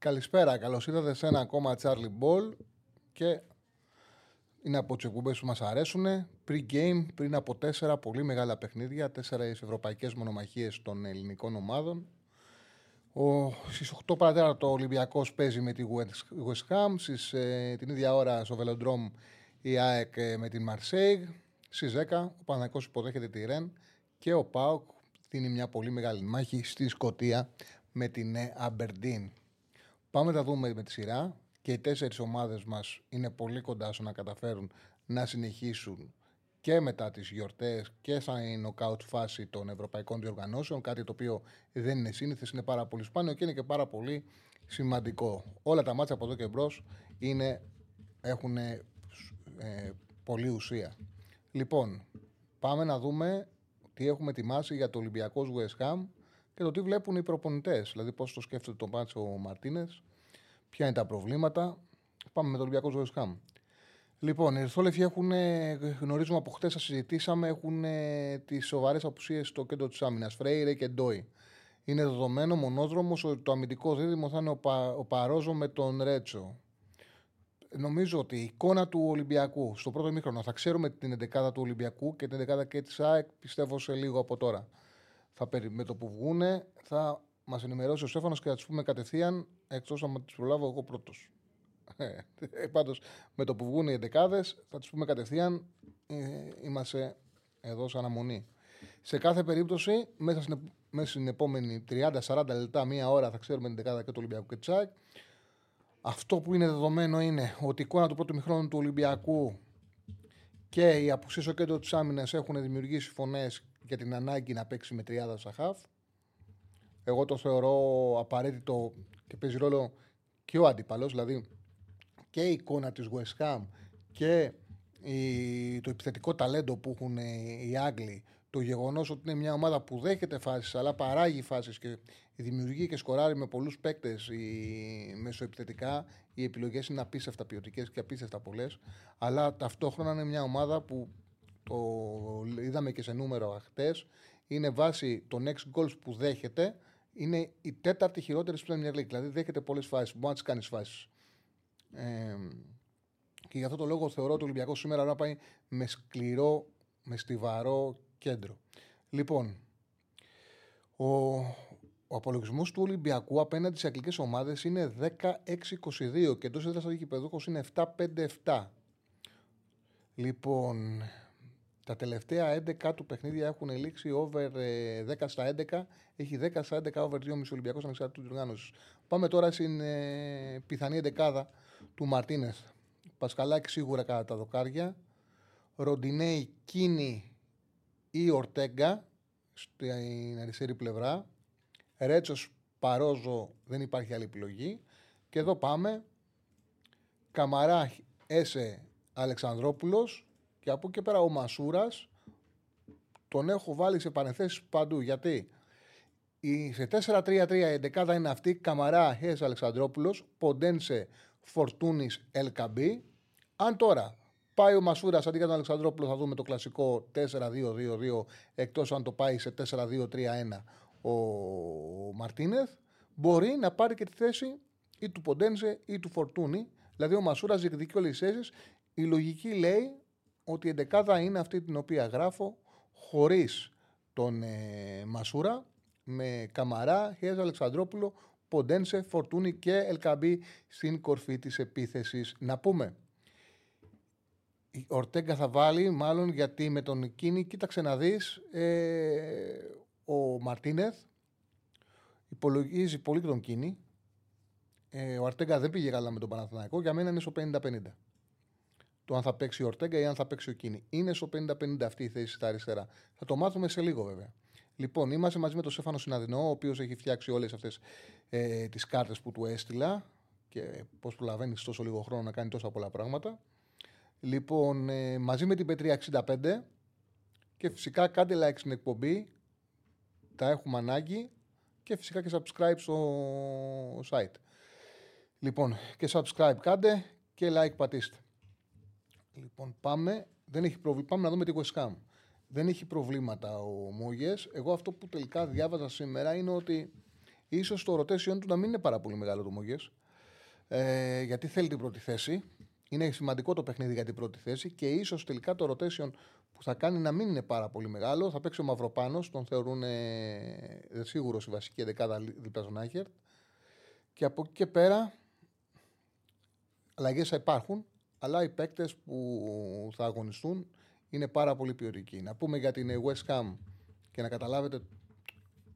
Καλησπέρα, καλώς ήρθατε σε ένα ακόμα Charlie Ball και είναι από τις εκπομπές που μας αρέσουν. Pre-game, πριν από τέσσερα πολύ μεγάλα παιχνίδια, τέσσερα ευρωπαϊκές μονομαχίες των ελληνικών ομάδων. Ο, στις 8 παρατέρα ο Ολυμπιακός παίζει με τη West Ham, στις, ε, την ίδια ώρα στο Velodrome η ΑΕΚ ε, με την Marseille. Στις 10 ο Παναγικός υποδέχεται τη Ρεν και ο ΠΑΟΚ δίνει μια πολύ μεγάλη μάχη στη Σκωτία με την Αμπερντίν. Πάμε να δούμε με τη σειρά και οι τέσσερις ομάδες μας είναι πολύ κοντά στο να καταφέρουν να συνεχίσουν και μετά τις γιορτές και σαν νοκάουτ φάση των ευρωπαϊκών διοργανώσεων. Κάτι το οποίο δεν είναι σύνηθες, είναι πάρα πολύ σπάνιο και είναι και πάρα πολύ σημαντικό. Όλα τα μάτια από εδώ και μπρος έχουν ε, πολλή ουσία. Λοιπόν, πάμε να δούμε τι έχουμε ετοιμάσει για το Ολυμπιακός West Ham και το τι βλέπουν οι προπονητές. Δηλαδή, πώς το σκέφτεται τον Πάτσο Μαρτίνες, ποια είναι τα προβλήματα. Πάμε με το Ολυμπιακό West Λοιπόν, οι Ερθόλεφοι έχουν, γνωρίζουμε από χτες, συζητήσαμε, έχουν τις σοβαρές απουσίες στο κέντρο της άμυνας. Φρέιρε και Ντόι. Είναι δεδομένο μονόδρομος ότι το αμυντικό δίδυμο θα είναι ο, Πα, ο Παρόζο με τον Ρέτσο. Νομίζω ότι η εικόνα του Ολυμπιακού στο πρώτο μήχρονο θα ξέρουμε την 11 του Ολυμπιακού και την 11 και της ΑΕΚ πιστεύω σε λίγο από τώρα θα, με το που βγούνε θα μας ενημερώσει ο Στέφανος και θα τους πούμε κατευθείαν, εκτός αν τις προλάβω εγώ πρώτος. Ε, Πάντως, με το που βγουν οι εντεκάδες, θα τους πούμε κατευθείαν, ε, είμαστε εδώ σε αναμονή. Σε κάθε περίπτωση, μέσα στην, μέσα στην επόμενη 30-40 λεπτά, μία ώρα, θα ξέρουμε την δεκάδα και του Ολυμπιακού και Τσάκ. Αυτό που είναι δεδομένο είναι ότι η εικόνα του πρώτου μηχρόνου του Ολυμπιακού και οι απουσίε στο κέντρο της άμυνας έχουν δημιουργήσει φωνές για την ανάγκη να παίξει με τριάδα Σαχάφ. Εγώ το θεωρώ απαραίτητο και παίζει ρόλο και ο αντίπαλος, δηλαδή και η εικόνα της West Ham και το επιθετικό ταλέντο που έχουν οι Άγγλοι, το γεγονός ότι είναι μια ομάδα που δέχεται φάσεις αλλά παράγει φάσεις και δημιουργεί και σκοράρει με πολλούς παίκτες μεσοεπιθετικά, οι επιλογές είναι απίστευτα ποιοτικές και απίστευτα πολλές. Αλλά ταυτόχρονα είναι μια ομάδα που το είδαμε και σε νούμερο χτες, είναι βάση των next goals που δέχεται, είναι η τέταρτη χειρότερη στην Premier League. Δηλαδή δέχεται πολλές φάσεις. Μπορεί να τις κάνεις φάσεις. Ε, και γι' αυτό το λόγο θεωρώ ότι ο Ολυμπιακός σήμερα να πάει με σκληρό, με στιβαρό κέντρο. Λοιπόν, ο, ο απολογισμός του Ολυμπιακού απέναντι σε αγγλικές ομάδες είναι 16-22 και εντός έδρας γηπεδούχο είναι 7-5-7. Λοιπόν, τα τελευταία 11 του παιχνίδια έχουν λήξει over 10 ε, στα 11. Έχει 10 στα 11 over 2,5 Ολυμπιακός ανεξάρτητο διοργάνωσης. Πάμε τώρα στην ε, πιθανή δεκάδα του Μαρτίνε. Πασκαλάκη σίγουρα κατά τα δοκάρια. Ροντινέη, Κίνη ή Ορτέγκα στην αριστερή πλευρά. Ρέτσος Παρόζο δεν υπάρχει άλλη επιλογή. Και εδώ πάμε. Καμαρά Έσε Αλεξανδρόπουλος και από εκεί πέρα ο Μασούρας τον έχω βάλει σε παρενθέσεις παντού. Γιατί σε 4-3-3 η εντεκάδα είναι αυτή. Καμαρά, Χέ Αλεξανδρόπουλος, Ποντένσε, Φορτούνης, Ελκαμπή. Αν τώρα πάει ο Μασούρας αντί για τον Αλεξανδρόπουλο, θα δούμε το κλασικό 4-2-2-2, εκτός αν το πάει σε 4-2-3-1 ο Μαρτίνεθ. Μπορεί να πάρει και τη θέση ή του Ποντένσε ή του Φορτούνη. Δηλαδή ο Μασούρας διεκδικεί όλες τις θέσεις. Η λογική λέει ότι η εντεκάδα είναι αυτή την οποία γράφω χωρίς τον ε, Μασούρα με Καμαρά, Χέζα Αλεξανδρόπουλο, Ποντένσε, Φορτούνη και Ελκαμπή στην κορφή της επίθεσης. Να πούμε, η Ορτέγκα θα βάλει μάλλον γιατί με τον Κίνη, κοίταξε να δεις, ε, ο Μαρτίνεθ υπολογίζει πολύ τον Κίνη. Ε, ο Αρτέγκα δεν πήγε καλά με τον Παναθηναϊκό, για μένα είναι στο 50-50 το αν θα παίξει ο Ορτέγκα ή αν θα παίξει ο Κίνη. Είναι στο 50-50 αυτή η θέση στα αριστερά. Θα το μάθουμε σε λίγο βέβαια. Λοιπόν, είμαστε μαζί με τον Στέφανο Συναδεινό, ο οποίος έχει φτιάξει όλες αυτές ε, τις κάρτες που του έστειλα και πώς προλαβαίνει τόσο λίγο χρόνο να κάνει τόσα πολλά πράγματα. Λοιπόν, ε, μαζί με την P365 και φυσικά κάντε like στην εκπομπή. Τα έχουμε ανάγκη και φυσικά και subscribe στο site. Λοιπόν, και subscribe κάντε και like πατήστε. Λοιπόν, πάμε. Δεν έχει προβλήματα. Πάμε να δούμε τη West Ham. Δεν έχει προβλήματα ο Μόγε. Εγώ αυτό που τελικά διάβαζα σήμερα είναι ότι ίσως το rotation του να μην είναι πάρα πολύ μεγάλο το Μόγε. Ε, γιατί θέλει την πρώτη θέση. Είναι σημαντικό το παιχνίδι για την πρώτη θέση και ίσως τελικά το rotation που θα κάνει να μην είναι πάρα πολύ μεγάλο. Θα παίξει ο Μαυροπάνος, τον θεωρούν ε, σίγουρος η βασική δεκάδα δίπλα στον Άχερ. Και από εκεί και πέρα αλλαγές θα υπάρχουν, αλλά οι παίκτες που θα αγωνιστούν είναι πάρα πολύ ποιοτικοί. Να πούμε για την West Ham και να καταλάβετε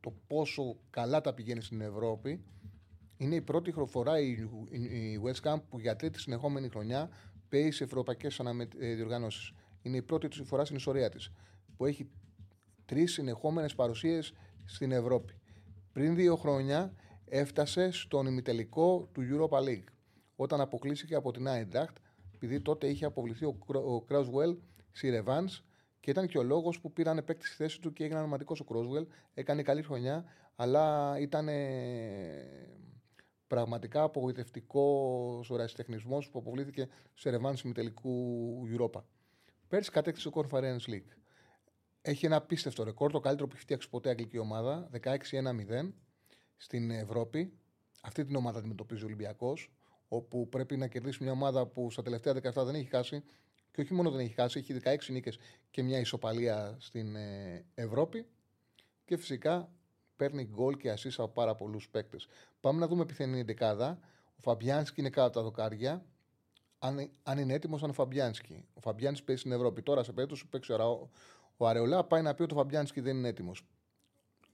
το πόσο καλά τα πηγαίνει στην Ευρώπη. Είναι η πρώτη φορά η West Ham που για τρίτη συνεχόμενη χρονιά παίζει σε ευρωπαϊκές ε, διοργανώσεις. Είναι η πρώτη φοράς στην ιστορία της που έχει τρεις συνεχόμενες παρουσίες στην Ευρώπη. Πριν δύο χρόνια έφτασε στον ημιτελικό του Europa League όταν αποκλείστηκε από την Eintracht επειδή τότε είχε αποβληθεί ο Κρόσουελ στη Ρεβάνς και ήταν και ο λόγος που πήραν παίκτη στη θέση του και έγινε ονοματικό ο Κρόσουελ. Έκανε καλή χρονιά, αλλά ήταν πραγματικά απογοητευτικός ο ρασιτεχνισμός που αποβλήθηκε σε Ρεβάνς με τελικού Europa. Πέρσι κατέκτησε το Conference League. Έχει ένα απίστευτο ρεκόρ, το καλύτερο που έχει φτιάξει ποτέ αγγλική ομάδα, 16-1-0 στην Ευρώπη. Αυτή την ομάδα αντιμετωπίζει ο Ολυμπιακός, όπου πρέπει να κερδίσει μια ομάδα που στα τελευταία 17 δεν έχει χάσει και όχι μόνο δεν έχει χάσει, έχει 16 νίκες και μια ισοπαλία στην ε, Ευρώπη. Και φυσικά παίρνει γκολ και ασίστ από πάρα πολλούς παίκτες. Πάμε να δούμε πιθανή εντεκάδα. Ο Φαμπιάνσκι είναι κάτω από τα δοκάρια. Αν, αν είναι έτοιμος, αν ο Φαμπιάνσκι. Ο Φαμπιάνσκι παίζει στην Ευρώπη. Τώρα, σε περίπτωση που παίξει ο, ο Αρεολά, πάει να πει ότι ο Φαμπιάνσκι δεν είναι έτοιμος.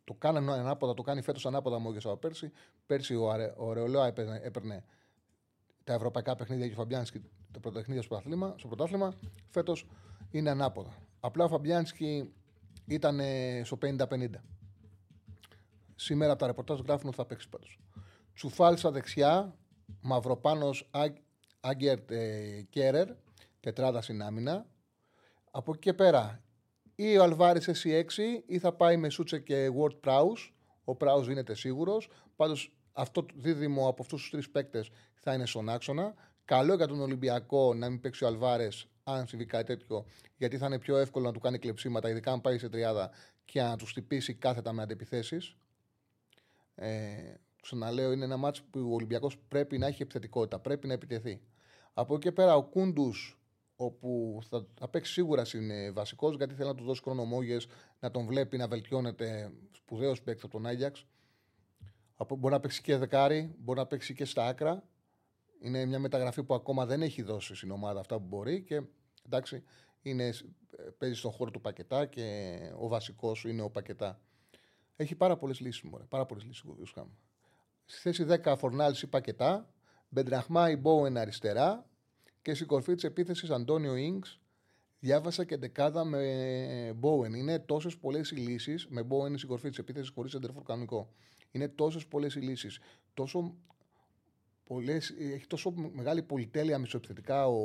Το κάνει ανάποδα, το κάνει φέτος ανάποδα μόλις από πέρσι. Πέρσι ο, Αρε, ο Αρεολά έπαιρνε, έπαιρνε τα ευρωπαϊκά παιχνίδια και ο Φαμπιάνσκι τα πρωτοεχνίδια στο πρωτάθλημα. Στο πρωτάθλημα φέτος είναι ανάποδα. Απλά ο Φαμπιάνσκι ήταν στο 50-50. Σήμερα από τα ρεπορτάζ γράφουν ότι θα παίξει πάντως. Τσουφάλσα δεξιά, Μαυροπάνος Άγκερτ ε, Κέρερ, τετράδα στην άμυνα. Από εκεί και πέρα, ή ο Αλβάρης εσύ 6 ή θα πάει με Σούτσε και Word Prowse. Ο Prowse γίνεται σίγουρος. Πάντως αυτό το δίδυμο από αυτούς τους τρεις παίκτες θα είναι στον άξονα. Καλό για τον Ολυμπιακό να μην παίξει ο Αλβάρες, αν συμβεί κάτι τέτοιο, γιατί θα είναι πιο εύκολο να του κάνει κλεψίματα, ειδικά αν πάει σε τριάδα και να τους χτυπήσει κάθετα με αντιπιθέσεις. Ε, ξαναλέω, είναι ένα μάτσο που ο Ολυμπιακός πρέπει να έχει επιθετικότητα, πρέπει να επιτεθεί. Από εκεί και πέρα, ο Κούντους, όπου θα, θα παίξει σίγουρα είναι βασικός, γιατί θέλει να του δώσει χρόνο να τον βλέπει να βελτιώνεται σπουδαίος παίκτης από τον Άγιαξ. Μπορεί να παίξει και δεκάρι, μπορεί να παίξει και στα άκρα. Είναι μια μεταγραφή που ακόμα δεν έχει δώσει στην ομάδα αυτά που μπορεί και εντάξει, είναι, παίζει στον χώρο του Πακετά και ο βασικός σου είναι ο Πακετά. Έχει πάρα πολλές λύσεις. Πάρα πολλές λύσεις ο Χάμ. Στη θέση 10 Φορνάλ ή Πακετά, Μπεντραχμά ή Μπόεν αριστερά και στην κορφή της επίθεσης Αντώνιο γκ. Διάβασα και δεκάδα με Μπόεν. Είναι τόσες πολλές οι λύσεις με Μπόεν στην κορφή της επίθεσης χωρίς εντερφόρ κανονικό. Είναι τόσες πολλές οι λύσεις. Τόσο πολλές, έχει τόσο μεγάλη πολυτέλεια μισοεπιθετικά ο,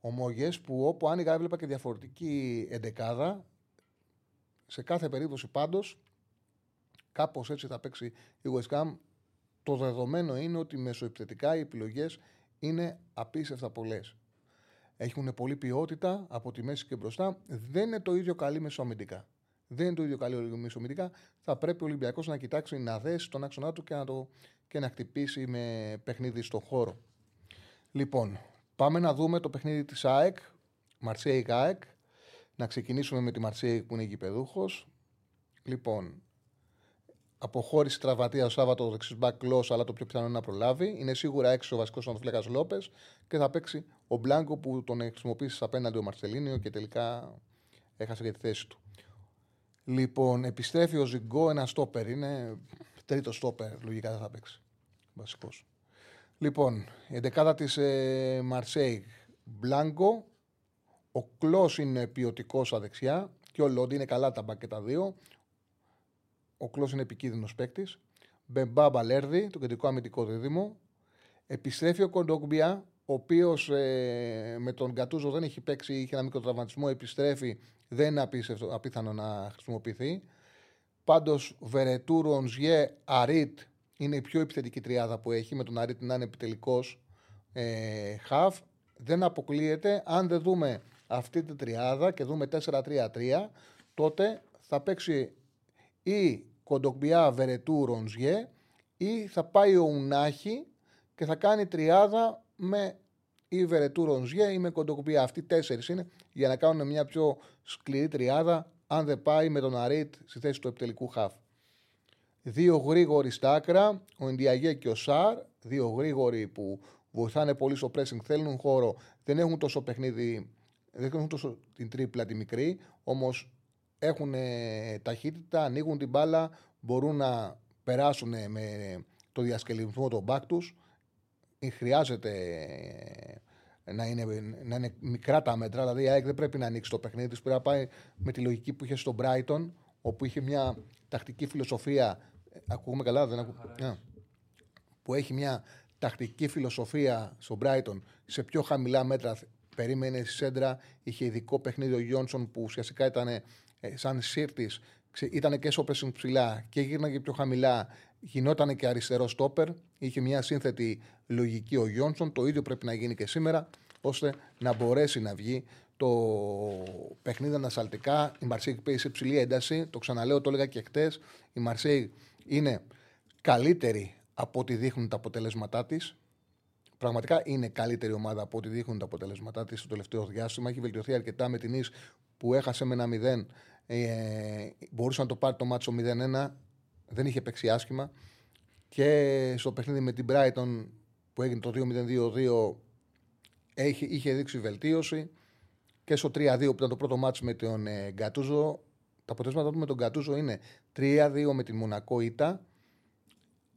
ο Μόγες που όπου άνοιγα έβλεπα και διαφορετική εντεκάδα. Σε κάθε περίπτωση πάντως κάπως έτσι θα παίξει η West Ham. Το δεδομένο είναι ότι μεσοεπιθετικά οι επιλογές είναι απίστευτα πολλές. Έχουν πολλή ποιότητα από τη μέση και μπροστά. Δεν είναι το ίδιο καλή μεσοαμυντικά δεν είναι το ίδιο καλό μισομητικά. Θα πρέπει ο Ολυμπιακός να κοιτάξει να δέσει τον άξονα του και να, το, και να χτυπήσει με παιχνίδι στον χώρο. Λοιπόν, πάμε να δούμε το παιχνίδι της ΑΕΚ. Μαρσέικ ΑΕΚ. Να ξεκινήσουμε με τη Μαρσέικ που είναι γηπεδούχος. Λοιπόν, αποχώρηση τραβατία ο Σάββατο δεξί μπακ αλλά το πιο πιθανό είναι να προλάβει. Είναι σίγουρα έξω ο βασικός Ανδροφλέκα Λόπες και θα παίξει ο Μπλάνκο που τον χρησιμοποίησες απέναντι ο Μαρσελίνιο και τελικά έχασε για τη θέση του. Λοιπόν, επιστρέφει ο Ζιγκό, ένα στόπερ. Είναι τρίτο στόπερ, λογικά δεν θα παίξει. Βασικός. Λοιπόν, η εντεκάδα της ε, Μπλάνκο. Ο Κλό είναι ποιοτικός στα δεξιά. και ο Λόντι είναι καλά τα μπακ και τα δύο. Ο Κλό είναι επικίνδυνος παίκτης. Μπεμπά Μπαλέρδη, το κεντρικό αμυντικό δίδυμο. Επιστρέφει ο Κοντόγκμπια, ο οποίος ε, με τον Γκατούζο δεν έχει παίξει, είχε ένα μικρό τραυματισμό. Επιστρέφει, δεν είναι απίστευτο, απίθανο να χρησιμοποιηθεί. Πάντως, Βερετούρο, Ζιέ, Αρίτ είναι η πιο επιθετική τριάδα που έχει, με τον Αρίτ να είναι επιτελικός ε, χαφ. Δεν αποκλείεται, αν δεν δούμε αυτή την τριάδα και δούμε 4-3-3, τότε θα παίξει ή Κοντοκμπιά Βερετού Ρονζιέ ή θα πάει ο Ουνάχη και θα κάνει τριάδα με ή Βερετού Ρονζιέ ή με Κοντοκμπιά. Αυτοί τέσσερις είναι για να κάνουν μια πιο σκληρή τριάδα αν δεν πάει με τον Αρίτ στη θέση του επιτελικού χαφ. Δύο γρήγοροι στα άκρα, ο Ιντιαγέ και ο Σάρ. Δύο γρήγοροι που βοηθάνε πολύ στο pressing, θέλουν χώρο, δεν έχουν τόσο παιχνίδι, δεν έχουν τόσο την τρίπλα τη μικρή, όμως έχουν ταχύτητα, ανοίγουν την μπάλα, μπορούν να περάσουν με το διασκελισμό των μπακ τους. Χρειάζεται να είναι, να είναι μικρά τα μέτρα. Δηλαδή η ΑΕΚ δεν πρέπει να ανοίξει το παιχνίδι της. Πρέπει να πάει με τη λογική που είχε στον Brighton, όπου είχε μια τακτική φιλοσοφία. Ακούγουμε καλά, δεν ακούγουμε. Που έχει μια τακτική φιλοσοφία στον Brighton σε πιο χαμηλά μέτρα. Περίμενε στη σέντρα, είχε ειδικό παιχνίδι ο Γιόνσον που ουσιαστικά ήταν ε, σαν σύρτης. Ήταν και σώπεσιν ψηλά και γύρναγε πιο χαμηλά. Γινόταν και αριστερός στόπερ. Είχε μια σύνθετη λογική ο Γιόνσον. Το ίδιο πρέπει να γίνει και σήμερα, ώστε να μπορέσει να βγει το παιχνίδι ανασαλτικά. Η Μαρσέη παίζει σε ψηλή ένταση. Το ξαναλέω, το έλεγα και χτες. Η Μαρσέη είναι καλύτερη από ό,τι δείχνουν τα αποτελέσματά της. Πραγματικά είναι καλύτερη ομάδα από ό,τι δείχνουν τα αποτελέσματά της στο τελευταίο διάστημα. Έχει βελτιωθεί αρκετά με την Ις που έχασε με ένα 0. Ε, μπορούσε να το πάρει το μάτσο 0-1. Δεν είχε παίξει άσχημα. Και στο παιχνίδι με την Brighton που έγινε το 2-0-2-2 είχε δείξει βελτίωση. Και στο 3-2 που ήταν το πρώτο μάτσο με τον ε, Γκατούζο. Τα αποτελέσματα του με τον Γκατούζο είναι 3-2 με την Μονακό Ήτα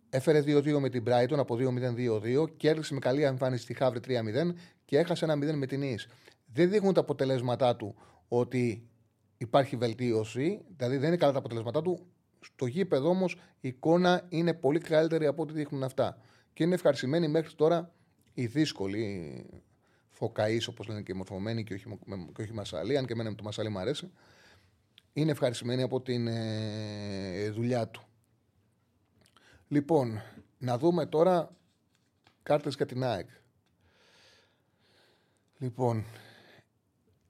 Έφερε 2-2 με την Brighton από 2-0-2-2, κέρδισε με καλή εμφάνιση στη Χαύρη 3-0 και έχασε ένα 0 με την Ις. Δεν δείχνουν τα αποτελέσματά του ότι υπάρχει βελτίωση, δηλαδή δεν είναι καλά τα αποτελέσματά του. Στο γήπεδο όμως η εικόνα είναι πολύ καλύτερη από ό,τι δείχνουν αυτά. Και είναι ευχαριστημένοι μέχρι τώρα οι δύσκολοι φωκαείς, όπως λένε και οι μορφωμένοι και όχι, και όχι μασαλή, αν και εμένα με το μασαλή μου αρέσει. Είναι ευχαριστημένοι από την ε, δουλειά του. Λοιπόν, να δούμε τώρα κάρτες για την ΑΕΚ. Λοιπόν,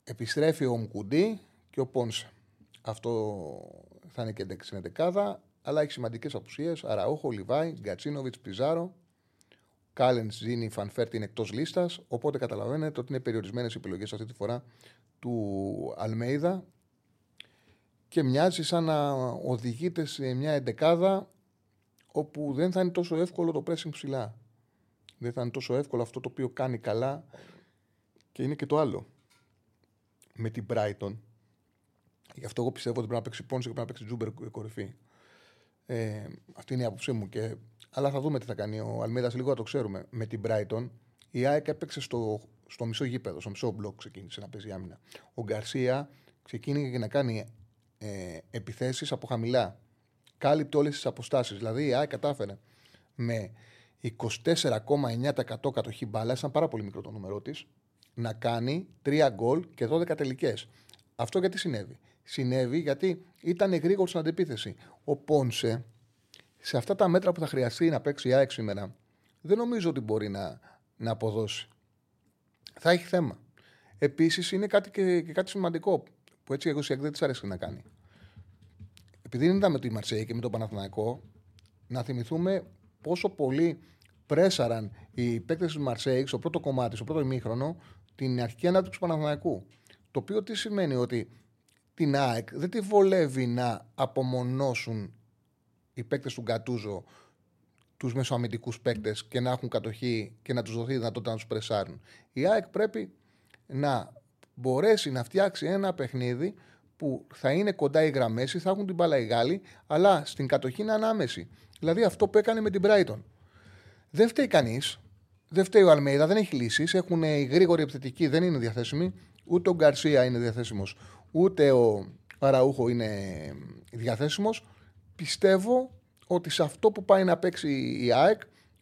επιστρέφει ο Μκουντή και ο Πόνσε. Αυτό θα είναι και στην δεκάδα, αλλά έχει σημαντικές απουσίες. Αραούχο, Λιβάη, Γκατσίνοβιτς, Πιζάρο, Κάλεν, Ζήνη, Φανφέρτη είναι εκτός λίστας, οπότε καταλαβαίνετε ότι είναι περιορισμένες επιλογές αυτή τη φορά του Αλμέιδα και μοιάζει σαν να οδηγείται σε μια εντεκάδα όπου δεν θα είναι τόσο εύκολο το pressing ψηλά. Δεν θα είναι τόσο εύκολο αυτό το οποίο κάνει καλά και είναι και το άλλο. Με την Brighton. Γι' αυτό εγώ πιστεύω ότι πρέπει να παίξει Πόνσε και πρέπει να παίξει Τζούμπερ κορυφή. Ε, αυτή είναι η άποψή μου. Και... Αλλά θα δούμε τι θα κάνει ο Αλμίδα λίγο, να το ξέρουμε. Με την Brighton η ΑΕΚ έπαιξε στο, στο μισό γήπεδο, στο μισό μπλοκ ξεκίνησε να παίζει άμυνα. Ο Γκαρσία ξεκίνησε να κάνει ε, επιθέσεις από χαμηλά κάλυπτε όλες τις αποστάσεις. Δηλαδή η ΑΕΚ κατάφερε με 24,9% κατοχή μπάλα, ήταν πάρα πολύ μικρό το νούμερό της, να κάνει 3 γκολ και 12 τελικές. Αυτό γιατί συνέβη; Συνέβη γιατί ήταν γρήγορο στην αντεπίθεση. Ο Πόνσε, σε αυτά τα μέτρα που θα χρειαστεί να παίξει η ΑΕΚ σήμερα, δεν νομίζω ότι μπορεί να, να αποδώσει. Θα έχει θέμα. Επίσης είναι κάτι και, και κάτι σημαντικό που έτσι εγώ σε δεν της αρέσει να κάνει επειδή δεν είδαμε τη Μαρσέη και με τον Παναθηναϊκό, να θυμηθούμε πόσο πολύ πρέσαραν οι παίκτες της Μαρσέη στο πρώτο κομμάτι, στο πρώτο ημίχρονο, την αρχική ανάπτυξη του Παναθηναϊκού. Το οποίο τι σημαίνει ότι την ΑΕΚ δεν τη βολεύει να απομονώσουν οι παίκτες του Γκατούζο τους μεσοαμυντικούς παίκτες και να έχουν κατοχή και να τους δοθεί δυνατότητα να τους πρεσάρουν. Η ΑΕΚ πρέπει να μπορέσει να φτιάξει ένα παιχνίδι που θα είναι κοντά οι γραμμές ή θα έχουν την μπάλα οι Γάλλοι, αλλά στην κατοχή είναι ανάμεση. Δηλαδή αυτό που έκανε με την Brighton. Δεν φταίει κανείς. Δεν φταίει ο Αλμέιδα, δεν έχει λύσεις. Έχουν οι γρήγοροι επιθετικοί, δεν είναι διαθέσιμοι. Ούτε ο Γκαρσία είναι διαθέσιμος. Ούτε ο Αραούχο είναι διαθέσιμος. Πιστεύω ότι σε αυτό που πάει να παίξει η ΑΕΚ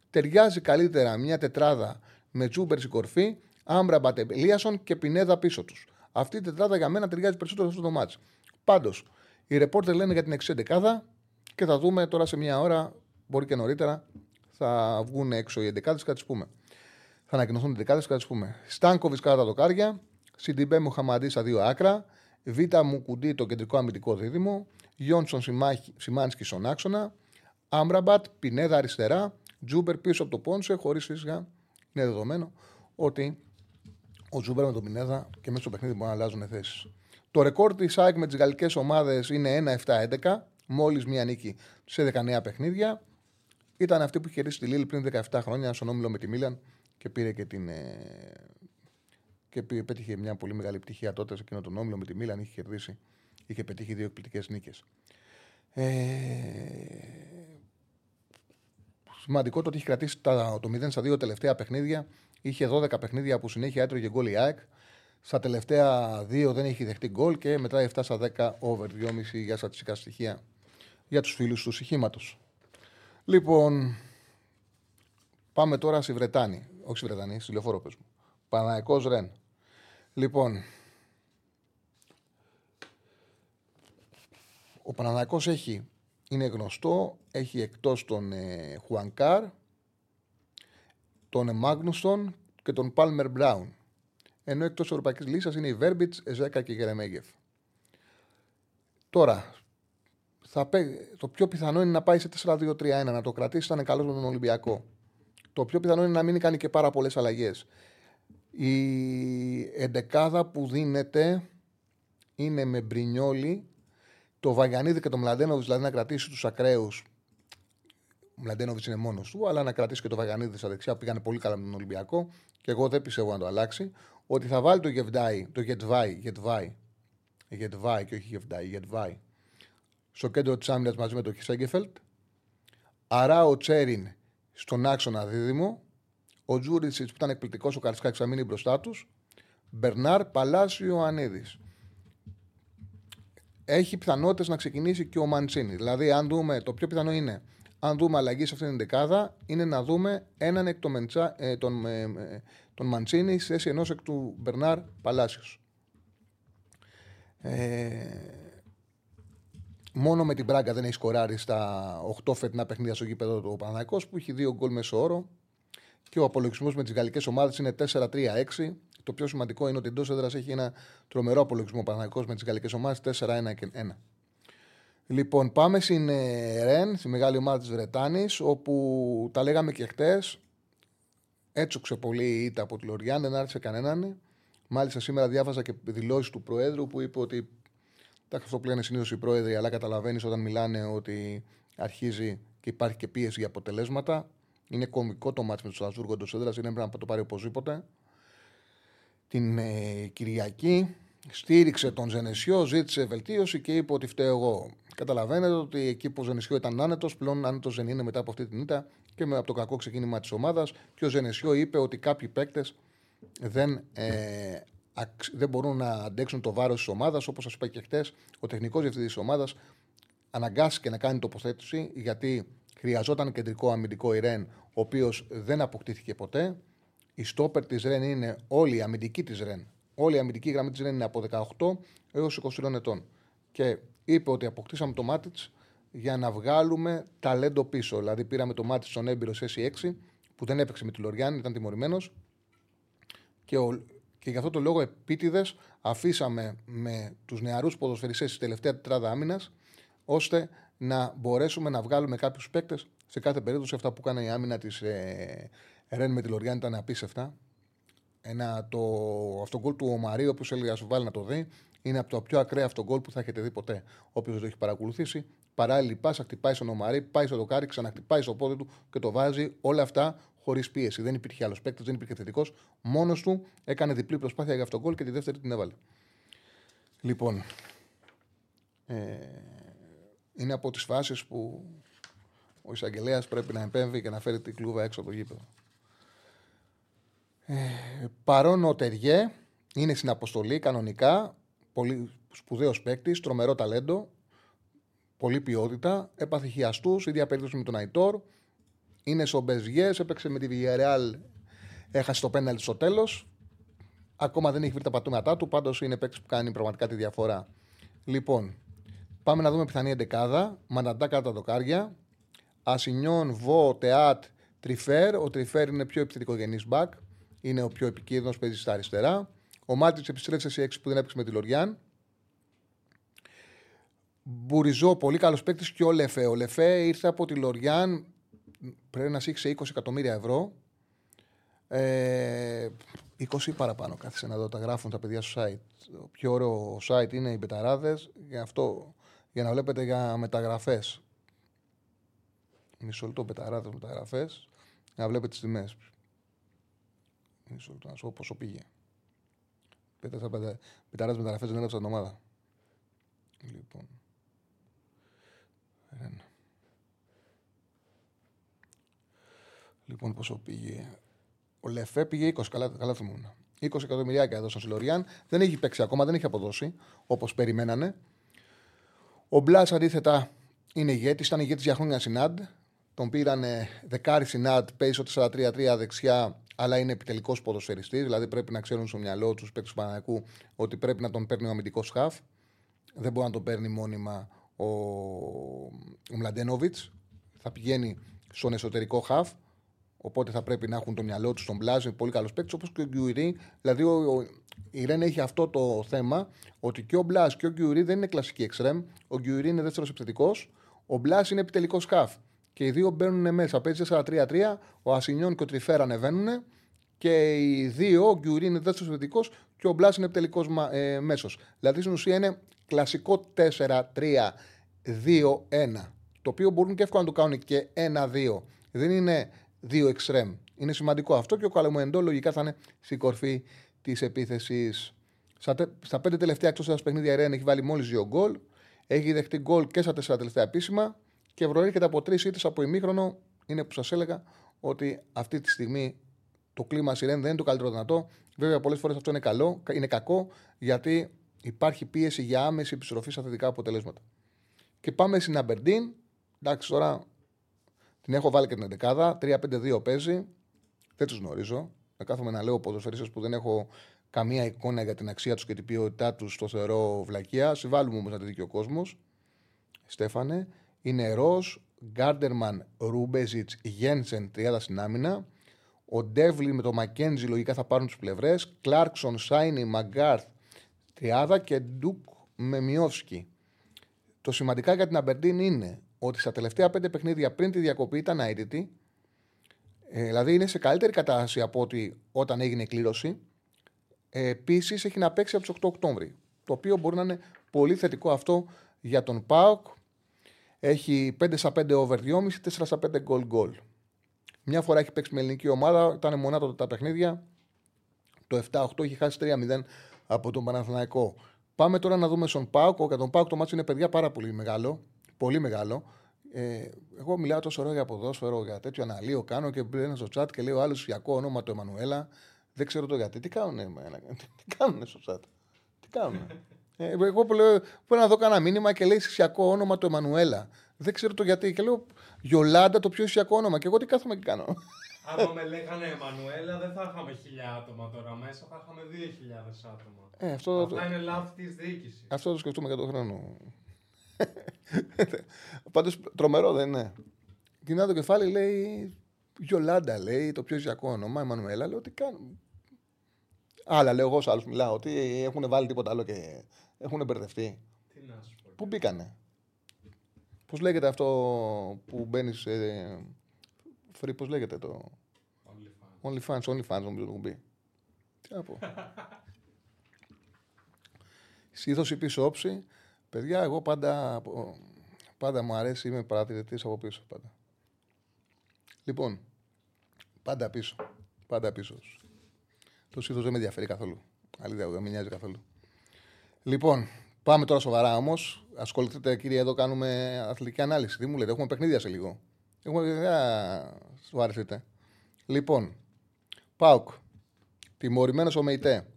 ταιριάζει καλύτερα μια τετράδα με Τζούμπερς στην κορφή, Άμπρα Μπατελίασον και Πινέδα πίσω τους. Αυτή η τετράδα για μένα ταιριάζει περισσότερο σε αυτό το μάτσο. Πάντως, οι ρεπόρτερ λένε για την εξέντεκάδα και θα δούμε τώρα σε μια ώρα, μπορεί και νωρίτερα, θα βγουν έξω οι εντεκάδες και θα τις πούμε. Θα ανακοινωθούν οι εντεκάδες και θα τις πούμε. Στάνκοβι κάτω από τα δοκάρια, Σιντιμπέ Μουχαμαντή στα δύο άκρα, Βίντα Μουκουντί το κεντρικό αμυντικό δίδυμο, Γιόνσον Σιμάνσκι στον άξονα, Άμραμπατ, Πινέδα αριστερά, Τζούμπερ πίσω από το Πόνσε, χωρίς φυσικά είναι δεδομένο ότι ο Τζούμπερ με τον Πινέδα και μέσα στο παιχνίδι μπορεί να αλλάζουν θέσεις. Το ρεκόρ της ΑΕΚ με τις γαλλικές ομάδες είναι 1-7-11, μόλις μία νίκη σε 19 παιχνίδια. Ήταν αυτή που είχε ρίξει τη Λίλ πριν 17 χρόνια στον όμιλο με τη Μίλαν και πήρε και την. Ε, και πέτυχε μια πολύ μεγάλη επιτυχία τότε σε εκείνο τον όμιλο με τη Μίλαν. Είχε κερδίσει, είχε πετύχει δύο εκπληκτικές νίκες. Ε, σημαντικό το ότι έχει κρατήσει το 0 στα δύο τελευταία παιχνίδια. Είχε 12 παιχνίδια που συνέχεια έτρωγε γκολ η ΑΕΚ. Στα τελευταία δύο δεν έχει δεχτεί γκολ και μετά 7 στα 10 over 2,5 για στατιστικά στοιχεία για τους φίλους του στοιχήματο. Λοιπόν, πάμε τώρα στη Βρετάνη. Όχι στη Βρετανή, στη λεωφόρο πες μου. Παναϊκός Ρεν. Λοιπόν, ο Παναναϊκός έχει, είναι γνωστό, έχει εκτός τον ε, Χουανκάρ, τον Μάγνουστον και τον Πάλμερ Μπράουν. Ενώ εκτός Ευρωπαϊκής Λίστα είναι η Βέρμπιτς, Εζέκα και Γερεμέγεφ. Τώρα, θα το πιο πιθανό είναι να πάει σε 4-2-3-1, να το κρατήσει, θα είναι καλός με τον Ολυμπιακό. Το πιο πιθανό είναι να μην κάνει και πάρα πολλές αλλαγές. Η εντεκάδα που δίνεται είναι με Μπρινιόλι, το Βαγιανίδη και το Μλαντένοβιτς, δηλαδή να κρατήσει τους ακραίους. Ο Μλαντένοβιτς είναι μόνος του, αλλά να κρατήσει και το Βαγιανίδη στα δεξιά που πήγανε πολύ καλά με τον Ολυμπιακό και εγώ δεν πιστεύω να το αλλάξει. Ότι θα βάλει το Γεβδάι, το Γετβάι, Γετβάι, Γετβάι και όχι Γεβδάι, Γετβάι, στο κέντρο της άμυνας μαζί με τον Χισέγκεφελτ. Αρά ο Τσέριν στον άξονα δίδυμο ο Τζούριτσιτ που ήταν εκπληκτικός, ο Καρισκάκης θα μείνει μπροστά τους. Μπερνάρ Παλάσιο Ανίδης. Έχει πιθανότητες να ξεκινήσει και ο Μαντσίνη. Δηλαδή, αν δούμε, το πιο πιθανό είναι, αν δούμε αλλαγή σε αυτήν την δεκάδα, είναι να δούμε έναν εκ των, Μεντσά, ε, τον, ε, ε, τον Μαντσίνη σε θέση ενός εκ του Μπερνάρ Παλάσιος. Ε, μόνο με την Μπράγκα δεν έχει σκοράρει στα 8 φετινά παιχνίδια στο γήπεδο του Παναναϊκό που έχει δύο γκολ μέσω όρο και ο απολογισμός με τις γαλλικές ομάδες είναι 4-3-6. Το πιο σημαντικό είναι ότι εντός έδρας έχει ένα τρομερό απολογισμό Παναγικός με τις γαλλικές ομάδες 4-1 και 1. Λοιπόν, πάμε στην ε, Ρεν, στη μεγάλη ομάδα της Βρετάνης, όπου τα λέγαμε και χτες. Έτσοξε πολύ η ήττα από τη Λοριάν, δεν άρεσε κανέναν. Μάλιστα, σήμερα διάβαζα και δηλώσεις του Προέδρου που είπε ότι. Τα αυτό που λένε συνήθως οι πρόεδροι, αλλά καταλαβαίνεις όταν μιλάνε ότι αρχίζει και υπάρχει και πίεση για αποτελέσματα. Είναι κομικό το μάτι με το Στρασβούργο εντό έδρα. Είναι πρέπει να το πάρει οπωσδήποτε. Την ε, Κυριακή στήριξε τον Ζενεσιό, ζήτησε βελτίωση και είπε ότι φταίω εγώ. Καταλαβαίνετε ότι εκεί που ο Ζενεσιό ήταν άνετος, πλέον άνετος δεν είναι μετά από αυτή την ήττα και με, από το κακό ξεκίνημα της ομάδας. Και ο Ζενεσιό είπε ότι κάποιοι παίκτες δεν, ε, δεν μπορούν να αντέξουν το βάρος της ομάδας. Όπως σας είπα και χτες, ο τεχνικός διευθυντής της ομάδας αναγκάστηκε να κάνει τοποθέτηση γιατί Χρειαζόταν κεντρικό αμυντικό η Ρεν, ο οποίος δεν αποκτήθηκε ποτέ. Η στόπερ της Ρεν είναι όλη η αμυντική της Ρεν. Όλη η αμυντική γραμμή της Ρεν είναι από 18 έως 23 ετών. Και είπε ότι αποκτήσαμε το μάτι για να βγάλουμε ταλέντο πίσω. Δηλαδή πήραμε το μάτι στον έμπειρο σε 6 που δεν έπαιξε με τη Λοριάν, ήταν τιμωρημένος. Και, ο, και γι' αυτό το λόγο επίτηδες αφήσαμε με τους νεαρούς ποδοσφαιριστές στη τελευταία τετράδα άμυνας, ώστε να μπορέσουμε να βγάλουμε κάποιους παίκτες. Σε κάθε περίπτωση, αυτά που έκανε η άμυνα της ε, Ρεν με τη Λοριάν ήταν απίστευτα. Ένα, το, αυτό γκολ του Ομαρίου, όπω έλεγε, σου βάλει να το δει, είναι από το πιο ακραία αυτό γκολ που θα έχετε δει ποτέ. Όποιος δεν το έχει παρακολουθήσει, παράλληλη πάσα, χτυπάει στον Ομαρί, πάει στο δοκάρι, ξαναχτυπάει στο πόδι του και το βάζει. Όλα αυτά χωρίς πίεση. Δεν υπήρχε άλλος παίκτης, δεν υπήρχε θετικός. Μόνος του έκανε διπλή προσπάθεια για αυτό γκολ και τη δεύτερη την έβαλε. Λοιπόν. Ε, είναι από τις φάσεις που ο εισαγγελέας πρέπει να επέμβει και να φέρει την κλούβα έξω από το γήπεδο. Ε, παρόν ο Τεριέ είναι στην αποστολή κανονικά. Πολύ Σπουδαίος παίκτης, τρομερό ταλέντο, πολλή ποιότητα. Έπαθε χιαστούς, ίδια περίπτωση με τον Αϊτόρ. Είναι στο Μπεζιές, έπαιξε με τη Villarreal, έχασε το πέναλτι στο τέλος. Ακόμα δεν έχει βρει τα πατώματά του, πάντως είναι παίκτης που κάνει πραγματικά τη διαφορά. Λοιπόν, πάμε να δούμε πιθανή εντεκάδα. Μαναντά κατά τα δοκάρια. Ασινιόν, Βο, Τεάτ, Τριφέρ. Ο Τριφέρ είναι πιο επιθετικογενή μπακ. Είναι ο πιο επικίνδυνος, παίζει στα αριστερά. Ο Μάτιτ επιστρέφει σε 6 που δεν έπαιξε με τη Λοριάν. Μπουριζό, πολύ καλός παίκτης και ο Λεφέ. Ο Λεφέ ήρθε από τη Λοριάν, πρέπει να στοίχισε 20 εκατομμύρια ευρώ. Ε, 20 παραπάνω κάθισε να δω, τα γράφουν τα παιδιά στο site. Το πιο ωραίο site είναι οι Μπεταράδες, για αυτό, για να βλέπετε για μεταγραφές. Μισό λεπτό Μπεταράδε μεταγραφές, για να βλέπετε τις τιμές. Μισό λεπτό να σου πω πόσο πήγε. Μπεταράδε μεταγραφές δεν έδωσαν την ομάδα. Λοιπόν. Ένα. Λοιπόν, πόσο πήγε. Ο Λεφέ πήγε 20, καλά, καλά θυμούμαι. 20 εκατομμυριάκια έδωσαν στη Λοριάν. Δεν έχει παίξει ακόμα, δεν έχει αποδώσει όπως περιμένανε. Ο Μπλάς αντίθετα είναι ηγέτης, ήταν ηγέτης για χρόνια στη Ναντ. Τον πήραν δεκάρι στη Ναντ, παίζει στο 4-3-3 δεξιά, αλλά είναι επιτελικός ποδοσφαιριστής. Δηλαδή πρέπει να ξέρουν στο μυαλό τους παίκτες του Παναθηναϊκού ότι πρέπει να τον παίρνει ο αμυντικός σχαφ. Δεν μπορεί να τον παίρνει μόνιμα ο, ο Μλαντένοβιτς. Θα πηγαίνει στον εσωτερικό χαφ. Οπότε θα πρέπει να έχουν το μυαλό τους στον Μπλάζ. Είναι πολύ καλός παίκτης όπως και ο Γκιουρί. Δηλαδή ο, ο, η Ρεν έχει αυτό το θέμα ότι και ο Μπλάζ και ο Γκιουρί δεν είναι κλασική εξτρεμ. Ο Γκιουρί είναι δεύτερος επιθετικός. Ο Μπλάζ είναι επιτελικός σκαφ. Και οι δύο μπαίνουν μέσα. Παίζει 4-3-3. Ο Ασινιόν και ο Τριφέρα ανεβαίνουν. Και οι δύο, ο Γκιουρί είναι δεύτερος επιθετικός και ο Μπλάζ είναι επιτελικός ε, μέσος. Δηλαδή στην ουσία είναι κλασικό 4-3-2-1. Το οποίο μπορούν και εύκολα να το κάνουν και 1-2. Δεν είναι δύο εξτρέμ. Είναι σημαντικό αυτό και ο Καλαμουεντό λογικά θα είναι στην κορφή της επίθεσης. Στα, πέντε τελευταία εκτός έδρας παιχνίδια η Ρέν έχει βάλει μόλις δύο γκολ. Έχει δεχτεί γκολ και στα τέσσερα τελευταία επίσημα και ευρωέρχεται από τρεις ήττες από ημίχρονο. Είναι που σας έλεγα ότι αυτή τη στιγμή το κλίμα στη Ρέν δεν είναι το καλύτερο δυνατό. Βέβαια, πολλές φορές αυτό είναι, καλό, είναι κακό γιατί υπάρχει πίεση για άμεση επιστροφή στα θετικά αποτελέσματα. Και πάμε στην Αμπερντίν. Εντάξει, τώρα την έχω βάλει και την 11. 3-5-2 παίζει. Δεν τους γνωρίζω. Θα κάθομαι να λέω ποδοσφαιριστές που δεν έχω καμία εικόνα για την αξία τους και την ποιότητά τους. Το θεωρώ βλακεία. Συμβάλλουμε όμως να τη δει ο κόσμος. Στέφανε. Είναι Ρος, Γκάρντερμαν, Ρούμπεζιτς, Γένσεν, 30 στην άμυνα. Ο Ντεύλιν με το Μακέντζι λογικά θα πάρουν τις πλευρές. Κλάρκσον, Σάινι, Μαγκάρθ, Τριάδα και Ντουκ με Μιόφσκι. Το σημαντικά για την Αμπερντίν είναι ότι στα τελευταία πέντε παιχνίδια πριν τη διακοπή ήταν αίτητη. Ε, δηλαδή είναι σε καλύτερη κατάσταση από ότι όταν έγινε η κλήρωση. Ε, Επίσης έχει να παίξει από τις 8 Οκτώβρη. Το οποίο μπορεί να είναι πολύ θετικό αυτό για τον Πάοκ. Έχει 5 στα 5 over 2,5, 4 στα 5 γκολ γκολ. Μια φορά έχει παίξει με ελληνική ομάδα, ήταν μονάδα τα παιχνίδια. Το 7-8 έχει χάσει 3-0 από τον Παναθηναϊκό. Πάμε τώρα να δούμε στον Πάοκ. Για τον Πάοκ το μάτσο είναι παιδιά πάρα πολύ μεγάλο πολύ μεγάλο. Ε, εγώ μιλάω τόσο ώρα για ποδόσφαιρο, για τέτοιο αναλύω. Κάνω και μπαίνω στο chat και λέω άλλο σιακό όνομα του Εμμανουέλα. Δεν ξέρω το γιατί. Τι κάνουν, τι κάνουν στο chat; Τι κάνουν. Ε, εγώ που λέω, μπορεί να δω κανένα μήνυμα και λέει σιακό όνομα του Εμμανουέλα. Δεν ξέρω το γιατί. Και λέω Γιολάντα το πιο ισιακό όνομα. Και εγώ τι κάθομαι και κάνω. Αν με λέγανε Εμμανουέλα, δεν θα είχαμε χιλιά άτομα τώρα μέσα, θα είχαμε δύο χιλιάδες άτομα. Ε, αυτό, Αυτά είναι λάθη της διοίκησης. Αυτό το σκεφτούμε για τον χρόνο. Πάντως τρομερό δεν είναι. Κοινά το κεφάλι λέει Γιολάντα λέει το πιο ζιακό όνομα, Εμμανουέλα. Λέω τι κάνουν. Άλλα λέω εγώ σε άλλους μιλάω ότι έχουν βάλει τίποτα άλλο και έχουν μπερδευτεί. Τι να σου πω. Πού μπήκανε; Πώς λέγεται αυτό που μπαίνει σε. Free, πώς λέγεται το; OnlyFans. OnlyFans, OnlyFans νομίζω το έχουν μπει. Τι να πω. Συνήθω η πίσω όψη Παιδιά, εγώ πάντα, πάντα μου αρέσει, είμαι παρατηρητής από πίσω. Πάντα. Λοιπόν, πάντα πίσω. Πάντα πίσω. Το σύντος δεν με ενδιαφέρει καθόλου. Αλήθεια, δεν με νοιάζει καθόλου. Λοιπόν, πάμε τώρα σοβαρά όμως. Ασχοληθείτε, κύριε, εδώ κάνουμε αθλητική ανάλυση. Τι μου λέτε, έχουμε παιχνίδια σε λίγο. Έχουμε. Δεν σου αρέσετε. Λοιπόν, Πάουκ. Τιμωρημένος ο Μεϊτέ.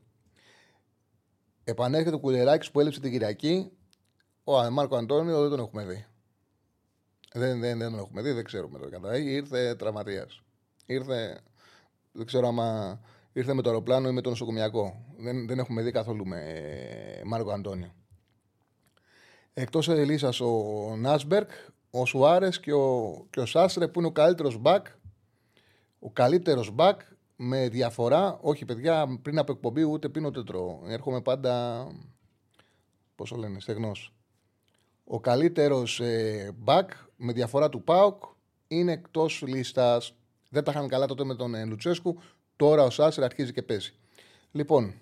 Επανέρχεται ο Κουλεράκης που έλειψε την Κυριακή. Ο Μάρκο Αντώνιο δεν τον έχουμε δει. Δεν, δεν, δεν τον έχουμε δει, δεν ξέρουμε το κατά. Ήρθε τραυματίας. Ήρθε. Δεν ξέρω άμα ήρθε με το αεροπλάνο ή με το νοσοκομιακό. Δεν, δεν έχουμε δει καθόλου με Μάρκο Αντώνιο. Εκτός Ελίσσα ο Νάσμπερκ, ο Σουάρες και ο, και ο Σάστρε που είναι ο καλύτερος μπακ. Ο καλύτερος μπακ με διαφορά. Όχι, παιδιά, πριν από εκπομπή ούτε πίνω τετρό. Έρχομαι πάντα. Πόσο λένε, στεγνός. Ο καλύτερος ε, μπακ με διαφορά του Πάοκ είναι εκτός λίστας. Δεν τα είχαν καλά τότε με τον ε, Λουτσέσκου. Τώρα ο Σάστρε αρχίζει και παίζει. Λοιπόν,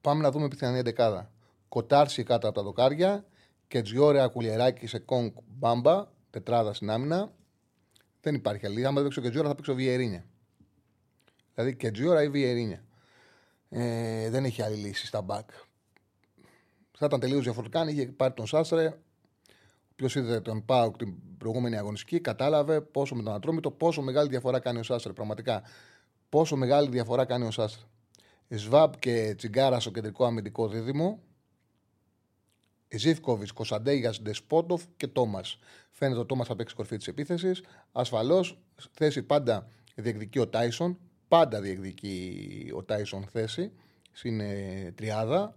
πάμε να δούμε πιθανή εντεκάδα. Κοτάρση κάτω από τα δοκάρια. Και Τζιόρεα κουλιεράκι σε κόγκ μπάμπα. Τετράδα στην άμυνα. Δεν υπάρχει άλλη. Άμα δεν παίξω και Τζιόρα θα παίξω Βιερίνια. Δηλαδή και Τζιόρα ή Βιερίνια. Ε, δεν έχει άλλη λύση στα μπακ. Θα ήταν τελείως διαφορετικά αν είχε πάρει τον Σάστρε. Ποιο είδε τον Πάουκ την προηγούμενη αγωνιστική, κατάλαβε πόσο με τον Ατρόμητο, πόσο μεγάλη διαφορά κάνει ο Σάστρε. Πραγματικά. Πόσο μεγάλη διαφορά κάνει ο Σάστρε. Σβάμπ και Τσιγκάρα στο κεντρικό αμυντικό δίδυμο. Ζήφκοβιτς, Κωνσταντέγιας, Ντεσπότοφ και Τόμας. Φαίνεται ότι ο Τόμας θα παίξει κορφή της επίθεσης. Ασφαλώς θέση πάντα διεκδικεί ο Τάισον. Πάντα διεκδικεί ο Τάισον θέση. Είναι τριάδα.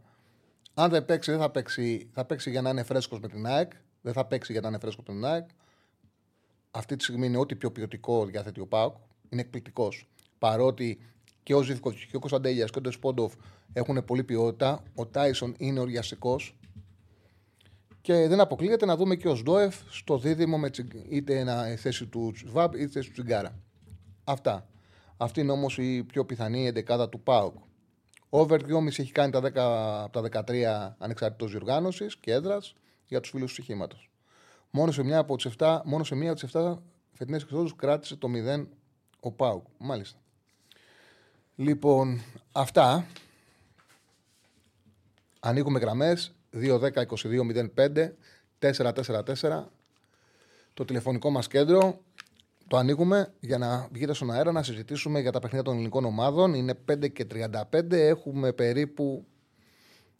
Αν δεν παίξει, δεν θα παίξει, θα παίξει για να είναι φρέσκος με την ΑΕΚ. Δεν θα παίξει για να είναι φρέσκος με την ΑΕΚ. Αυτή τη στιγμή είναι ό,τι πιο ποιοτικό διαθέτει ο Πάουκ. Είναι εκπληκτικός. Παρότι και ο Ζήφκοβιτ και ο Κωνσταντέγια και ο Ντεσπότοφ έχουν πολύ ποιότητα. Ο Τάισον είναι οριαστικό. Και δεν αποκλείεται να δούμε και ο Σντόεφ στο δίδυμο με είτε ένα θέση του Σβάμπ είτε θέση του Τσιγκάρα. Αυτά. Αυτή είναι όμως η πιο πιθανή εντεκάδα του ΠΑΟΚ. Over 2,5 έχει κάνει τα 10 από τα 13 ανεξαρτητός διοργάνωσης και έδρας για τους φίλους του στοιχήματος. Μόνο σε μια από τις 7, μόνο σε μία από τις 7 φετινές εξόδου κράτησε το 0 ο ΠΑΟΚ. Μάλιστα. Λοιπόν, αυτά. Ανοίγουμε γραμμές 2-10-22-05 4-4-4 το τηλεφωνικό μας κέντρο το ανοίγουμε για να βγείτε στον αέρα να συζητήσουμε για τα παιχνίδια των ελληνικών ομάδων. Είναι 5 και 35. Έχουμε περίπου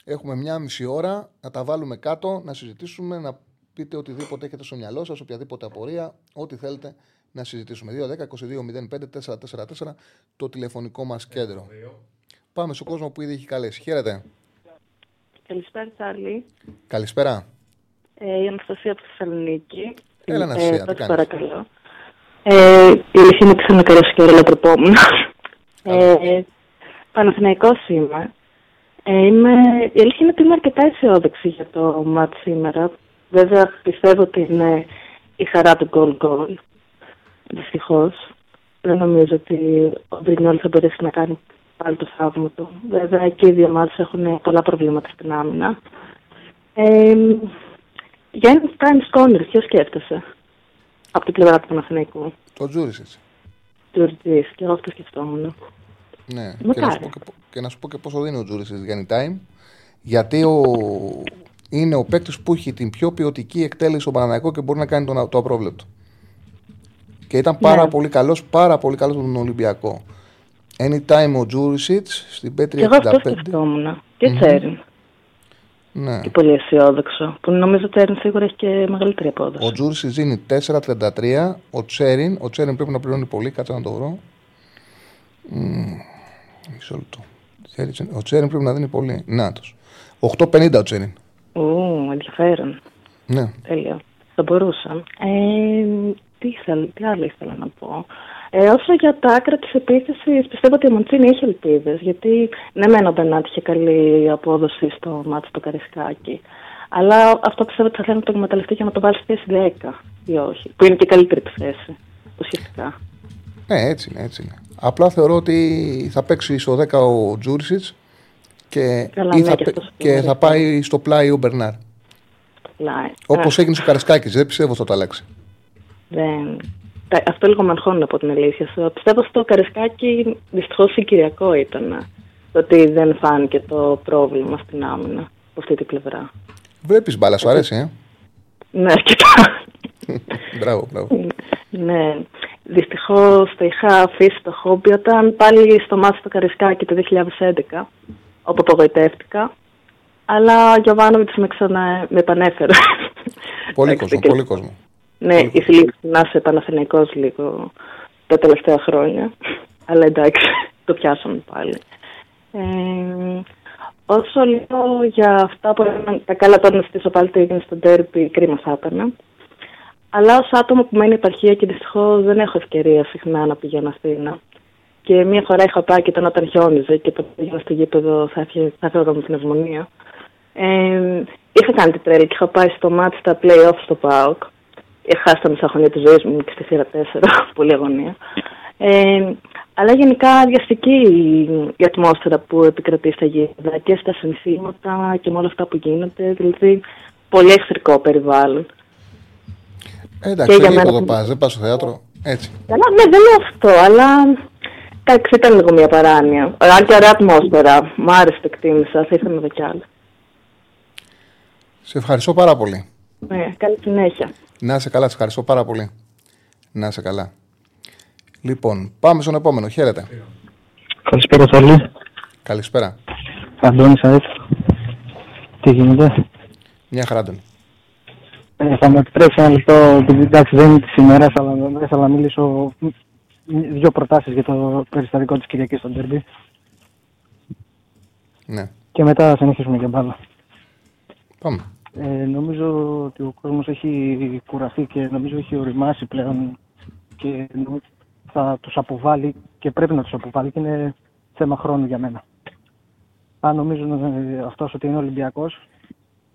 έχουμε μια μισή ώρα να τα βάλουμε κάτω, να συζητήσουμε, να πείτε οτιδήποτε έχετε στο μυαλό σας, οποιαδήποτε απορία, ό,τι θέλετε να συζητήσουμε. 2-10-22-05-444 το τηλεφωνικό μας κέντρο. Πάμε στον κόσμο που ήδη έχει καλέσει. Χαίρετε. Καλησπέρα, Τσάρλι. Καλησπέρα. Ε, η Αναστασία από τη Θεσσαλονίκη. Έλα, Αναστασία, ε, τι σας κάνεις; παρακαλώ. Ε, η αλήθεια είναι ξανακαρέσει και όλα τρεπόμουν. ε, Παναθηναϊκός είμαι. Ε, είμαι. Η αλήθεια είναι ότι είμαι αρκετά αισιόδοξη για το μάτς σήμερα. Βέβαια, πιστεύω ότι είναι η χαρά του goal goal. Δυστυχώς. Δεν νομίζω ότι ο Μπρινιόλ θα μπορέσει να κάνει πάλι το θαύμα του. Βέβαια, και οι δύο ομάδες έχουν πολλά προβλήματα στην άμυνα. Ε, για ένα time corner, ποιος σκέφτεσαι; Από την πλευρά του Παναθηναϊκού. Το Τζούρισιτ. Τουρτζή, και εγώ αυτό σκεφτόμουν. Ναι. Και Μακάρι. να, σου πω και, πο- και να σου πω και πόσο δίνει ο Τζούρισιτ για time. Γιατί ο, είναι ο παίκτης που έχει την πιο ποιοτική εκτέλεση στο Παναναναϊκό και μπορεί να κάνει το, το απρόβλεπτο. Και ήταν πάρα Ναι. πολύ καλός, πάρα πολύ καλός στον Ολυμπιακό. Anytime ο Τζούρισιτς στην Και εγώ αυτό Πέτρια 65. σκεφτόμουν. Και Τσέριν. Ναι. Και πολύ αισιόδοξο. Που νομίζω ότι Τσέριν σίγουρα έχει και μεγαλύτερη απόδοση. Ο Τζούρισιτ δίνει 4,33. Ο Τσέριν, ο Τσέριν πρέπει να πληρώνει πολύ, κάτσε να το βρω. Μμμ, Μισό λεπτό. Τσέριν- Ο Τσέριν πρέπει να δίνει πολύ. Να το. 8,50 ο Τσέριν. Ου, ενδιαφέρον. Ναι. Τέλεια. Θα μπορούσα. Ε, τι, ήθελα, τι άλλο ήθελα να πω. Ε, όσο για τα άκρα της επίθεσης, πιστεύω ότι ο Μαντσίνη έχει ελπίδες. Γιατί ναι, μεν ο Μπενάτ είχε καλή απόδοση στο μάτι του Καρισκάκη. Αλλά αυτό πιστεύω ότι θα θέλει να το εκμεταλλευτεί για να το βάλει στη θέση 10 ή όχι. Που είναι και η καλύτερη του θέση. Ουσιαστικά. Ναι, έτσι είναι, έτσι είναι. Απλά θεωρώ ότι θα παίξει στο 10 ο Τζούρισιτς και, Καλά, ή ναι, θα, και πε- αυτός και είναι θα πάει στο πλάι ο Μπερνάρ. Πλάι. Όπως Α, έγινε στο Καρασκάκη. Δεν πιστεύω θα το αλλάξει. Δεν... Τα- Αυτό λίγο με αγχώνει από την αλήθεια σου. Πιστεύω στο Καρισκάκη δυστυχώς συγκυριακό ήταν. Το ότι δεν φάνηκε το πρόβλημα στην άμυνα από αυτή την πλευρά. Βλέπεις μπάλα, σου αρέσει, ε; Ναι, αρκετά. μπράβο, μπράβο. ναι. Δυστυχώς το είχα αφήσει το χόμπι όταν πάλι στο μάτι του Καρισκάκη το 2011 όπου απογοητεύτηκα. Αλλά ο Γιωβάνοβιτ με, ξανα... με επανέφερε. Πολύ Εντάξει, κόσμο, και- πολύ κόσμο. Ναι, η θλίψη να είσαι Παναθηναϊκός λίγο τα τελευταία χρόνια. Αλλά εντάξει, το πιάσαμε πάλι. Ε, όσο λέω για αυτά που έκαναν τα καλά τώρα να στήσω πάλι τι έγινε στο ντέρμπι, κρίμα θα ήταν. Αλλά ως άτομο που μένει επαρχία και δυστυχώς δεν έχω ευκαιρία συχνά να πηγαίνω Αθήνα. Και μία φορά είχα πάει και ήταν όταν χιόνιζε και όταν πήγαινα στο γήπεδο θα έφυγε- θα έφευγα με πνευμονία. Ε, είχα κάνει την τρέλη και είχα πάει στο μάτι στα play-off στο ΠΑΟΚ. Χάσει τα μισά χρόνια της ζωής μου και στη θύρα 4, πολύ αγωνία. Ε, αλλά γενικά διαστική η- η ατμόσφαιρα που επικρατεί στα γήπεδα και στα συνθήματα και με όλα αυτά που γίνονται. Δηλαδή, πολύ εχθρικό περιβάλλον. Ε, εντάξει, Και για σε μένα- γήπεδο πας, δεν πας στο θέατρο. Έτσι. Καλά, ναι, δεν λέω αυτό, αλλά εντάξει, ήταν λίγο μια παράνοια. Αν και ωραία ατμόσφαιρα. Μ' άρεσε, το εκτίμησα. Θα ήθελα να δω κι άλλο. Σε ευχαριστώ πάρα πολύ. Ναι, καλή συνέχεια. Να είσαι καλά, σε ευχαριστώ πάρα πολύ. Να είσαι καλά. Λοιπόν, πάμε στον επόμενο. Χαίρετε. Καλησπέρα Τσάρλι. Καλησπέρα. Αντώνης Αέτ. Τι γίνεται; Μια χαρά, Αντώνη. Ε, θα μου επιτρέψεις ένα λεπτό, επειδή εντάξει δεν είναι της ημέρας, αλλά δεν ήθελα να μιλήσω μ, δύο προτάσεις για το περιστατικό της Κυριακής στο Ντέρμπι Ναι. και μετά θα συνεχίσουμε για μπάλα. Πάμε. Ε, νομίζω ότι ο κόσμος έχει κουραστεί και νομίζω έχει οριμάσει πλέον και νομ- θα τους αποβάλει και πρέπει να τους αποβάλει και είναι θέμα χρόνου για μένα. Αν νομίζουν ε, αυτός ότι είναι Ολυμπιακός,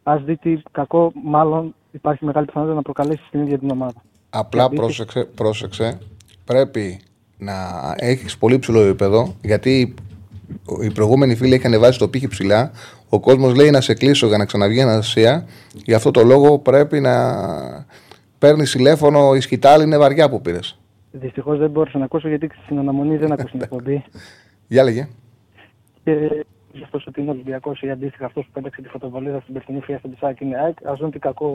ας δει τι κακό μάλλον υπάρχει μεγάλη πιθανότητα να προκαλέσει στην ίδια την ομάδα. Απλά Γιατί- πρόσεξε, πρόσεξε. Πρέπει να έχεις πολύ ψηλό επίπεδο, γιατί οι προηγούμενοι φίλοι είχαν βάσει το πύχη ψηλά. Ο κόσμος λέει να σε κλείσω για να ξαναβγεί η αναστασία. Γι' αυτό το λόγο πρέπει να παίρνεις τηλέφωνο. Η σκητάλη είναι βαριά που πήρες. Δυστυχώς δεν μπόρεσα να ακούσω γιατί στην αναμονή δεν άκουσα την εκπομπή. Για λέγε. Και αυτός ότι είναι Ολυμπιακός ή αντίστοιχα αυτός που πέταξε τη φωτοβολίδα στην περσινή φιέστα τη ΑΕΚ είναι ΑΕΚ, ας δουν τι κακό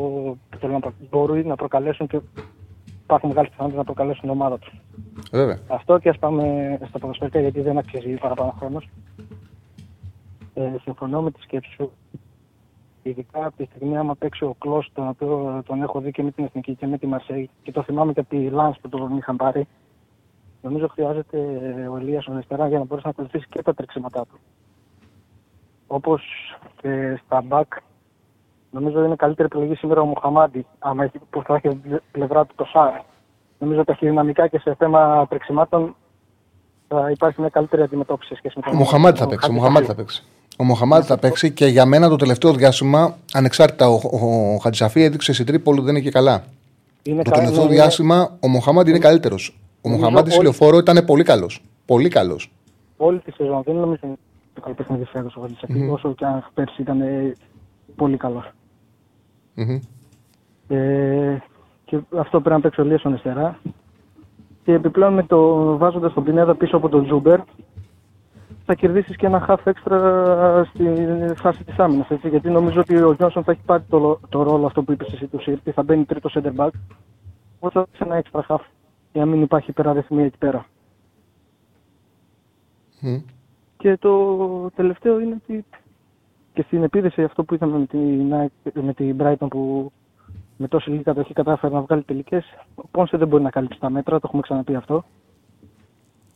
που θέλουν να προ- μπορεί να προκαλέσουν και υπάρχουν μεγάλες πιθανότητες να προκαλέσουν την ομάδα τους. Βέβαια. Αυτό και ας πάμε στα ποδοσφαιρικά γιατί δεν αξίζει παραπάνω χρόνος. Ε, συμφωνώ με τη σκέψη σου. Ειδικά από τη στιγμή άμα παίξει ο Κλώσ, τον οποίο τον έχω δει και με την Εθνική και με τη Μαρσέη και το θυμάμαι και από τη Λάνς που τον είχαν πάρει. Νομίζω χρειάζεται ο Ελίας ο αριστερά για να μπορέσει να ακολουθήσει και τα τρεξίματά του. Όπως και στα μπακ, νομίζω είναι καλύτερη επιλογή σήμερα ο Μουχαμάντη, άμα έχει, που θα έχει πλευρά του το Σάρ. Νομίζω ότι δυναμικά και σε θέμα τρεξιμάτων θα υπάρχει μια καλύτερη αντιμετώπιση σε σχέση με τον Ο Μοχαμάτι θα τον παίξει. Ο Χατζη Μοχαμάτι θα Σαφή. παίξει. Ο Μοχαμάτι θα παίξει και για μένα το τελευταίο διάστημα, ανεξάρτητα, ο, ο, ο Χατζησαφή έδειξε στην Τρίπολη δεν είναι και καλά. Είναι Το κα- τελευταίο ναι, διάστημα ο Μοχαμάτι είναι καλύτερος. Ο Νομίζω Μοχαμάτι στη όλοι- λεωφόρο ήταν πολύ καλός. Πολύ καλός. Όλη τη σεζόν δεν νομίζω ότι είναι το καλό παιχνίδι φέτος ο Χατζησαφή, όσο και αν πέρσι ήταν ε, πολύ καλός. Ε, και αυτό πρέπει να παίξει ο Λίας στον αριστερά. Και επιπλέον με το βάζοντας τον Πινέδα πίσω από τον Τζούμπερ θα κερδίσεις και ένα half extra στη φάση της άμυνας. Έτσι, γιατί νομίζω ότι ο Γιόνσον θα έχει πάρει το, το ρόλο αυτό που είπες εσύ του Σύρτη, θα μπαίνει τρίτος center back. Οπότε θα έχεις ένα extra half για να μην υπάρχει υπεραριθμία εκεί πέρα. Και το τελευταίο είναι ότι και στην επίδεση αυτό που είδαμε με την, ΑΕΚ- με την Brighton που με τόση λίγη κατοχή κατάφερε να βγάλει τελικές. Ο Πόνσε δεν μπορεί να καλύψει τα μέτρα, το έχουμε ξαναπεί αυτό.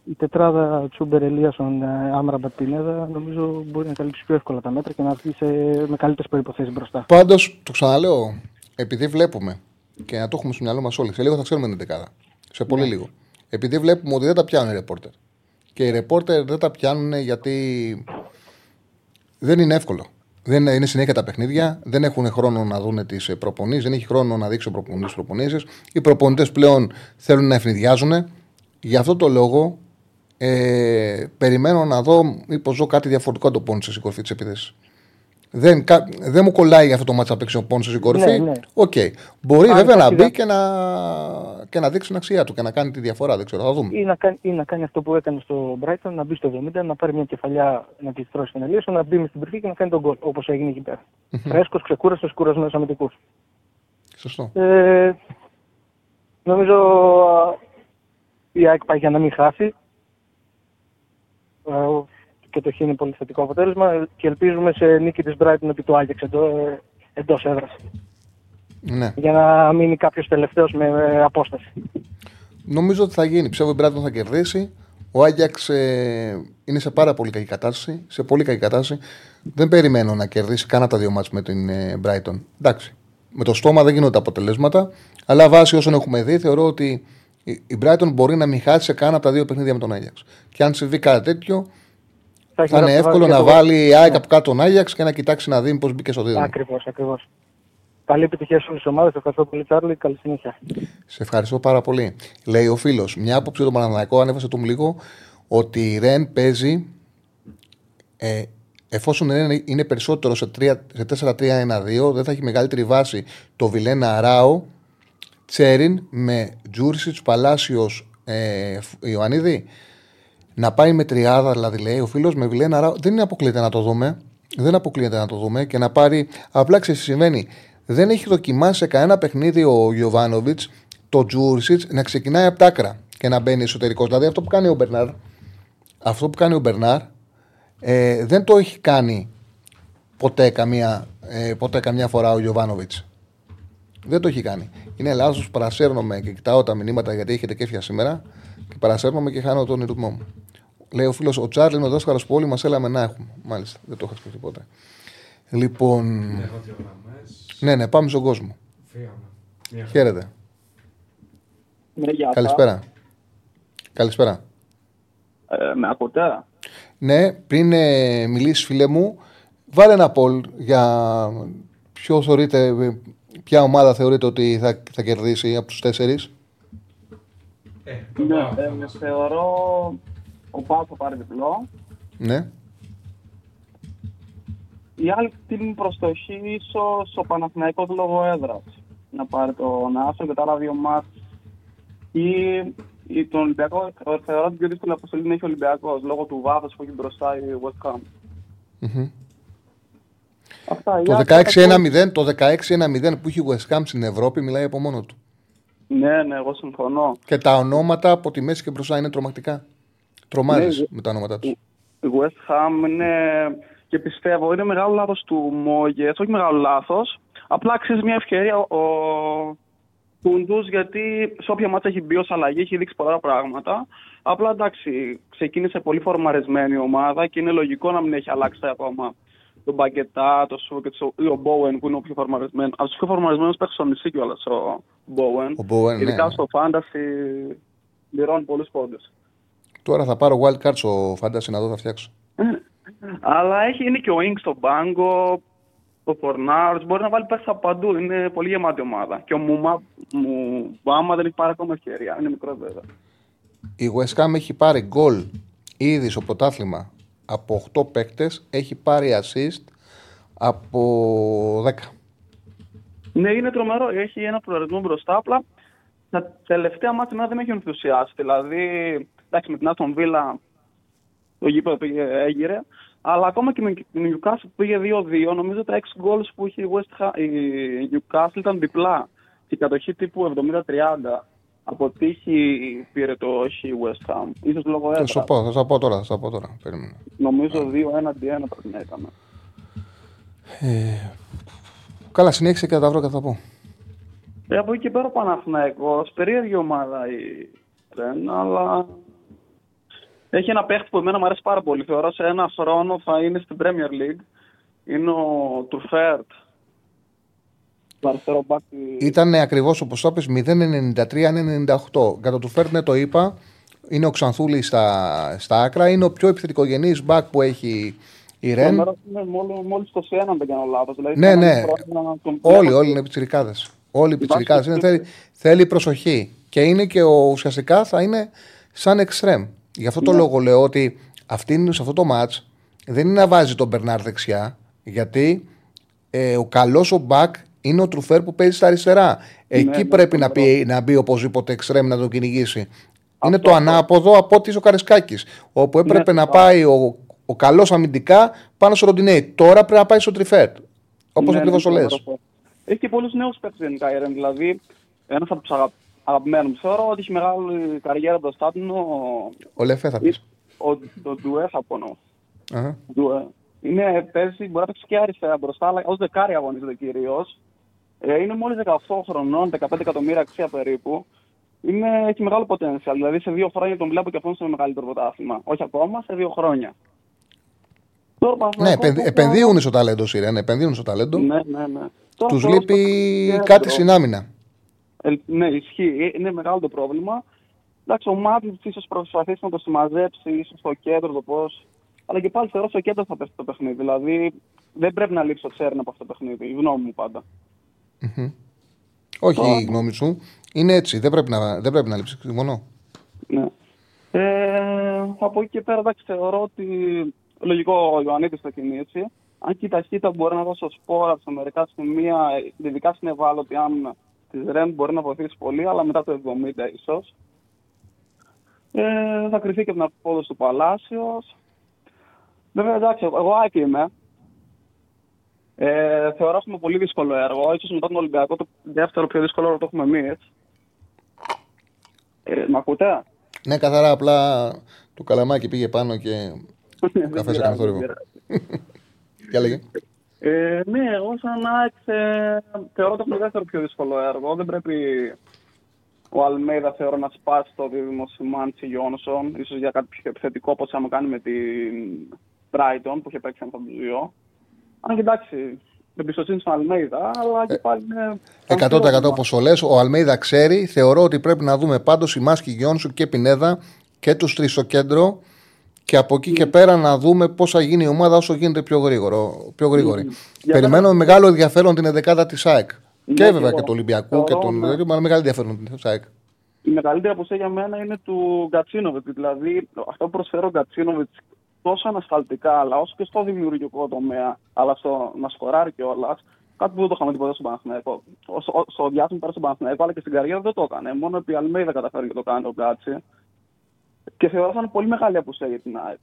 Η τετράδα Τσούμπερ Ελίασον Άμραμπατ Πινέδα νομίζω μπορεί να καλύψει πιο εύκολα τα μέτρα και να βγει σε, με καλύτερες προποθέσει μπροστά. Πάντως, το ξαναλέω, επειδή βλέπουμε και να το έχουμε στο μυαλό μας όλοι, σε λίγο θα ξέρουμε την δεκάδα. Σε πολύ λίγο. Επειδή βλέπουμε ότι δεν τα πιάνουν οι ρεπόρτερ. Και οι ρεπόρτερ δεν τα πιάνουν γιατί δεν είναι εύκολο. Δεν είναι συνέχεια τα παιχνίδια, δεν έχουν χρόνο να δουν τις προπονήσεις, δεν έχει χρόνο να δείξει ο προπονητής τις προπονήσεις. Οι προπονητές πλέον θέλουν να ευνηδιάζουν. Γι' αυτό το λόγο ε, περιμένω να δω μήπως ζω κάτι διαφορετικό από το πόνι στην κορφή τη επίθεση. Δεν, κα- δεν μου κολλάει αυτό το μάτσα να παίξει ο πόνι στην κορφή. Ναι, ναι. Οκ. Μπορεί Αν βέβαια να υπάρχει μπει δα- και να, και να δείξει την αξία του και να κάνει τη διαφορά. Δεν ξέρω, θα δούμε. Ή να, κάνει, ή να κάνει αυτό που έκανε στο Brighton, να μπει στο 70, να πάρει μια κεφαλιά να τη τρώσει στην Ελίασον, να μπει μες στην περιοχή και να κάνει τον γκολ όπως έγινε εκεί πέρα. Φρέσκος, ξεκούραστος, κουρασμένος αμυντικού. Σωστό. Ε, νομίζω α, η ΑΕΚ πάει για να μην χάσει. Ε, και το χ είναι πολύ θετικό αποτέλεσμα και ελπίζουμε σε νίκη της Brighton επί του Άγιαξ εντό, εντός έδρας. Ναι. Για να μείνει κάποιος τελευταίος με ε, απόσταση. Νομίζω ότι θα γίνει. Πιστεύω ότι η Brighton θα κερδίσει. Ο Άγιαξ ε, είναι σε πάρα πολύ κακή κατάσταση. Σε πολύ κακή κατάσταση. Δεν περιμένω να κερδίσει κανένα τα δύο μάτς με την ε, Brighton. Εντάξει. Με το στόμα δεν γίνονται αποτελέσματα. Αλλά βάσει όσων έχουμε δει, θεωρώ ότι η η Brighton μπορεί να μην χάσει σε κανένα από τα δύο παιχνίδια με τον Άγιαξ. Και αν συμβεί κάτι τέτοιο, Θα, έχει θα είναι να εύκολο και να το- βάλει η ΑΕΚ από κάτω τον Άγιαξ και να κοιτάξει να δει πώς μπήκε στο δίδυμο. Ακριβώς, ακριβώς. Καλή επιτυχία σε όλες τις ομάδες. Ευχαριστώ πολύ Τσάρλι. Καλή συνέχεια. Σε ευχαριστώ πάρα πολύ. Λέει ο φίλος, μια άποψη του Παναναναϊκό, ανέβασε το μου λίγο, ότι η Ρεν παίζει ε, εφόσον η Ρεν είναι περισσότερο σε, τρία- σε 4-3-1-2, δεν θα έχει μεγαλύτερη βάση το Βιλένα, Αράο, Τσέριν με Τζούριτσιτς, Παλάσιος, ε, Φ- Ιωαννίδη. Να πάει με τριάδα, δηλαδή λέει ο φίλος με Βιλένα, Αράο. Δεν είναι αποκλείεται να το δούμε. Δεν αποκλείεται να το δούμε και να πάρει. Απλά ξέρεις τι συμβαίνει. Δεν έχει δοκιμάσει σε κανένα παιχνίδι ο Γιοβάνοβιτς το Τζούριτσιτς να ξεκινάει από τα άκρα και να μπαίνει εσωτερικός. Δηλαδή αυτό που κάνει ο Μπερνάρ, αυτό που κάνει ο Μπερνάρ ε, δεν το έχει κάνει ποτέ καμία, ε, ποτέ καμιά φορά ο Γιωβάνοβιτς. Δεν το έχει κάνει. Είναι λάθος που παρασέρνομαι και κοιτάω τα μηνύματα γιατί έχετε κέφια σήμερα και παρασέρνομαι και χάνω τον ρυθμό μου. Λέει ο φίλος, ο Τσάρλι είναι ο δάσκαλος που όλοι μας έλαμε να έχουμε. Μάλιστα, δεν το είχα σκεφτεί ποτέ. Λοιπόν. Έχω δύο γραμμές. Ναι, ναι, πάμε στον κόσμο. Φύγαμε. Μια χαρά. Χαίρετε. Ναι, γεια σας. Καλησπέρα. Καλησπέρα. Ε, με ακούτε; Ναι, πριν ε, μιλήσεις, φίλε μου, βάλε ένα poll για ποιο θεωρείτε, ε, ποια ομάδα θεωρείτε ότι θα, θα κερδίσει από τους τέσσερις; Ε, το Ναι, πάω, θα ε, μας- θεωρώ ο Πάο θα πάρει διπλό. Ναι. Η άλλη τιμή προς το χ ίσως ο Παναθηναϊκός λόγω έδρας. Να πάρει τον Άσο και τα άλλα δύο μάτς. Ή, ή τον Ολυμπιακό, ε, θεωρώ την πιο δύσκολη αποστολή να έχει ο Ολυμπιακός λόγω του βάθους που έχει μπροστά η West Ham. Μμμ. Αυτά, η Το άλλη 16-1-0 το 16-1-0 που έχει η West Ham στην Ευρώπη μιλάει από μόνο του. Ναι, ναι, εγώ συμφωνώ. Και τα ονόματα από τη μέση και μπροστά είναι τρομακτικά. Τρομάζεις Ναι, με τα ονόματα τους. Η West Ham είναι και πιστεύω είναι μεγάλο λάθος του Μόγες, όχι μεγάλο λάθος. Απλά αξίζει μια ευκαιρία ο Κούντους γιατί σε όποια μάτσα έχει μπει ως αλλαγή έχει δείξει πολλά πράγματα. Απλά εντάξει, ξεκίνησε πολύ φορμαρισμένη η ομάδα και είναι λογικό να μην έχει αλλάξει ακόμα τον Μπαγκετά, το Σου και το- ή ο Μπόουεν που είναι ο πιο φορμαρισμένος. Από τους πιο φορμαρισμένους παίχτες στο νησί κιόλας ο Μπόουεν. Ο Bowen, ναι, Ειδικά ναι. στο Fantasy πληρώνει πολλούς πόντους. Τώρα θα πάρω wild card στο fantasy να δω θα φτιάξω. Αλλά έχει, είναι και ο Ινγκ στον πάγκο, ο Φορνάρ, μπορεί να βάλει παίχτες από παντού. Είναι πολύ γεμάτη ομάδα. Και ο Μουμα, Μουμπάμα δεν έχει πάρει ακόμα ευκαιρία. Είναι μικρός βέβαια. Η West Ham έχει πάρει γκολ ήδη στο πρωτάθλημα από 8 παίκτες, έχει πάρει assist από 10. Ναι, είναι τρομερό. Έχει ένα προορισμό μπροστά. Απλά τα τελευταία μάτια εμένα δεν με έχει ενθουσιάσει. Δηλαδή, εντάξει, με την Άστον Βίλα το γήπεδο πήγε, έγειρε. Αλλά ακόμα και με την Newcastle που πήγε 2-2, νομίζω τα 6 goals που είχε η, West Ham, η Newcastle ήταν διπλά. Και η κατοχή τύπου 70-30. Από τύχη πήρε το όχι η West Ham. Ίσως λόγω Θα σου έδρας. πω, θα σου πω τώρα, θα σου πω τώρα. Περίμενε. Νομίζω 2 έναντι 1 πρέπει να ήταν. Καλά, συνέχισε και θα τα βρω και θα τα πω. Ε, από εκεί και πέρα ο Παναθηναϊκός, περίεργη ομάδα η Τρεν, αλλά έχει ένα παίχτη που εμένα μου αρέσει πάρα πολύ. Θεωρώ σε ένα χρόνο θα είναι στην Premier League. Είναι ο Τουρφέρτ. Το αριστερό μπακ. Ήταν ακριβώς όπως το είπες 0,93-98. Κατά του Φέρνε το είπα. Είναι ο Ξανθούλη στα, στα άκρα. Είναι ο πιο επιθετικογενής μπακ που έχει η Ρεν. Τρομερός είναι μόλι- μόλις 21 αν δεν κάνω λάθος. Δηλαδή, Ναι, σε ένα ναι. χρόνο τον Όλοι, βλέπω- όλοι είναι πιτσιρικάδες. Όλοι οι πιτσιρικάδες. Υπάρχει Θέλει, θέλει προσοχή. Και είναι και ο, ουσιαστικά θα είναι σαν εξτρέμ. Γι' αυτό το Ναι. λόγο λέω ότι αυτή, είναι- σε αυτό το match δεν είναι να βάζει τον Μπερνάρ δεξιά. Γιατί ε, ο καλός ο μπακ είναι ο Τρουφέρ που παίζει στα αριστερά. Εκεί ναι, πρέπει να, φοβερό. πει, να μπει οπωσδήποτε εξτρέμ να τον κυνηγήσει. είναι Αυτό, το αυτό. ανάποδο από ό,τι ο Καρισκάκη. Όπου έπρεπε Ναι, να σωστά. πάει ο, ο καλός αμυντικά πάνω στο Ροντινέι. Τώρα πρέπει να πάει στο Τριφέρ. Όπως Ναι, ακριβώς ναι, το λε. τρομερό. Έχει και πολλούς νέους παίκτες γενικά η Ρεν. Δηλαδή, ένας από τους αγα... αγαπημένους μου θεωρώ ότι έχει μεγάλη καριέρα μπροστά του είναι ο, Ο Λεφέ θα πει. ο, ο Ντουέ θα πω. νο. Αχα. Του, ε, Είναι πέρσι, μπορεί να παίξει και αριστερά μπροστά, αλλά ως δεκάρι αγωνίζεται κυρίως. Ε, είναι μόλις 18 χρονών, 15 εκατομμύρια αξία περίπου. Είναι, έχει μεγάλο potential. Δηλαδή σε δύο χρόνια τον βλέπω και αυτόν στο μεγαλύτερο πρωτάθλημα. Όχι ακόμα, σε δύο χρόνια. Τώρα, Ναι, Παναθηναϊκός επενδύ- έχω- επενδύουν στο ταλέντο, Σιρέν. Επενδύουν στο ταλέντο. Ναι, ναι, ναι. Τώρα Τους θέλω λείπει στο κέντρο. κάτι στην άμυνα. Ε, ναι, ισχύει. Ε, Είναι μεγάλο το πρόβλημα. Εντάξει, ο Μάτλιτς ίσως προσπαθήσει να το συμμαζέψει, ίσως στο κέντρο το πώς. Αλλά και πάλι θεωρώ στο κέντρο θα πέσει το παιχνίδι. Δηλαδή δεν πρέπει να λείψει ο Τσέρν από αυτό το παιχνίδι. Η γνώμη μου πάντα. Όχι Τώρα- η γνώμη σου. Είναι έτσι. Δεν πρέπει να, δεν πρέπει να λείψεις. Συμφωνώ. Ναι. Ε, από εκεί και πέρα, εντάξει, θεωρώ ότι λογικό ο Ιωαννίδη θα κινήσει. Αν και η ταχύτητα μπορεί να δώσει σπόρα σε μερικά σημεία, ειδικά στην ευάλωτη άμυνα της Ρεν, μπορεί να βοηθήσει πολύ, αλλά μετά το 70 ίσως. Ε, θα κρυθεί και από την απόδοση του Παλάσιος. Βέβαια, εντάξει, εγώ άκη είμαι. Ε, θεωρώ έχουμε πολύ δύσκολο έργο. Ίσως μετά τον Ολυμπιακό το δεύτερο πιο δύσκολο έργο το έχουμε εμείς. Ε, μ' ακούτε; Ναι, καθαρά απλά το καλαμάκι πήγε πάνω και. Δεν καφές πειράζει, έκανε θόρυβο. δεν πειράζει. Τι έλεγε. Ε, ναι, εγώ σαν ΑΕΚ ε, θεωρώ το έχουμε δεύτερο πιο δύσκολο έργο. Δεν πρέπει ο Αλμέιδα θεωρώ να σπάσει το δίδυμο Σιμάντσι Γιόνσον, ίσως για κάτι πιο επιθετικό όπως άμα κάνει με την Brighton που είχε παίξει ένα από τους δύο. Αν και εντάξει, εμπιστοσύνη στον Αλμέιδα, αλλά και πάλι είναι... 100% όπω λε, ο Αλμέιδα ξέρει. Θεωρώ ότι πρέπει να δούμε πάντως η Μάσκη Γιόνσου και Πινέδα και τους τρεις στο κέντρο. Και από εκεί και πέρα να δούμε πώς θα γίνει η ομάδα όσο γίνεται πιο, γρήγορο, πιο γρήγορη. Για Περιμένω με μεγάλο ενδιαφέρον την δεκάδα της ΑΕΚ. Ναι, και και βέβαια εγώ. και του Ολυμπιακού και Θεωρώ, τον. ναι. Δηλαδή, αλλά μεγάλο ενδιαφέρον τη ΑΕΚ. Η μεγαλύτερη απουσία για μένα είναι του Γκατσίνοβιτς. Δηλαδή, αυτό που προσφέρει ο Γκατσίνοβιτς τόσο ανασφαλτικά, αλλά όσο και στο δημιουργικό τομέα, αλλά στο να σκοράρει κιόλας, κάτι που δεν το είχαμε τίποτα στον Παναθηναϊκό. Στο, στο διάστημα πέρα στον Παναθηναϊκό, αλλά και στην καριέρα δεν το έκανε. Μόνο επί Αλμέιδα καταφέρει και το κάνει ο Γκάτσι. Και θεωρώ θα είναι πολύ μεγάλη απουσία για την ΑΕΚ.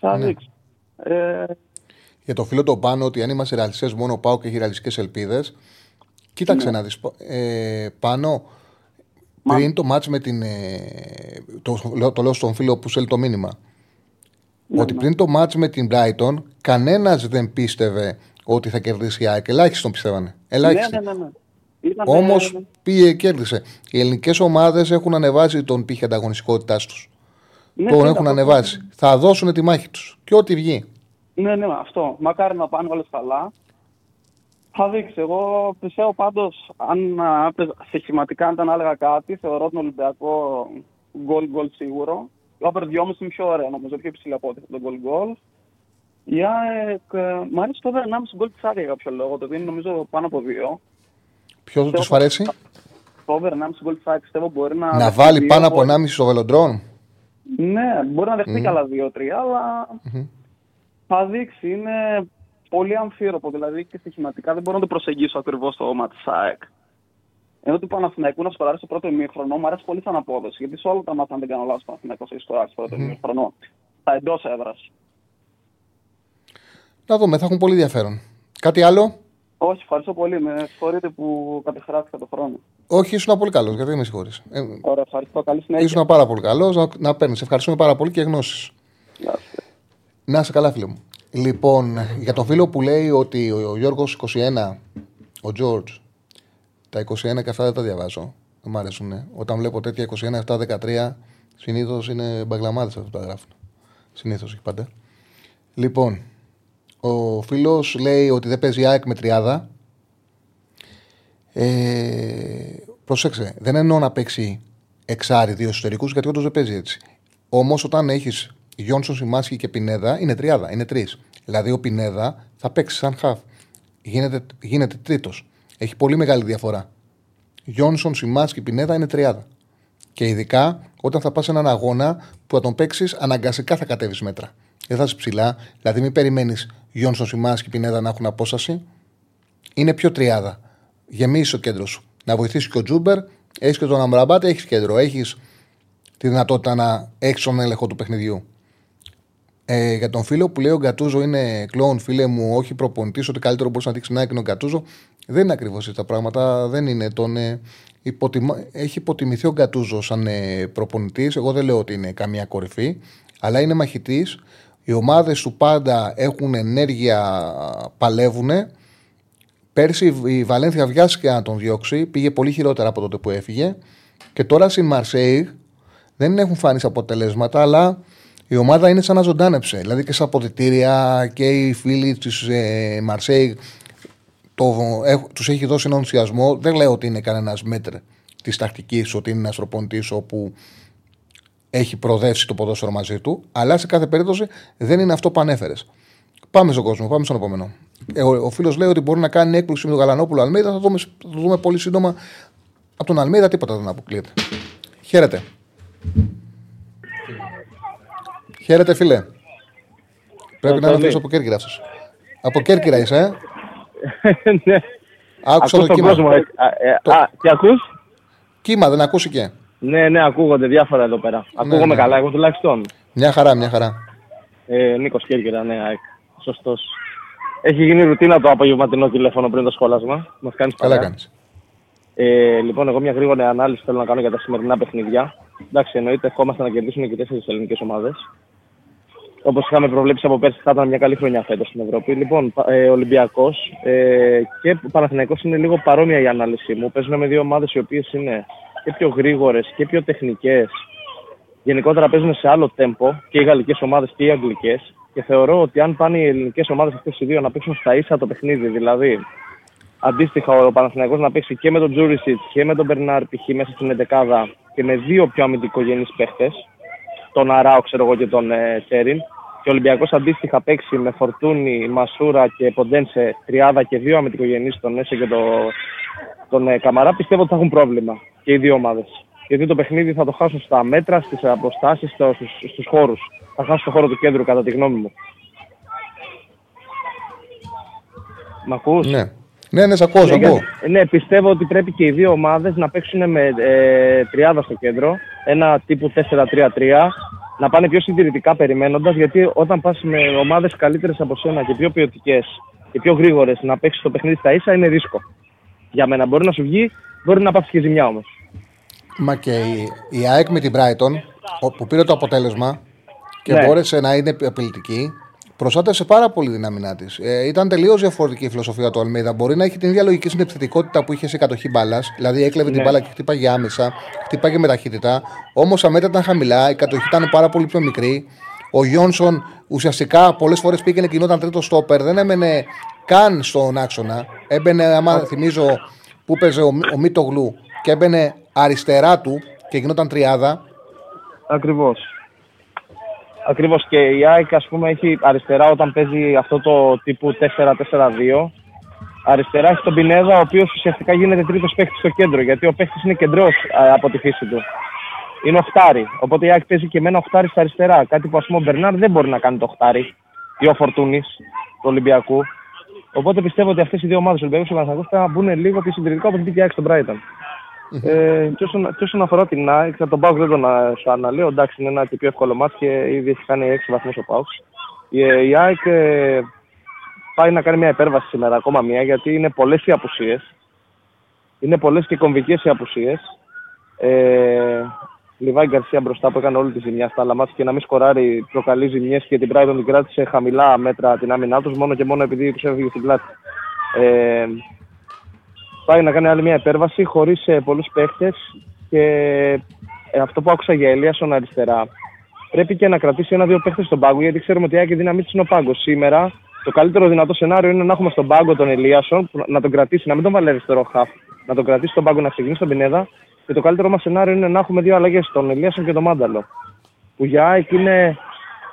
Θα Ναι. δείξει. Ε, Για το φίλο το πάνω ότι αν είμαστε ρεαλιστές, μόνο πάω και έχει ρεαλιστικές ελπίδες. Κοίταξε να δεις. Ε, πάνω, πριν το μάτς με την. Ε, το, λέω- το λέω στον φίλο που στέλνει το μήνυμα. ότι πριν το μάτς με την Brighton, κανένας δεν πίστευε ότι θα κερδίσει η ΑΕΚ. Ελάχιστοι τον πιστεύανε. Ελάχιστοι. ναι, ναι, ναι. Ήταν, Όμως ε, πήγε και κέρδισε. Οι ελληνικές ομάδες έχουν ανεβάσει τον πύχη ανταγωνιστικότητάς τους. ναι, τον ναι, έχουν αυτό- ανεβάσει. Θα δώσουν τη μάχη τους. Και ό,τι βγει. Ναι, ναι, αυτό. Μακάρι να πάνε όλες καλά. Θα δείξει. Εγώ πιστεύω πάντως, αν α, έπαιζα- στοιχηματικά αν ήταν να έλεγα κάτι, θεωρώ τον Ολυμπιακό γκολ γκολ σίγουρο. Ο Όπερ 2,5 είναι πιο ωραίο, νομίζω, πιο υψηλή από ό,τι το γκολ γκολ. Η ΑΕΚ, ε, μ' αρέσει το over 1,5 γκολ της ΑΕΚ για κάποιο λόγο. Το δίνει νομίζω πάνω από 2. Ποιος θα τους αρέσει Το over 1,5 γκολ της ΑΕΚ πιστεύω μπορεί να. να δεχτεί βάλει δύο πάνω από γκολ. 1,5 στο βελοντρόν. Ναι, μπορεί να δεχτεί και άλλα 2-3, αλλά θα δείξει. Είναι πολύ αμφίροπο. Δηλαδή και στοιχηματικά δεν μπορώ να το προσεγγίσω ακριβώς το όνομα της ΑΕΚ. Ενώ του Παναθηναϊκού να σκοράρει στο πρώτο ημίχρονο μου αρέσει πολύ σαν απόδοση. Γιατί σε όλα τα μάτια, αν δεν κάνω λάθος, ο Παναθηναϊκός έχει σκοράρει στο πρώτο ημίχρονο. Τα εντός έδρας. Να δούμε, θα έχουν πολύ ενδιαφέρον. Κάτι άλλο; Όχι, ευχαριστώ πολύ. Με συγχωρείτε που κατεχράστηκα το χρόνο. Όχι, ήσουν πολύ καλός, γιατί δεν με συγχωρείς. Ε, Ωραία, ευχαριστώ. Καλή συνέχεια. ήσουν πάρα πολύ καλός να, να παίρνεις. Ευχαριστούμε πάρα πολύ και γνώσεις. Γεια σας. Να είσαι καλά, φίλε μου. Λοιπόν, για τον φίλο που λέει ότι ο, ο Γιώργος 21, ο George, τα 21 και αυτά δεν τα διαβάζω. Δεν μ' αρέσουν. Όταν βλέπω τέτοια 21, 7, 13, συνήθως είναι μπαγλαμάδε αυτό που τα γράφουν. Συνήθως, όχι πάντα. Λοιπόν, ο φίλος λέει ότι δεν παίζει ΑΕΚ με τριάδα. Ε, προσέξτε, δεν εννοώ να παίξει εξάρι δύο εσωτερικούς, γιατί όντως δεν παίζει έτσι. Όμως όταν έχεις Γιόνσον, Σιμάσκι και Πινέδα, είναι τριάδα, είναι τρεις. Δηλαδή ο Πινέδα θα παίξει σαν χαφ. Γίνεται, γίνεται τρίτος. Έχει πολύ μεγάλη διαφορά. Γιόνσον, Σιμάσκι, Πινέδα είναι τριάδα. Και ειδικά όταν θα πας σε έναν αγώνα που θα τον παίξεις, αναγκαστικά θα κατέβεις μέτρα. Δεν θα είσαι ψηλά. Δηλαδή, μην περιμένεις Γιόνσον, Σιμάσκι, Πινέδα να έχουν απόσταση. Είναι πιο τριάδα. Γεμίσει το κέντρο σου. Να βοηθήσει και ο Τζούμπερ. Έχεις και τον Αμραμπάτ, έχεις κέντρο. Έχεις τη δυνατότητα να έχεις τον έλεγχο του παιχνιδιού. Ε, για τον φίλο που λέει ο Γκατούζο είναι κλόουν, φίλε μου, όχι προπονητής, ότι καλύτερο μπορεί να δείξει να είναι ο Γκατούζο. Δεν είναι ακριβώς έτσι τα πράγματα. Δεν είναι. Τον, ε, υποτιμα... Έχει υποτιμηθεί ο Γκατούζο σαν ε, προπονητής. Εγώ δεν λέω ότι είναι καμία κορυφή. αλλά είναι μαχητής. Οι ομάδες του πάντα έχουν ενέργεια, παλεύουν. Πέρσι η Βαλένθια βιάστηκε να τον διώξει, πήγε πολύ χειρότερα από τότε που έφυγε. Και τώρα στην Μαρσέη δεν έχουν φάνει αποτελέσματα, αλλά η ομάδα είναι σαν να ζωντάνεψε. Δηλαδή και στα αποδητήρια και οι φίλοι της ε, Μαρσέη τους έχει δώσει έναν ενθουσιασμό. Δεν λέω ότι είναι κανένας μέτρ της τακτικής, ότι είναι ένας προπονητή όπου έχει προοδεύσει το ποδόσφαιρο μαζί του, αλλά σε κάθε περίπτωση δεν είναι αυτό που ανέφερες. Πάμε στον κόσμο, πάμε στον επόμενο. Ε, ο, ο φίλος λέει ότι μπορεί να κάνει έκπληξη με τον Γαλανόπουλο Αλμίδα. Θα, δούμε, θα το δούμε πολύ σύντομα. Από τον Αλμίδα τίποτα δεν αποκλείεται. Χαίρετε. Χαίρετε, φίλε. Πρέπει να είναι από Κέρκυρα αυτός. Από Κέρκυρα είσαι, ε; ναι. Άκουσα το κύμα. Κόσμο, ε, ε, Α, τι ακούς; Κύμα, δεν ακούστηκε. Ναι, ναι, ακούγονται διάφορα εδώ πέρα. Ακούγομαι ναι. καλά, εγώ τουλάχιστον. Μια χαρά, μια χαρά. Ε, Νίκος Κέρκυρα, ναι, ΑΕΚ. Σωστός. Έχει γίνει ρουτίνα το απογευματινό τηλέφωνο πριν το σχόλασμα. Μας κάνεις Καλά παρέα. κάνεις. Ε, λοιπόν, εγώ μια γρήγορη ανάλυση θέλω να κάνω για τα σημερινά παιχνίδια. Εντάξει, εννοείται ευχόμαστε να κερδίσουν και τέσσερις ελληνικές ομάδες. Όπως είχαμε προβλέψει από πέρσι, θα ήταν μια καλή χρονιά φέτος στην Ευρώπη. Λοιπόν, ε, Ολυμπιακός ε, και Παναθηναϊκός είναι λίγο παρόμοια η ανάλυση μου. Παίζουν με δύο ομάδες οι οποίες είναι και πιο γρήγορες και πιο τεχνικές. Γενικότερα παίζουν σε άλλο τέμπο και οι γαλλικές ομάδες και οι αγγλικές. Και θεωρώ ότι αν πάνε οι ελληνικές ομάδες αυτές οι δύο να παίξουν στα ίσα το παιχνίδι, δηλαδή αντίστοιχα ο Παναθηναϊκός να παίξει και με τον Τζούρισιτς και με τον Μπερνάρ π.χ. μέσα στην 11 και με δύο πιο αμυντικογενείς παίχτες, τον Αράο ξέρω εγώ και τον ε, Τσέριν, και ο Ολυμπιακός αντίστοιχα παίξει με Φορτούνη, Μασούρα και Ποντένσε τριάδα και δύο αμυντικογενείς, τον Έσε και τον, τον ε, Καμαρά, πιστεύω ότι θα έχουν πρόβλημα και οι δύο ομάδες. Γιατί το παιχνίδι θα το χάσουν στα μέτρα, στις αποστάσεις, στο, στους, στους χώρους. Θα χάσουν το χώρο του κέντρου κατά τη γνώμη μου. Μ' ακούς; Ναι. Ναι, ναι, σε ακούω, σε Ναι, ακούω. για- ναι, πιστεύω ότι πρέπει και οι δύο ομάδες να παίξουν με ε, τριάδα στο κέντρο. Ένα τύπου 4-3-3. Να πάνε πιο συντηρητικά περιμένοντας. Γιατί όταν πας με ομάδες καλύτερες από σένα και πιο ποιοτικές και πιο γρήγορες να παίξεις το παιχνίδι στα ίσα είναι ρίσκο. Για μένα μπορεί να σου βγει, μπορεί να πάθεις και ζημιά όμως. Μα και η, η ΑΕΚ με την Brighton, ο- που πήρε το αποτέλεσμα και Ναι. μπόρεσε να είναι απειλητική, προστάτευσε πάρα πολύ την άμυνά της. Ε, ήταν τελείως διαφορετική η φιλοσοφία του Αλμίδα. Μπορεί να έχει την ίδια λογική στην επιθετικότητα που είχε σε κατοχή μπάλας, δηλαδή έκλεβε την Ναι. μπάλα και χτύπαγε άμεσα, χτύπαγε με ταχύτητα. Όμως τα μέτρα ήταν χαμηλά, η κατοχή ήταν πάρα πολύ πιο μικρή. Ο Γιόνσον ουσιαστικά πολλές φορές πήγαινε και γινόταν τρίτος στόπερ, δεν έμενε καν στον άξονα. Έμπαινε, άμα θυμίζω, που παίζε ο, ο Μίτογλου και έμπαινε αριστερά του και γινόταν τριάδα. Ακριβώς. Ακριβώς και η ΑΕΚ, ας πούμε, έχει αριστερά όταν παίζει αυτό το τύπου 4-4-2. Αριστερά έχει τον Πινέδα, ο οποίος ουσιαστικά γίνεται τρίτος παίχτη στο κέντρο. Γιατί ο παίχτη είναι κεντρός από τη φύση του. Είναι οχτάρι. Οπότε η ΑΕΚ παίζει και με ένα οχτάρι στα αριστερά. Κάτι που ας πούμε ο Μπερνάρ δεν μπορεί να κάνει το οχτάρι. Ή ο Φορτούνης του Ολυμπιακού. Οπότε πιστεύω ότι αυτές οι δύο ομάδες, ο Ολυμπιακός και ο Παναθηναϊκός, θα μπουν λίγο πιο συντηρητικά από την πήγε η ΑΕΚ στον Brighton. Ε, και, όσον, και όσον αφορά την ΑΕΚ, θα τον Πάουκ δεν τον α, σου αναλύω. Εντάξει, είναι ένα και πιο εύκολο μάτς και ήδη έχει κάνει 6 βαθμούς ο Πάουκ. Η, ε, η ΑΕΚ ε, πάει να κάνει μια υπέρβαση σήμερα, ακόμα μια, γιατί είναι πολλές οι απουσίες. Είναι πολλές και κομβικές οι απουσίες. Ε, Λιβάη Γκαρσία μπροστά που έκανε όλη τη ζημιά στα άλλα μάτια και να μην σκοράρει προκαλεί ζημιές και την Brighton την κράτησε χαμηλά μέτρα την άμυνά τους μόνο και μόνο επειδή τους έφυγε στην πλάτη. Ε, πάει να κάνει άλλη μια υπέρβαση χωρίς ε, πολλούς παίχτες και ε, αυτό που άκουσα για Ελίασον αριστερά πρέπει και να κρατήσει ένα-δύο παίχτες στον πάγκο γιατί ξέρουμε ότι η Άκη δύναμή τη είναι ο πάγκος. Σήμερα το καλύτερο δυνατό σενάριο είναι να έχουμε στον πάγκο τον Ελίασον που να- να τον κρατήσει, να μην τον βάλει αριστερό χαφ, να τον κρατήσει στον πάγκο να ξεκινήσει τον Πινέδα και το καλύτερο μας σενάριο είναι να έχουμε δύο αλλαγές, τον Ελίασον και τον Μάνταλο. Που για ΑΕΚ είναι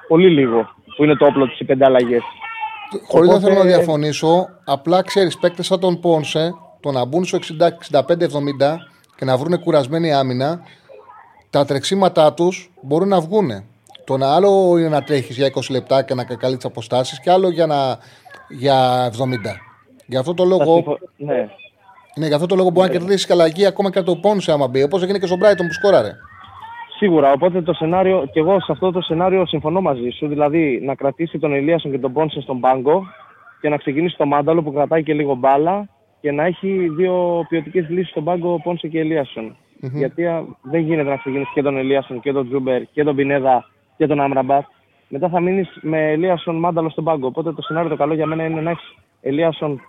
πολύ λίγο που είναι το όπλο της οι πέντε αλλαγές. Χωρίς να Οπότε- θέλω να διαφωνήσω, απλά ξέρεις παίκτες σαν τον Πόνσε, το να μπουν στο 60-65-70 και να βρουν κουρασμένη άμυνα, τα τρεξίματά τους μπορούν να βγουν. Το να άλλο είναι να τρέχεις για 20 λεπτά και να καλείς τις αποστάσεις, και άλλο για, να, για 70. Γι' αυτό το λόγο, Ναι. ναι, γι' αυτό το λόγο μπορεί να κερδίσει και αλλαγή ακόμα και από το Πόνσε άμα μπει. Όπως έγινε και στον Brighton που σκόραρε. Σίγουρα, οπότε το σενάριο, και εγώ σε αυτό το σενάριο συμφωνώ μαζί σου, δηλαδή να κρατήσει τον Ελίασον και τον Πόνσε στον πάγκο και να ξεκινήσει το Μάνταλο που κρατάει και λίγο μπάλα και να έχει δύο ποιοτικές λύσεις στον πάγκο Πόνσε και ελιασον Γιατί α, δεν γίνεται να ξεκινήσει και τον Ελίασον και τον Τζούμπερ και τον Πινέδα και και τον Άμραμπατ, μετά θα μείνεις με Ελίασον Μάνταλο στον πάγκο. Οπότε το σενάριο το καλό για μένα είναι να έχεις Ελίασον,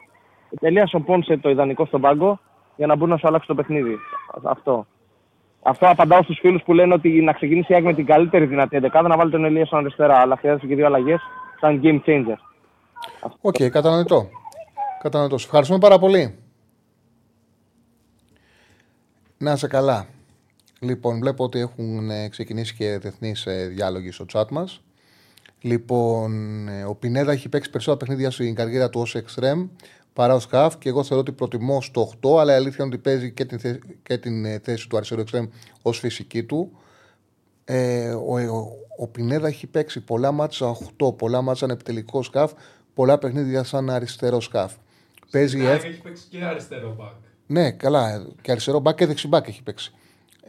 Ελίασον Πόνσε το ιδανικό στον πάγκο για να μπορεί να σου αλλάξει το παιχνίδι. Αυτό. Αυτό απαντάω στους φίλους που λένε ότι να ξεκινήσει η ΑΕΚ με την καλύτερη δυνατή εντεκάδα να βάλει τον Ελίασον αριστερά. Αλλά χρειάζεται και δύο αλλαγές σαν game changer. OK, okay, κατανοητό. Κατανοητό. Σε ευχαριστούμε πάρα πολύ. Να είσαι καλά. Λοιπόν, βλέπω ότι έχουν ε, ξεκινήσει και διεθνείς ε, διάλογοι στο chat μας. Λοιπόν, ε, ο Πινέδα έχει παίξει περισσότερα παιχνίδια στην καριέρα του ως εξτρέμ παρά ως half και εγώ θεωρώ ότι προτιμώ στο 8, αλλά η αλήθεια είναι ότι παίζει και την, θέση, και την θέση του αριστερού extreme ως φυσική του. Ε, ο, ο, ο, Πινέδα έχει παίξει πολλά μάτσα 8, πολλά μάτσα σαν επιτελικός σκαφ, πολλά παιχνίδια σαν αριστερός σκαφ. Παίζει ναι, έχει παίξει και αριστερό μπακ. Ναι, καλά. Και αριστερό μπακ και δεξιμπακ έχει παίξει.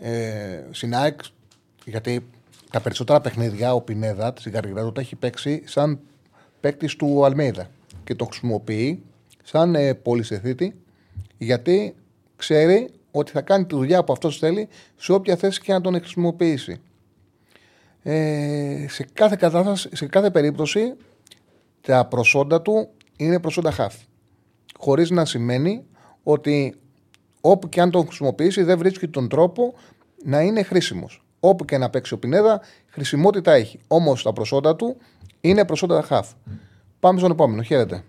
Ε, ΑΕΚ, γιατί τα περισσότερα παιχνίδια ο Πινέδα στην καριέρα του τα έχει παίξει σαν παίκτης του Αλμέιδα και το χρησιμοποιεί σαν ε, πολυσεθήτη γιατί ξέρει ότι θα κάνει τη δουλειά που αυτός θέλει σε όποια θέση και να τον χρησιμοποιήσει. Ε, σε, κάθε κατάσταση, σε κάθε περίπτωση τα προσόντα του είναι προσόντα χαφ. Χωρίς να σημαίνει ότι όπου και αν τον χρησιμοποιήσει δεν βρίσκει τον τρόπο να είναι χρήσιμος. Όπου και να παίξει ο Πινέδα, χρησιμότητα έχει. Όμως τα προσόντα του είναι προσόντα χαφ. Πάμε στον επόμενο. Χαίρετε.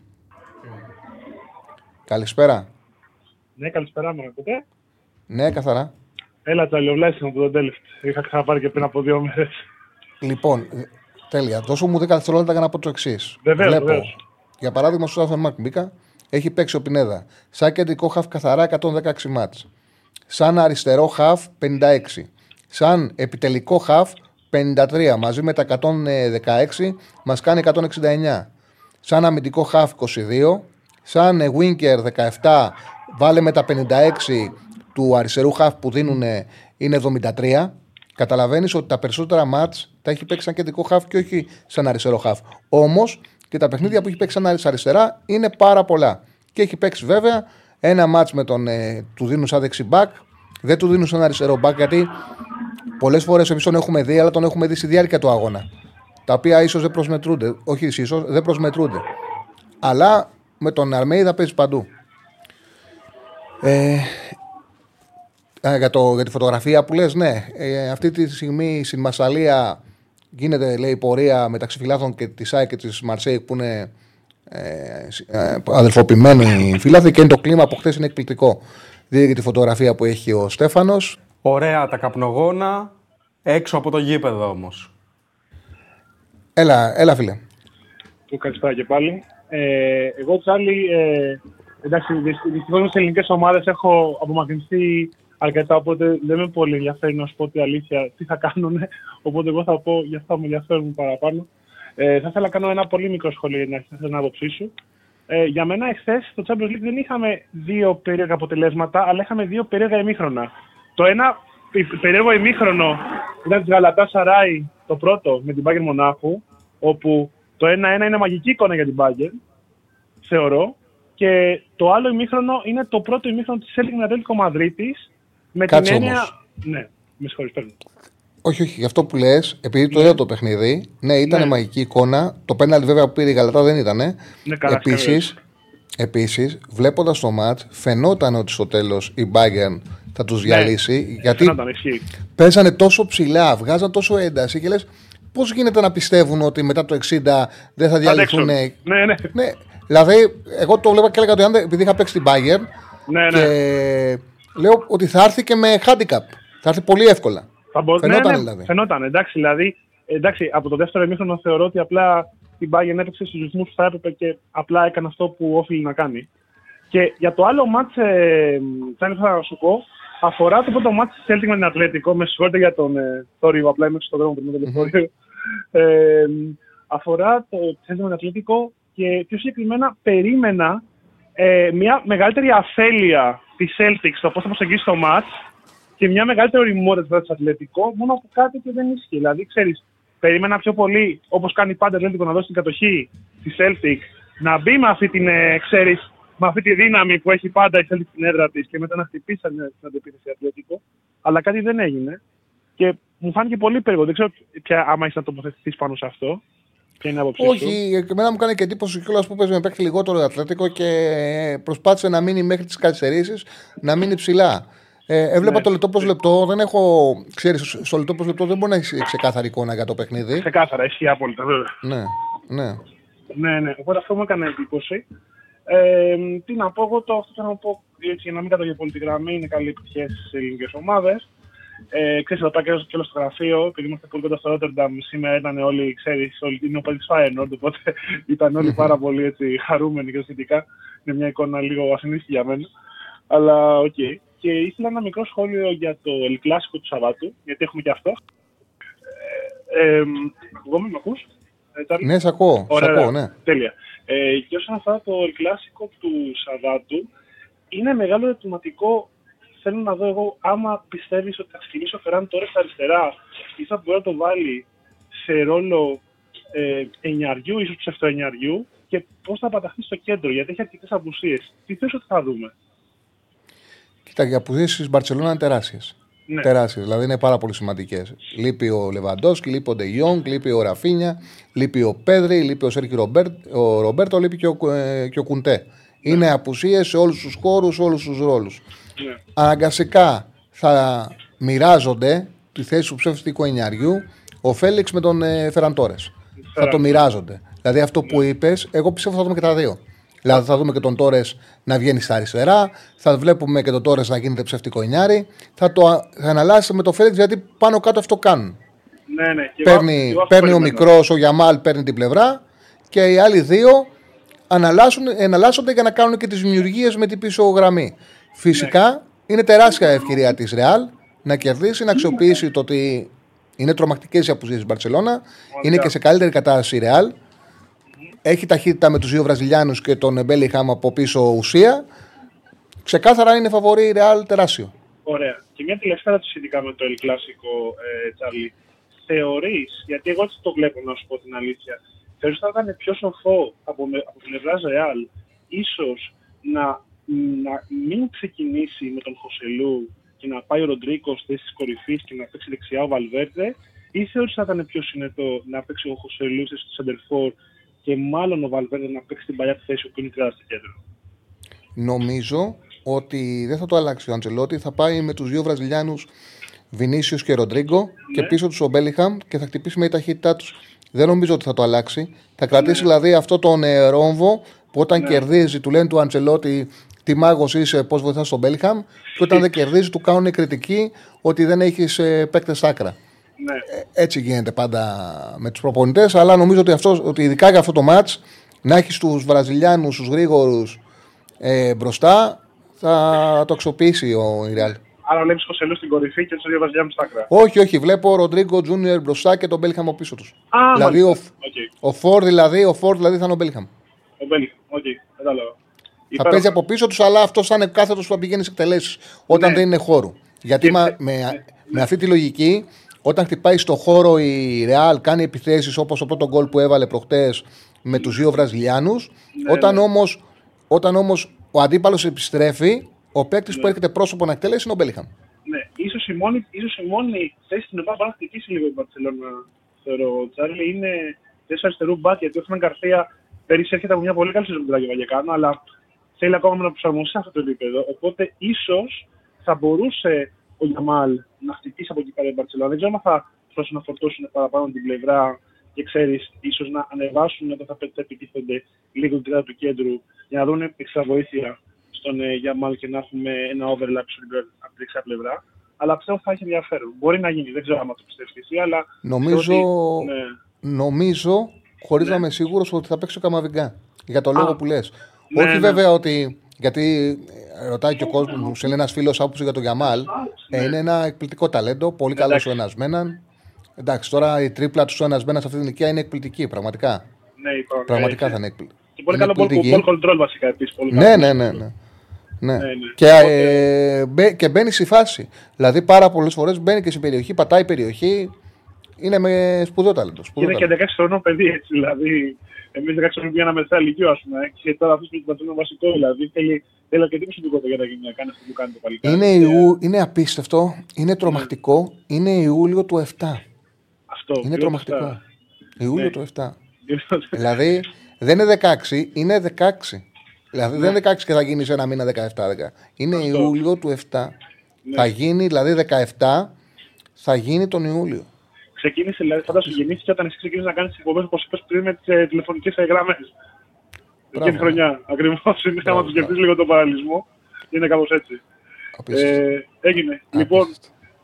Καλησπέρα. Ναι, καλησπέρα, μου ακούτε; Ναι, καθαρά. Έλα, τσαλιοβλάσιμο από τον Τέλεφτ. Είχα ξαναπάρει και πριν από δύο μέρες. Λοιπόν, τέλεια. Δώσω μου 10 δευτερόλεπτα για να πω το εξής. Βεβαίως. Για παράδειγμα, στο Σάφερ Μάρκ μπήκα, έχει παίξει ο Πινέδα. Σαν κεντρικό χαφ καθαρά 116 μάτς. Σαν αριστερό χαφ 56. Σαν επιτελικό χαφ 53. Μαζί με τα 116 μας κάνει 169. Σαν αμυντικό χαφ 22. Σαν Winker 17. Βάλε με τα 56 του αριστερού χαφ που δίνουν είναι 73. Καταλαβαίνεις ότι τα περισσότερα μάτς τα έχει παίξει σαν κεντρικό χαφ και όχι σαν αριστερό χαφ. Όμως και τα παιχνίδια που έχει παίξει σαν αριστερά είναι πάρα πολλά. Και έχει παίξει βέβαια ένα μάτ με τον ε, του δίνουν σαν δεξιμπάκ, δεν του δίνουν σαν αριστερό μπακ γιατί πολλές φορές εμείς τον έχουμε δει, αλλά τον έχουμε δει στη διάρκεια του αγώνα. Τα οποία ίσως δεν προσμετρούνται. Όχι ίσως, δεν προσμετρούνται. Αλλά με τον Αρμέιδα παίζει παντού. Ε, για, το, για τη φωτογραφία που λες, ναι. Ε, αυτή τη στιγμή στην Μασαλία γίνεται λέει πορεία μεταξύ φυλάθων και της ΣΑΕ και της Μαρσέικ που είναι ε, ε, αδελφοποιημένοι φυλάθοι και είναι το κλίμα που χθες είναι εκπληκτικό. Δείτε τη φωτογραφία που έχει ο Στέφανος. Ωραία τα καπνογόνα, έξω από το γήπεδο όμως. Έλα, έλα φίλε. Του καλησπέρα και πάλι. Ε, εγώ, Τσάρλι, ε, εντάξει, δυστυχώς με τις ελληνικές ομάδες έχω απομακρυνθεί αρκετά, οπότε δεν με πολύ ενδιαφέρει να σου πω τη αλήθεια τι θα κάνουν. Οπότε εγώ θα πω για αυτά μου ενδιαφέρουν παραπάνω. Ε, θα ήθελα να κάνω ένα πολύ μικρό σχόλιο για να έχετε την άποψή σου. Ε, για μένα, εχθές στο Champions League δεν είχαμε δύο περίεργα αποτελέσματα, αλλά είχαμε δύο περίεργα ημίχρονα. Το ένα περίεργο ημίχρονο ήταν της Γαλατά Σαράι, το πρώτο με την Bayern Μονάχου, όπου το 1-1 είναι μαγική εικόνα για την Bayern, θεωρώ. Και το άλλο ημίχρονο είναι το πρώτο ημίχρονο της Celtic Ατλέτικο Μαδρίτης. Με Κάτσε την έννοια. Όμως. Ναι, με συγχωρείς, παίρνω. Όχι, όχι, γι' αυτό που λες, επειδή το είδα το παιχνίδι, ναι, ήταν Ναι. μαγική εικόνα. Το πέναλ βέβαια που πήρε η Γαλατά δεν ήταν. Ναι, καλά, Επίσης, επίσης, βλέποντας το ματ, φαινόταν ότι στο τέλος η Bayern θα τους διαλύσει. γιατί Ναι. Φαινόταν, ισχύει. παίζανε τόσο ψηλά, βγάζαν τόσο ένταση και λες, πώς γίνεται να πιστεύουν ότι μετά το 60 δεν θα διαλυθούν. αντέξουν. Ναι, ναι. ναι. Δηλαδή, εγώ το βλέπα και έλεγα ότι αν δεν- επειδή είχα παίξει την Bayern Ναι, ναι. και λέω ότι θα έρθει και με handicap. Θα έρθει πολύ εύκολα. Θα μπο... Φαινόταν ναι, ναι, δηλαδή. Φαινόταν, εντάξει, δηλαδή. Εντάξει, από το δεύτερο ημίχρονο θεωρώ ότι απλά η Bayern έπαιξε στους ρυθμούς που θα έπρεπε και απλά έκανε αυτό που όφιλε να κάνει. Και για το άλλο μάτς, ε, θα ήθελα να σου πω, αφορά το πρώτο μάτς της Celtic με την Ατλέτικο. Με συγχωρείτε για τον ε, θόρυβο, απλά είμαι στον δρόμο πριν το λεωφορείο. Ε, αφορά το Celtic με την Ατλέτικο και πιο συγκεκριμένα περίμενα ε, μια μεγαλύτερη αφέλεια της Celtic στο πώς θα προσεγγίσει το μάτς και μια μεγαλύτερη οριμότητα της Ατλέτικο, μόνο που κάτι και δεν ίσχυε. Δηλαδή, ξέρεις, περίμενα πιο πολύ, όπως κάνει πάντα η Ατλέτικο, να δώσει την κατοχή στη Celtic, να μπει με αυτή την, ε, ξέρεις, με αυτή τη δύναμη που έχει πάντα η Celtic στην έδρα της και μετά να χτυπήσει την αντεπίθεση Ατλέτικο. Αλλά κάτι δεν έγινε. Και μου φάνηκε πολύ περίεργο. Δεν ξέρω ποια, άμα είσαι να τοποθετηθείς πάνω σε αυτό. Ποια είναι η άποψή σου; Όχι, εμένα μου κάνει και εντύπωση κιόλας που παίζει με παίχτη λιγότερο ατλέτικο και προσπάθησε να μείνει μέχρι τις καθυστερήσεις, να μείνει ψηλά. Ε, έβλεπα Ναι. το λεπτό προς λεπτό, δεν έχω. ξέρεις, στο λεπτό προς λεπτό δεν μπορεί να έχεις ξεκάθαρη εικόνα για το παιχνίδι. Ξεκάθαρα, ισχύει απόλυτα, βέβαια. Ναι, ναι. Ναι, ναι. Οπότε αυτό μου έκανε εντύπωση. Ε, τι να πω, εγώ το αυτό θέλω να πω έτσι, για να μην καταγγελώ πολύ τη γραμμή, είναι καλή επιτυχία στις ελληνικές ομάδες. Ε, ξέρεις, εδώ πέρα και όλος στο γραφείο, επειδή είμαστε πολύ κοντά στο Ρότερνταμ, σήμερα ήταν όλοι, ξέρεις, όλοι είναι ο Πέλης Φάενορντ, οπότε ήταν όλοι πάρα πολύ έτσι, χαρούμενοι και σχετικά. Είναι μια εικόνα λίγο ασυνήθιστη για μένα. Αλλά οκ. Και ήθελα ένα μικρό σχόλιο για το El Clásico του Σαββάτου, γιατί έχουμε και αυτό. Ε, ε, εγώ με ακούς; Ε, Τσάρλι; Ναι, σε ακούω. Σε Ωραία, ακούω, ναι. Τέλεια. Ε, και όσον αφορά το κλασικό του Σαββάτου, είναι μεγάλο ερωτηματικό. Θέλω να δω εγώ άμα πιστεύεις ότι θα ξεκινήσει ο Φεράν τώρα στα αριστερά ή θα μπορεί να το βάλει σε ρόλο ε, εννιαριού, ίσως ψευτοεννιαριού και πώς θα παραταχθεί στο κέντρο, γιατί έχει αρκετές απουσίες. Τι λες ότι θα δούμε; Κοίτα, οι απουσίες της Μπαρσελόνα είναι τεράστιες. Ναι. Τεράστιες, δηλαδή είναι πάρα πολύ σημαντικές. Λείπει ο Λεβαντόσκι, λείπει ο Ντε Γιονγκ, λείπει ο Ραφίνια, λείπει ο Πέδρι, λείπει ο Σέρτζι Ρομπέρτ, ο Ρομπέρτο, λείπει και ο, ε, και ο Κουντέ. Είναι απουσίες σε όλους τους χώρους, σε όλους τους ρόλους. Ναι. Αναγκαστικά θα μοιράζονται τη θέση του ψεύτικου εννιαριού ο Φέληξ με τον ε, Φεραντόρες. Θα το μοιράζονται. Δηλαδή αυτό που είπες, εγώ πιστεύω θα δούμε και τα δύο. Δηλαδή θα δούμε και τον Τόρες να βγαίνει στα αριστερά, θα βλέπουμε και τον Τόρες να γίνεται ψεύτικο εννιάρι. Θα το α- θα αναλάσει με τον Φέληξ γιατί πάνω κάτω αυτό κάνουν. Ναι, ναι. Και εγώ- Παίρνει, εγώ αυτό παίρνει ο περιμένω. μικρός, ο Γιαμάλ παίρνει την πλευρά και οι άλλοι δύο αναλάσουν, εναλλάσσονται για να κάνουν και τις δημιουργίες με την πίσω γραμμή. Φυσικά είναι τεράστια ευκαιρία της Ρεάλ να κερδίσει, να αξιοποιήσει το ότι είναι τρομακτικές οι απουσίες της Μπαρσελόνα. Είναι και σε καλύτερη κατάσταση η Ρεάλ. Έχει ταχύτητα με τους δύο Βραζιλιάνους και τον Μπέλιχαμ από πίσω ουσία. Ξεκάθαρα είναι φαβορή η Ρεάλ τεράστιο. Ωραία. Και μια τελευταία ερώτηση σχετικά με το El Clásico, ε, Τσάρλι. Θεωρείς, γιατί εγώ έτσι το βλέπω να σου πω την αλήθεια, θεωρείς ότι θα ήταν πιο σοφό από, με, από πλευράς Ρεάλ, ίσως να, να μην ξεκινήσει με τον Χωσελού και να πάει ο Ροντρίκο στη θέση τη κορυφής και να παίξει δεξιά ο Βαλβέρδε, ή θεωρείς ότι θα ήταν πιο συνετό να παίξει ο Χωσελού στη θέση του Σεντερφόρ και μάλλον ο Βαλβέρδε να παίξει την παλιά του θέση που είναι κρατά στο κέντρο; Νομίζω ότι δεν θα το αλλάξει ο Αντζελότη. Θα πάει με τους δύο Βραζιλιάνους Βινίσιος και Ροντρίγκο και πίσω τους ο Μπέλιχαμ και θα χτυπήσει με τη ταχύτητά τους. Δεν νομίζω ότι θα το αλλάξει. Θα κρατήσει δηλαδή αυτό τον ε, ρόμβο που όταν κερδίζει του λένε του Αντζελότη τι μάγος είσαι, πώς βοηθάς τον Μπέλιχαμ. Και όταν δεν κερδίζεις, του κάνουν κριτική ότι δεν έχεις ε, παίκτες άκρα. Ναι. Έτσι γίνεται πάντα με τους προπονητές. Αλλά νομίζω ότι, αυτός, ότι ειδικά για αυτό το ματ να έχεις τους Βραζιλιάνους, τους γρήγορους ε, μπροστά, θα το αξιοποιήσει ο η Real. Άρα βλέπεις Χοσέλου στην κορυφή και τους δύο Βραζιλιάνους στα άκρα. Όχι, όχι, βλέπω ο Ροντρίγκο Τζούνιορ μπροστά και τον Μπέλιγχαμ από πίσω τους. Α, δηλαδή ο, μάλιστα. Οκ. ο Φόρ δηλαδή, ο Φόρ δηλαδή θα είναι ο Μπέλιχαμ. Ο Μπέλιχ. Οκ, κατάλαβα. Θα Υπέροχο. παίζει από πίσω τους, αλλά αυτό θα είναι κάθετο που θα πηγαίνει σε εκτελέσεις όταν Ναι. δεν είναι χώρου. Γιατί μα- με, με αυτή τη λογική, όταν χτυπάει στο χώρο η Ρεάλ, κάνει επιθέσεις όπως το πρώτο γκολ που έβαλε προχτές με τους δύο Βραζιλιάνους. Ναι, όταν ναι. όμω όταν όμως ο αντίπαλος επιστρέφει, ο παίκτης που έρχεται πρόσωπο να εκτελέσει είναι ο Μπέλιγχαμ. Ναι, ίσως η μόνη, ίσως η μόνη θέση στην οποία μπορεί να χτυπήσει λίγο η Μπαρσελόνα, θεωρώ, Τσάρλι, είναι θέση αριστερού μπακ, γιατί ο Φραν Γκαρθία πέρυσι έρχεται από μια πολύ καλή σεζόν με τον Βαγιεκάνο, αλλά θέλει ακόμα να προσαρμοστεί σε αυτό το επίπεδο. Οπότε ίσως θα μπορούσε ο Γιαμάλ να χτυπήσει από εκεί πέρα η Μπαρσελόνα. Δεν ξέρω αν θα προσπαθήσουν να φορτώσουν παραπάνω την πλευρά και ξέρεις, ίσως να ανεβάσουν όταν θα θα επιτίθενται λίγο την τριάδα του κέντρου για να δουν εξtra βοήθεια στον ε, Γιαμάλ και να έχουμε ένα overlap στην πλευρά- από την δεξιά πλευρά. Αλλά πιστεύω θα έχει ενδιαφέρον. Μπορεί να γίνει, δεν ξέρω αν το πιστεύεις εσύ, αλλά. Νομίζω, θεωρώ ότι- ναι. νομίζω χωρίς να είμαι σίγουρος ότι θα παίξει ο Καμαβιγκά. Για τον λόγο που λες. Ναι, Όχι ναι. βέβαια ότι. Γιατί ε, ρωτάει και ο κόσμος, μου στέλνει ένας φίλος άποψη για τον Γιαμάλ. Ε, είναι ένα εκπληκτικό ταλέντο, πολύ καλό Ναι. Εντάξει. ο ένας μέναν. Εντάξει, τώρα η τρίπλα του ένας μένα σε αυτή την ηλικία είναι εκπληκτική, πραγματικά. Ναι, είπα, Πραγματικά ναι, θα είναι εκπληκτική. Και πολύ καλό ball, ball control βασικά επίσης. Ναι, ναι, ναι. ναι. Ναι. ναι. Και, ε, μπε- και μπαίνει στη φάση. Δηλαδή πάρα πολλές φορές μπαίνει και στην περιοχή, πατάει περιοχή. Είναι με σπουδαίο ταλέντο. σπουδαίο Είναι και ταλέντο. 16 χρονών παιδί, έτσι. Δηλαδή, εμείς 16 χρονών πήγαμε μετά ηλικίου, ας πούμε. Και τώρα αυτός που πατούν είναι βασικό, δηλαδή. Θέλει, θέλει αρκετή προσωπικότητα για να γίνει να κάνει αυτό που κάνει το παλικάρι. Είναι, Ιού, είναι απίστευτο, είναι τρομακτικό. Είναι Ιούλιο του 7. Αυτό. Είναι πιο τρομακτικό. σωστά. Ιούλιο Ναι. του 7. Είναι- δηλαδή δεν είναι 16, είναι 16. Δηλαδή δεν είναι 16 και θα γίνει σε ένα μήνα 17. 10. Είναι Ιούλιο του 7. Θα γίνει δηλαδή 17, θα γίνει τον Ιούλιο. Ξεκίνησε, δηλαδή, φαντάσου, γεννήθηκε όταν εσύ ξεκίνησες να κάνεις εκπομπές όπως είπες πριν με τις ε, τηλεφωνικές γραμμέ. Εκείνη τη χρονιά. Ακριβώς. Είναι άμα το σκεφτείς λίγο τον παραλυσμό. Είναι κάπως έτσι. Ε, έγινε. Λοιπόν,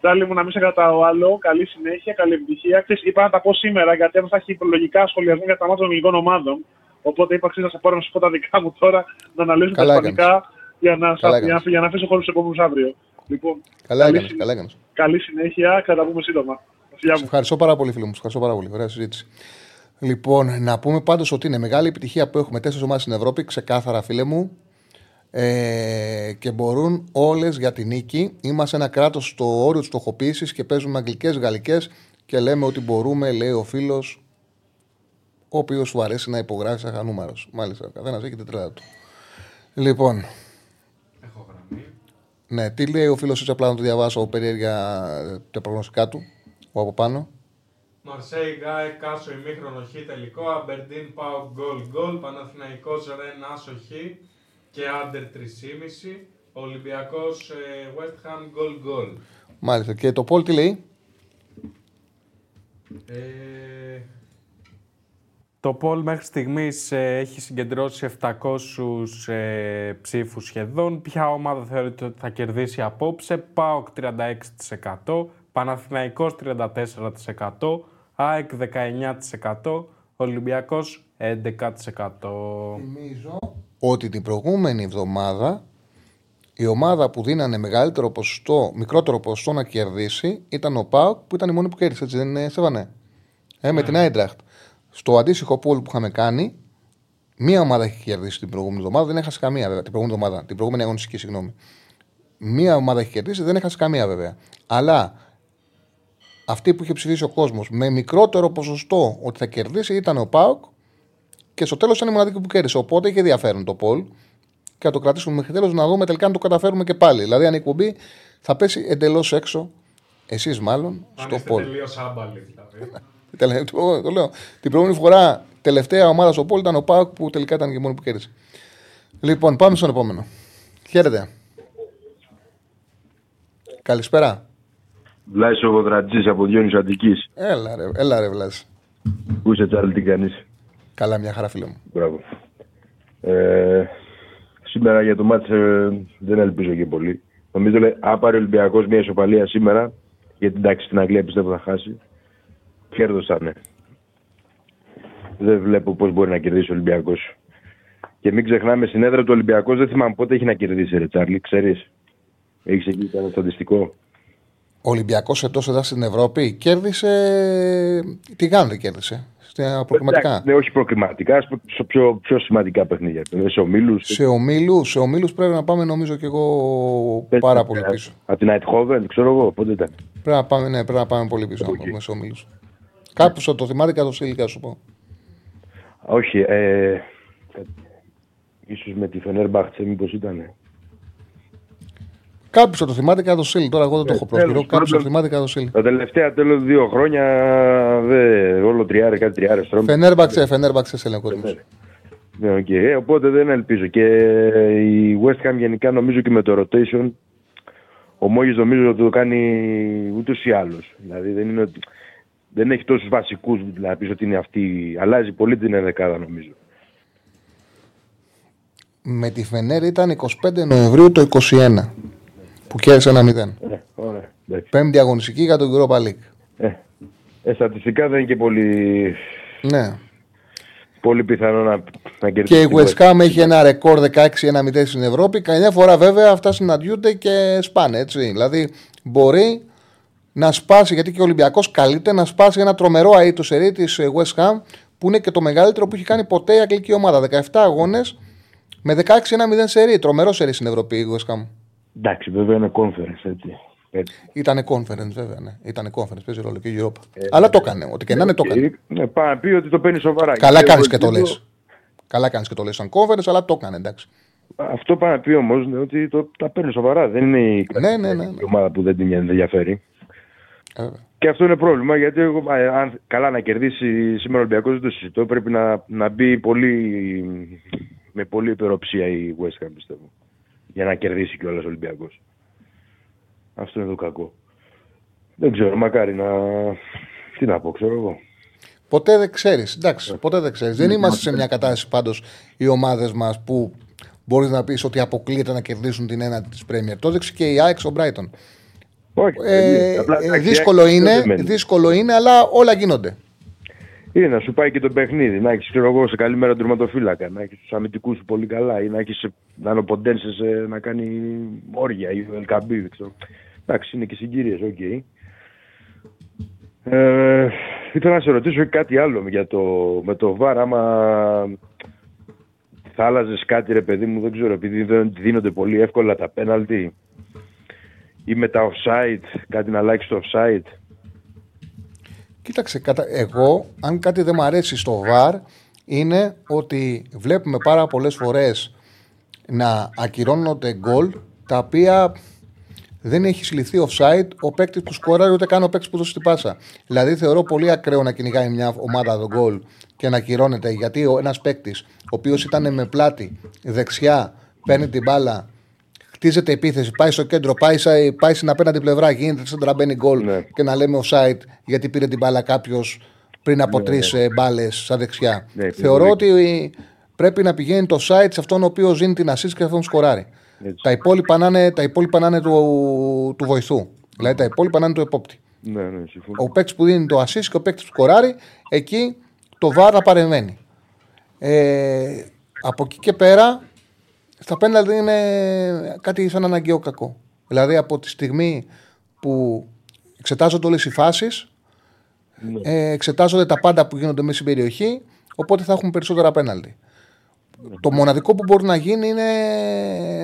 Τσάλι μου να μην σε κρατάω άλλο. Καλή συνέχεια, καλή επιτυχία. Ξέρεις, είπα να τα πω σήμερα γιατί θα έχει προλογικά σχολιασμό για τα μάτια των ελληνικών ομάδων. Οπότε είπα ξέρεις, να σε πάρω να σου πω τα δικά μου τώρα, να αναλύσω τα Καλά ισπανικά για να, Καλά για, να, για να αφήσω χώρο στου επόμενους αύριο. Λοιπόν, Καλά καλή, έκανες. συνέ- Καλά έκανες. καλή συνέχεια, θα τα πούμε σύντομα. Φιλιά Σε μου. ευχαριστώ πάρα πολύ, φίλο μου. Σε ευχαριστώ πάρα πολύ. Ωραία συζήτηση. Λοιπόν, να πούμε πάντως ότι είναι μεγάλη επιτυχία που έχουμε τέσσερις ομάδες στην Ευρώπη, ξεκάθαρα, φίλε μου. Ε, και μπορούν όλες για την νίκη. Είμαστε ένα κράτος στο όριο της στοχοποίησης και παίζουμε αγγλικές, γαλλικές και λέμε ότι μπορούμε, λέει ο φίλος, ο οποίος σου αρέσει να υπογράφει σαν χανούμαρο. Μάλιστα, ο καθένας έχει την τρέλα του. Λοιπόν. Ναι, τι λέει ο φίλος, έτσι απλά να το διαβάσω περίεργα ε, τα προγνωστικά του, ο από πάνω. Μαρσέη Γκάε Κάσο ημίχρονο χ τελικό. Αμπερντίν Πάο γκολ γκολ. Παναθηναϊκός Ρεν Άσο χ και άντερ 3,5. Ολυμπιακός ε, West Ham γκολ γκολ. Μάλιστα. Και το Πολ τι λέει; Ε, Το Πολ μέχρι στιγμής ε, έχει συγκεντρώσει 700 ε, ψήφους σχεδόν. Ποια ομάδα θεωρείται ότι θα κερδίσει απόψε; ΠΑΟΚ 36%, Παναθηναϊκός 34%, ΑΕΚ 19%, Ολυμπιακός 11%. Θυμίζω ότι την προηγούμενη εβδομάδα η ομάδα που δίνανε μεγαλύτερο ποσοστό, μικρότερο ποσοστό να κερδίσει ήταν ο Πάοκ που ήταν η μόνη που κέρδισε. Έτσι δεν είναι, Στέφανε; Ε, με την Άιντραχτ. Στο αντίστοιχο πόλ που είχαμε κάνει, μία ομάδα έχει κερδίσει την προηγούμενη εβδομάδα, δεν έχασε καμία βέβαια. Την προηγούμενη εβδομάδα, την προηγούμενη αγωνιστική, συγγνώμη. Μία ομάδα έχει κερδίσει, δεν έχασε καμία βέβαια. Αλλά αυτή που είχε ψηφίσει ο κόσμος με μικρότερο ποσοστό ότι θα κερδίσει ήταν ο Πάοκ και στο τέλος ήταν η μοναδική που κέρδισε. Οπότε είχε ενδιαφέρον το Πολ και να το κρατήσουμε μέχρι τέλος να δούμε τελικά αν το καταφέρουμε και πάλι. Δηλαδή, αν η εκπομπή θα πέσει εντελώς έξω, εσείς μάλλον, αν στο είστε Πολ. τελείως άμπαλοι δηλαδή. Τελε- το, το λέω. Την προηγούμενη φορά, τελευταία ομάδα στο Πολ ήταν ο Πάοκ που τελικά ήταν και μόνο που κέρδισε. Λοιπόν, πάμε στον επόμενο. Χαίρετε. Καλησπέρα. Βλάσιο Βοδρατζής από Διόνυσο Αττικής. Έλα ρε, έλα ρε Βλάσης. Πού είσαι Τσάρλ, τι κάνεις. Καλά, μια χαρά φίλε μου. Μπράβο. Ε, σήμερα για το μάτς ε, δεν ελπίζω και πολύ. Νομίζω λέει, αν πάρει ο Ολυμπιακός μια ισοπαλία σήμερα, γιατί εντάξει στην Αγγλία πιστεύω θα χάσει, κέρδος θα είναι. Δεν βλέπω πώς μπορεί να κερδίσει ο Ολυμπιακός. Και μην ξεχνάμε, στην έδρα του Ολυμπιακός δεν θυμάμαι πότε έχει να κερδίσει, ρε Τσάρλι, ξέρεις. Έχεις εκεί κανένα στατιστικό; Ο Ολυμπιακός εντός εδώ στην Ευρώπη κέρδισε. Τι Γάνδη κέρδισε. Στα προκριματικά. Εντάξει, Ναι, όχι προκριματικά, σε πιο, πιο σημαντικά παιχνίδια. Ε, Σε ομίλους. Σε ομίλους σε ομίλους πρέπει να πάμε νομίζω και εγώ πάρα πολύ πίσω. Από την Αιτχόβεν, ξέρω εγώ, πότε ήταν. Πρέπει να πάμε, ναι, πρέπει να πάμε πολύ πίσω. Αν πούμε σε ομίλους. Κάποιο θα το θυμάται κατά το σύλλογο, σου πω. Όχι, ε, ίσως με τη Φενέρμπαχτσε μήπως ήταν. Κάποιος θα το θυμάται κατά το σύλλογο. Τώρα εγώ δεν το έχω τέλος πρόσκειρο. Κάποιος θα το πάντων. θυμάται κατά το σύλλογο. Τα τελευταία τέλος δύο χρόνια δε, όλο τριάρε, κάτι τριάρε τρώμε. Φενέρμπαξε, φενέρμπαξε σε έλεγχο. Ναι, οκ. Ε, οπότε δεν ελπίζω. Και η West Ham γενικά νομίζω και με το rotation ο Μόγης νομίζω ότι το κάνει ούτως ή άλλως. Δηλαδή δεν, είναι ότι, δεν έχει τόσους βασικούς δηλαδή, να πεις ότι είναι αυτή. Αλλάζει πολύ την ενδεκάδα νομίζω. Με τη Φενέρ ήταν 25 Νοεμβρίου το 21 που κέρδισε ένα 0. Ε, ωραία. εντάξει. Πέμπτη αγωνιστική για τον Europa League. Ε, ε, στατιστικά δεν είναι και πολύ, Ναι. πολύ πιθανό να, να Και κερδίσει. η την West Ham έχει ένα ρεκόρ 16-1-0 στην Ευρώπη. Καμιά φορά βέβαια αυτά συναντιούνται και σπάνε έτσι. Δηλαδή μπορεί να σπάσει, γιατί και ο Ολυμπιακός καλείται να σπάσει ένα τρομερό αίτο σερί της West Ham που είναι και το μεγαλύτερο που έχει κάνει ποτέ η αγγλική ομάδα. 17 αγώνες με 16-1-0 σερί. Τρομερό σερί στην Ευρώπη η West Ham. Εντάξει, βέβαια είναι conference έτσι. Ήταν conference, βέβαια. Ναι. Ήταν conference, παίζει ρόλο και η Europa. Αλλά το έκανε. Ό,τι και να είναι, το έκανε. Ναι, πάει να πει ότι το παίρνει σοβαρά. Καλά Γιατί κάνεις εγώ και το λες. ελπίζω- Καλά κάνεις και το λες σαν conference, αλλά το έκανε, εντάξει. Αυτό πάει να πει όμως ότι το, τα παίρνει σοβαρά. Δεν είναι η, Ναι, ναι, ναι. η ομάδα που δεν την ενδιαφέρει. Ε, Και αυτό είναι πρόβλημα γιατί εγώ, ε, αν καλά να κερδίσει σήμερα ο Ολυμπιακός δεν το συζητώ. Πρέπει να, να μπει πολύ, με πολύ υπεροψία η West Ham πιστεύω. Για να κερδίσει κιόλας ο Ολυμπιακός. Αυτό είναι το κακό. Δεν ξέρω, μακάρι να. Τι να πω, ξέρω εγώ. Ποτέ δεν ξέρεις. Εντάξει, ποτέ δεν ξέρεις. Δεν είμαστε σε μια κατάσταση πάντως οι ομάδες μας που μπορείς να πεις ότι αποκλείεται να κερδίσουν την ένατη της Premier. Το έδειξε και η ΑΕΚ ο Brighton. Όχι, Ε, απλά, ε, εντάξει, δύσκολο, δεν είναι, μένει. δύσκολο είναι, αλλά όλα γίνονται. Είναι να σου πάει και το παιχνίδι, να έχεις εγώ σε καλή μέρα τερματοφύλακα, να έχεις τους αμυντικούς σου πολύ καλά ή να έχεις να είναι ο Ποντένσε, ε, να κάνει όρια ή ο Ελ Κααμπί. δεν ξέρω. Εντάξει, είναι και συγκυρίες, οκ. Ε, ήθελα να σε ρωτήσω και κάτι άλλο για το, με το ΒΑΡ, άμα θα άλλαζες κάτι ρε παιδί μου, δεν ξέρω, επειδή δεν δίνονται πολύ εύκολα τα πέναλτι ή με τα offside, κάτι να αλλάξεις το offside. Κοίταξε, κατα... εγώ, αν κάτι δεν μου αρέσει στο VAR, είναι ότι βλέπουμε πάρα πολλές φορές να ακυρώνονται γκολ τα οποία δεν έχει συλληφθεί offside ο παίκτης που σκοράρει ούτε καν ο παίκτης που δώσει την πάσα. Δηλαδή θεωρώ πολύ ακραίο να κυνηγάει μια ομάδα τον γκολ και να ακυρώνεται γιατί ένας παίκτης ο οποίος ήταν με πλάτη δεξιά, παίρνει την μπάλα, χτίζεται επίθεση, πάει στο κέντρο, πάει, σε- πάει στην απέναντι πλευρά, γίνεται σαν τραμπένει γκολ και να λέμε offside γιατί πήρε την μπάλα κάποιος πριν από Ναι, τρεις ναι. μπάλες στα δεξιά. Ναι, Θεωρώ πολύ. ότι πρέπει να πηγαίνει το site σε αυτόν ο οποίος δίνει την assist και αυτόν που σκοράρει. Τα υπόλοιπα να είναι, τα υπόλοιπα να είναι του, του βοηθού. Δηλαδή τα υπόλοιπα να είναι του επόπτη. Ναι, ναι, συμφωνώ. Ο παίκτης που δίνει το assist και ο παίκτης που σκοράρει, εκεί το βάρα παρεμβαίνει. Ε, από εκεί και πέρα, στα πέναλτι είναι κάτι σαν αναγκαίο κακό. Δηλαδή από τη στιγμή που εξετάζονται όλες οι φάσεις, ε, εξετάζονται τα πάντα που γίνονται μέσα στην περιοχή, οπότε θα έχουμε περισσότερα πέναλτι. Το μοναδικό που μπορεί να γίνει είναι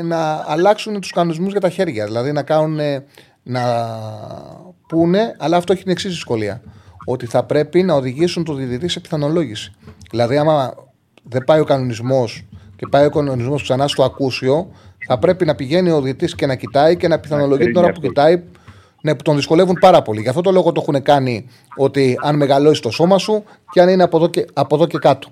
να αλλάξουν τους κανονισμούς για τα χέρια. Δηλαδή να κάνουν, να πούνε, αλλά αυτό έχει την εξής δυσκολία. Ότι θα πρέπει να οδηγήσουν το διαιτητή σε πιθανολόγηση. Δηλαδή, άμα δεν πάει ο κανονισμός και πάει ο κανονισμός ξανά στο ακούσιο, θα πρέπει να πηγαίνει ο διαιτητής και να κοιτάει και να πιθανολογεί την ώρα που κοιτάει. Ναι, που τον δυσκολεύουν πάρα πολύ. Γι' αυτό το λόγο το έχουν κάνει ότι αν μεγαλώσει το σώμα σου και αν είναι από εδώ και, από εδώ και κάτω.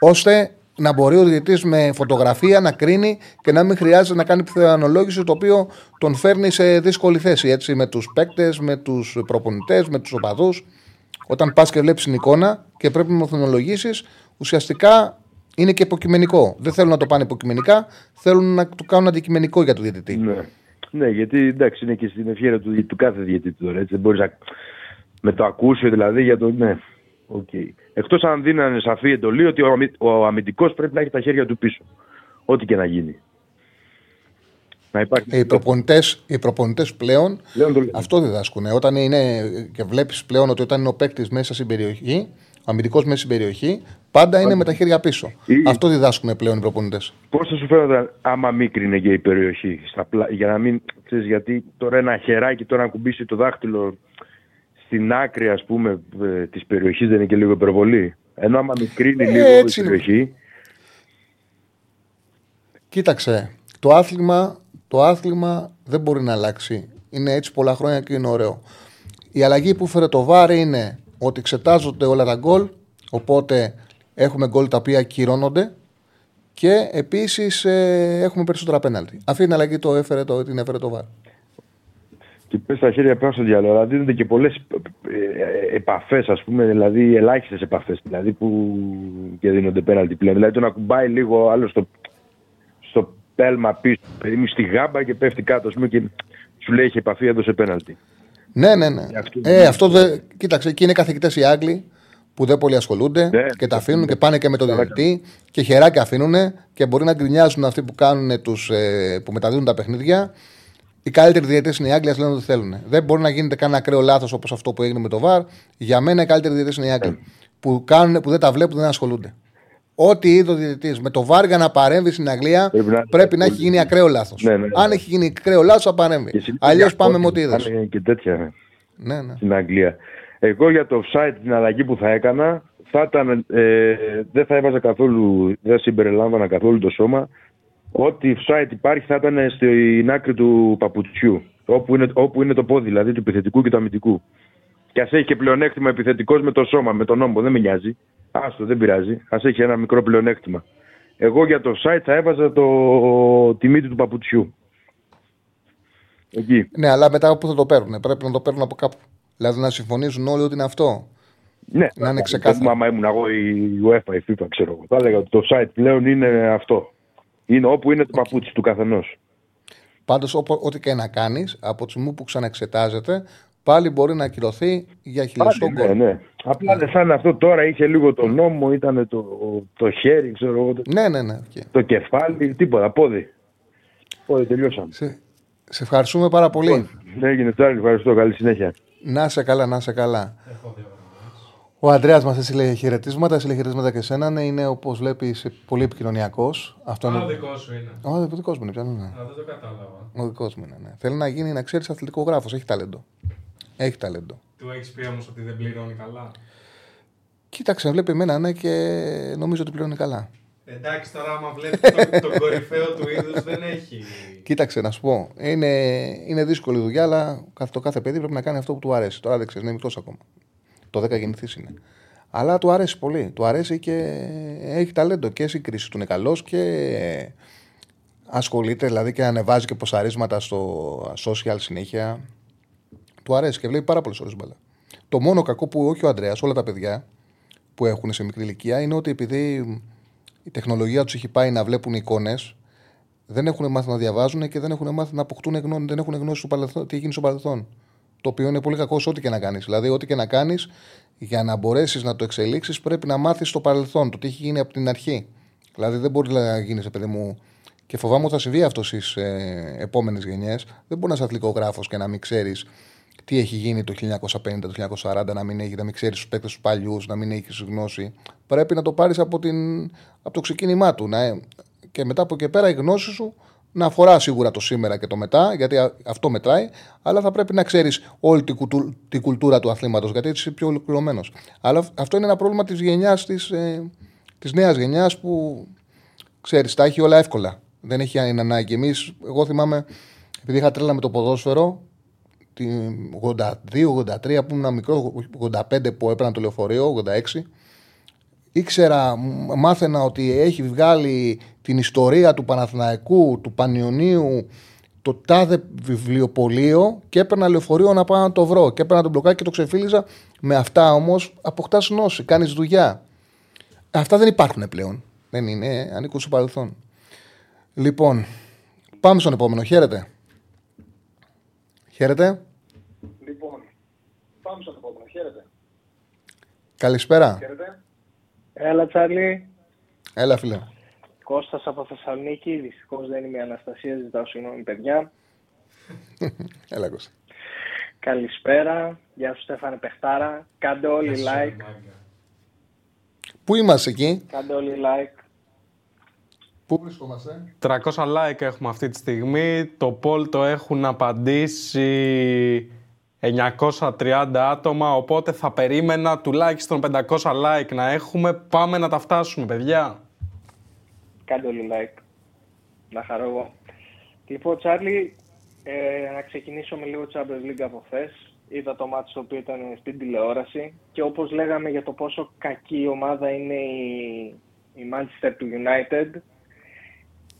Ώστε να μπορεί ο διαιτητής με φωτογραφία να κρίνει και να μην χρειάζεται να κάνει πιθανολόγηση το οποίο τον φέρνει σε δύσκολη θέση. Έτσι, με τους παίκτες, με τους προπονητές, με τους οπαδούς. Όταν πας και βλέπεις την εικόνα και πρέπει να πιθανολογήσει, ουσιαστικά είναι και υποκειμενικό. Δεν θέλουν να το πάνε υποκειμενικά, θέλουν να το κάνουν αντικειμενικό για τον διαιτητή. Ναι. ναι, γιατί εντάξει είναι και στην ευχαίρεια του, του κάθε διαιτητή τώρα. Έτσι, δεν μπορείς να... Με το ακούσιο δηλαδή για το. Ναι, οκ. Εκτός αν δίνανε σαφή εντολή ότι ο, αμυ... ο αμυντικός πρέπει να έχει τα χέρια του πίσω. Ό,τι και να γίνει. Να υπάρχει. Ε, οι προπονητέ- οι προπονητές πλέον Πλέον το λένε. αυτό διδάσκουν. Όταν είναι και βλέπεις πλέον ότι όταν είναι ο παίκτης μέσα στην περιοχή, ο αμυντικός μέσα στην περιοχή, πάντα είναι με τα χέρια πίσω. Αυτό διδάσκουν πλέον οι προπονητές. Πώς θα σου φαίνονταν άμα μίκρινε και η περιοχή. Στα πλα... Για να μην. Ξέρεις, γιατί τώρα ένα χεράκι τώρα να ακουμπήσει το δάχτυλο στην άκρη ας πούμε ε, της περιοχής δεν είναι και λίγο υπερβολή. Ενώ άμα μικρύνει Ε, λίγο έτσι η είναι. περιοχή. Κοίταξε, το άθλημα, το άθλημα δεν μπορεί να αλλάξει. Είναι έτσι πολλά χρόνια και είναι ωραίο. Η αλλαγή που φέρε το βάρη είναι ότι εξετάζονται όλα τα γκολ, οπότε έχουμε γκολ τα οποία ακυρώνονται και επίσης ε, έχουμε περισσότερα πέναλτι. Αυτή την αλλαγή το έφερε το, την έφερε το βάρη. Και πες τα χέρια πάνω στο διάλογο. Δηλαδή δίνονται και πολλές ε, επαφές ας πούμε, δηλαδή ελάχιστες επαφές δηλαδή που και δίνονται πέναλτι πλέον. Δηλαδή το να κουμπάει λίγο άλλο στο, στο πέλμα πίσω, παιδί μου στη γάμπα και πέφτει κάτω ας πούμε και σου λέει έχει επαφή έδωσε πέναλτι. Ναι, ναι, ναι. Ε, αυτό δεν. Κοίταξε, εκεί είναι καθηγητές οι Άγγλοι που δεν πολύ ασχολούνται και τα αφήνουν και πάνε και με τον διαιτητή και χεράκια αφήνουν και μπορεί να γκρινιάζουν αυτοί που, κάνουν τους, ε, που μεταδίδουν τα παιχνίδια. Οι καλύτεροι διαιτητές είναι οι Άγγλοι, ας λένε ότι θέλουν. Δεν μπορεί να γίνεται κανένα ακραίο λάθος όπως αυτό που έγινε με το ΒΑΡ. Για μένα οι καλύτεροι διαιτητές είναι οι Άγγλοι. Που, κάνουν, που δεν τα βλέπουν, δεν ασχολούνται. Ό,τι είδε ο διαιτητής με το Βάργα να παρέμβει στην Αγγλία πρέπει να, έχει γίνει ακραίο λάθος. Ναι, ναι. Αν έχει γίνει ακραίο λάθος, θα παρέμβει. Αλλιώς πάμε με ό,τι είδες. και τέτοια Ναι, ναι. στην Αγγλία. Εγώ για το offside την αλλαγή που θα έκανα, θα ήταν, ε, δεν θα έβαζα καθόλου, δεν συμπεριλάμβανα καθόλου το σώμα. Ό,τι offside υπάρχει θα ήταν στην άκρη του παπουτσιού. Όπου είναι, όπου είναι το πόδι, δηλαδή του επιθετικού και του αμυντικού. Και ας έχει και πλεονέκτημα επιθετικός με το σώμα, με τον νόμο, δεν με νοιάζει. Άστο, δεν πειράζει. Α έχει ένα μικρό πλεονέκτημα. Εγώ για το site θα έβαζα το τη μύτη του παπουτσιού. Εκεί. Ναι, αλλά μετά πού θα το παίρνουν. Πρέπει να το παίρνουν από κάπου. Δηλαδή να συμφωνήσουν όλοι ότι είναι αυτό. Ναι, να είναι δεν ξεκάθαρο. πούμε άμα ήμουν εγώ η UEFA, η FIFA, ξέρω εγώ. Θα έλεγα ότι το site πλέον είναι αυτό. Είναι όπου είναι το παπούτσι του καθενός. Πάντως, ό,τι και να κάνεις, από τη στιγμή που ξαναεξετάζεται, πάλι μπορεί να ακυρωθεί για χιλιοστό Ναι, γκολ. ναι. Απλά δεν σαν αυτό τώρα είχε λίγο το νόμο, ήταν το, το χέρι, ξέρω εγώ. Το, Ναι, ναι, ναι. οκ. το κεφάλι, τίποτα, πόδι. Πόδι, τελειώσαμε. Σε, σε ευχαριστούμε πάρα πολύ. Ναι, έγινε Τσάρλι, ευχαριστώ. Καλή συνέχεια. Να 'σαι καλά, να 'σαι καλά. Ο Αντρέα μας έστειλε χαιρετίσματα, έστειλε χαιρετίσματα και εσένα. Ναι, είναι όπως βλέπεις πολύ επικοινωνιακός. Αυτό Α, είναι. ο δικός σου είναι. Ο ο δικός μου είναι πια, ναι. Α, δεν το κατάλαβα. Ο δικός μου είναι. Ναι. Θέλει να γίνει, να ξέρεις αθλητικό γράφος. Έχει ταλέντο. Έχει ταλέντο. Του έχεις πει όμως ότι δεν πληρώνει καλά; Κοίταξε, βλέπει εμένα, ναι, και νομίζω ότι πληρώνει καλά. Εντάξει, τώρα άμα βλέπεις τον, τον κορυφαίο του είδους δεν έχει. Κοίταξε, να σου πω. Είναι, είναι δύσκολη δουλειά, αλλά καθ- το κάθε παιδί πρέπει να κάνει αυτό που του αρέσει. Τώρα δεν ξέρεις, είναι μικρός ακόμα. Το 10 γεννηθής είναι. Αλλά του αρέσει πολύ. Του αρέσει και έχει ταλέντο και στην κρίση του είναι καλός και ασχολείται δηλαδή και ανεβάζει και ποσαρίσματα στο social συνέχεια. Του αρέσει και βλέπει πάρα πολλές ώρες μπαλά. Το μόνο κακό που όχι ο Αντρέα, όλα τα παιδιά που έχουν σε μικρή ηλικία είναι ότι επειδή η τεχνολογία τους έχει πάει να βλέπουν εικόνες, δεν έχουν μάθει να διαβάζουν και δεν έχουν μάθει να αποκτούν γνώση, δεν έχουν γνώση στο παρελθόν, τι έγινε στο παρελθόν. Το οποίο είναι πολύ κακό σε ό,τι και να κάνεις. Δηλαδή, ό,τι και να κάνεις, για να μπορέσεις να το εξελίξεις, πρέπει να μάθεις το παρελθόν, το τι έχει γίνει από την αρχή. Δηλαδή, δεν μπορεί να γίνει, παιδί μου, και φοβάμαι ότι θα συμβεί αυτό στις ε, επόμενες γενιές. Δεν μπορεί να είσαι αθλητικογράφο και να μην ξέρεις τι έχει γίνει το 1950, το 1940, να μην, έχει, να μην ξέρεις τους παίκτες τους παλιούς, να μην έχεις γνώση. Πρέπει να το πάρεις από, την, από το ξεκίνημά του. Να, ε, και μετά από εκεί πέρα η γνώση σου να αφορά σίγουρα το σήμερα και το μετά, γιατί α- αυτό μετράει, αλλά θα πρέπει να ξέρεις όλη την, κουτου- την κουλτούρα του αθλήματος, γιατί έτσι είσαι πιο ολοκληρωμένος. Αλλά αυτό είναι ένα πρόβλημα της γενιάς, της ε, της νέας γενιάς που ξέρεις, τα έχει όλα εύκολα. Δεν έχει ανάγκη. Εμείς, εγώ θυμάμαι, επειδή είχα τρέλα με το ποδόσφαιρο, την 82-83 που ήμουν μικρός, 85 που έπαιρνα το λεωφορείο, 86, ήξερα, μ- μάθαινα ότι έχει βγάλει την ιστορία του Παναθηναϊκού, του Πανιωνίου, το τάδε βιβλιοπωλείο και έπαιρνα λεωφορείο να πάω να το βρω. Και έπαιρνα το μπλοκάκι και το ξεφύλιζα. Με αυτά όμως αποκτάς γνώση, κάνεις δουλειά. Αυτά δεν υπάρχουν πλέον. Δεν είναι, ανήκουν στο παρελθόν. Λοιπόν, πάμε στον επόμενο. Χαίρετε. Χαίρετε. Λοιπόν, πάμε στον επόμενο. Χαίρετε. Καλησπέρα. Έλα, Τσάρλι. Έλα, φίλε. Κώστας από Θεσσαλονίκη. Δυστυχώς δεν είμαι η Αναστασία. Ζητάω συγγνώμη, παιδιά. Έλα, Κώστα. Καλησπέρα. Γεια σου, Στέφανε Πεχτάρα. Κάντε όλοι like. Πού είμαστε εκεί, Κάντε όλοι like. Πού βρισκόμαστε; 300 like έχουμε αυτή τη στιγμή. Το poll το έχουν απαντήσει 930 άτομα, οπότε θα περίμενα τουλάχιστον 500 like να έχουμε. Πάμε να τα φτάσουμε, παιδιά. Κάντε όλοι like. Να χαρώ εγώ. Λοιπόν, Τσάρλι, ε, να ξεκινήσω με λίγο Champions League από χθες. Είδα το μάτι το οποίο ήταν στην τηλεόραση και όπως λέγαμε για το πόσο κακή ομάδα είναι η, η Manchester του United.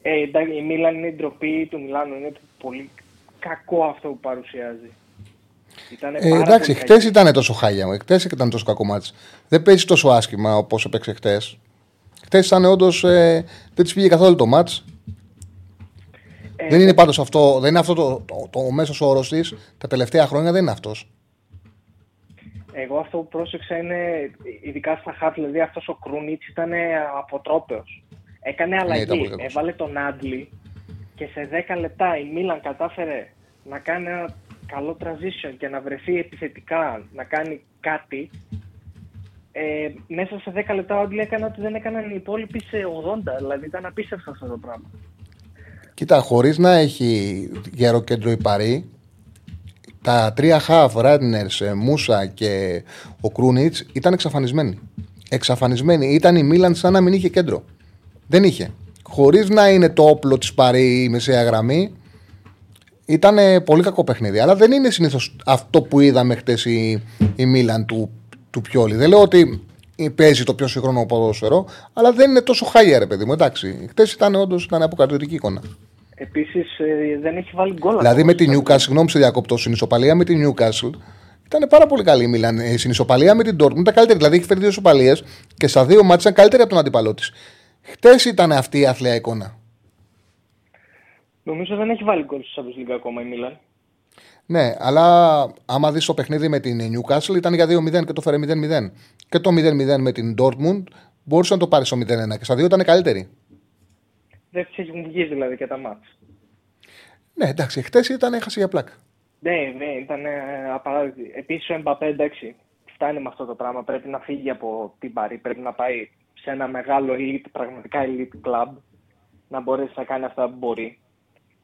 Ε, εντάξει, η Μίλαν είναι η ντροπή του Μιλάνου, είναι πολύ κακό αυτό που παρουσιάζει. Ήτανε Ε, πάρα εντάξει, πολύ χτε ήταν τόσο χάλια. Χτε ήταν τόσο κακό μάτς. Δεν παίζει τόσο άσχημα όπως έπαιξε χτε. Χτε ήταν όντως. Ε, δεν της πήγε καθόλου το μάτς. Ε, δεν είναι πάντως αυτό, δεν είναι αυτό το, το, το, ο μέσος όρος της τα τελευταία χρόνια δεν είναι αυτός. Εγώ αυτό που πρόσεξα είναι, ειδικά στα χάτ, δηλαδή αυτός ο Κρούνιτς ήταν αποτρόπαιος. Έκανε ήταν αλλαγή, πολύ κακός. έβαλε τον Άντλη και σε 10 λεπτά η Μίλαν κατάφερε να κάνει ένα καλό transition και να βρεθεί επιθετικά, να κάνει κάτι. ε, μέσα σε 10 λεπτά ο Άντλη έκανε ότι δεν έκαναν οι υπόλοιποι σε 80. Δηλαδή ήταν απίστευτο αυτό το πράγμα. Κοίτα, χωρίς να έχει γερό κέντρο η Παρή, τα τρία χαφ, Ράντνερ, Μούσα και ο Κρούνιτς ήταν εξαφανισμένοι. Εξαφανισμένοι. Ήταν η Μίλαν σαν να μην είχε κέντρο. Δεν είχε. Χωρίς να είναι το όπλο της Παρή η μεσαία γραμμή, ήταν πολύ κακό παιχνίδι. Αλλά δεν είναι συνήθως αυτό που είδαμε χτες η, η Μίλαν του, του Πιόλη. Δεν λέω ότι παίζει το πιο σύγχρονο ποδόσφαιρο, αλλά δεν είναι τόσο χάγια, ρε παιδί μου. Εντάξει. Χτες ήταν όντως αποκατορική εικόνα. Επίσης ε, δεν έχει βάλει γκολ. Δηλαδή με την Newcastle, συγγνώμη σε διακόπτω, στην ισοπαλία με την Newcastle ήταν πάρα πολύ καλή η Μίλαν. Ε, στην ισοπαλία με την Dortmund ήταν καλύτερη. Δηλαδή έχει φέρει δύο ισοπαλίες και στα δύο μάτια ήταν καλύτερη από τον αντίπαλό της. Χτες ήταν αυτή η αθλαία εικόνα. Νομίζω δεν έχει βάλει γκολ στο Champions League ακόμα η Μίλαν. Ναι, αλλά άμα δεις το παιχνίδι με την Newcastle ήταν για 2-0 και το φέρε 0-0. Και το 0-0 με την Dortmund μπορούσε να το πάρει στο 0-1 και στα δύο ήταν καλύτερη. Δεν τη έχουν βγει δηλαδή και τα μάτια. Ναι, εντάξει, χτες ήταν έχασε για πλάκα. Ναι, ναι, ήταν απαράδεκτη. Επίσης ο Εμπαπέ, εντάξει, φτάνει με αυτό το πράγμα. Πρέπει να φύγει από την Παρή, πρέπει να πάει σε ένα μεγάλο elite, πραγματικά elite club, να μπορέσει να κάνει αυτά που μπορεί.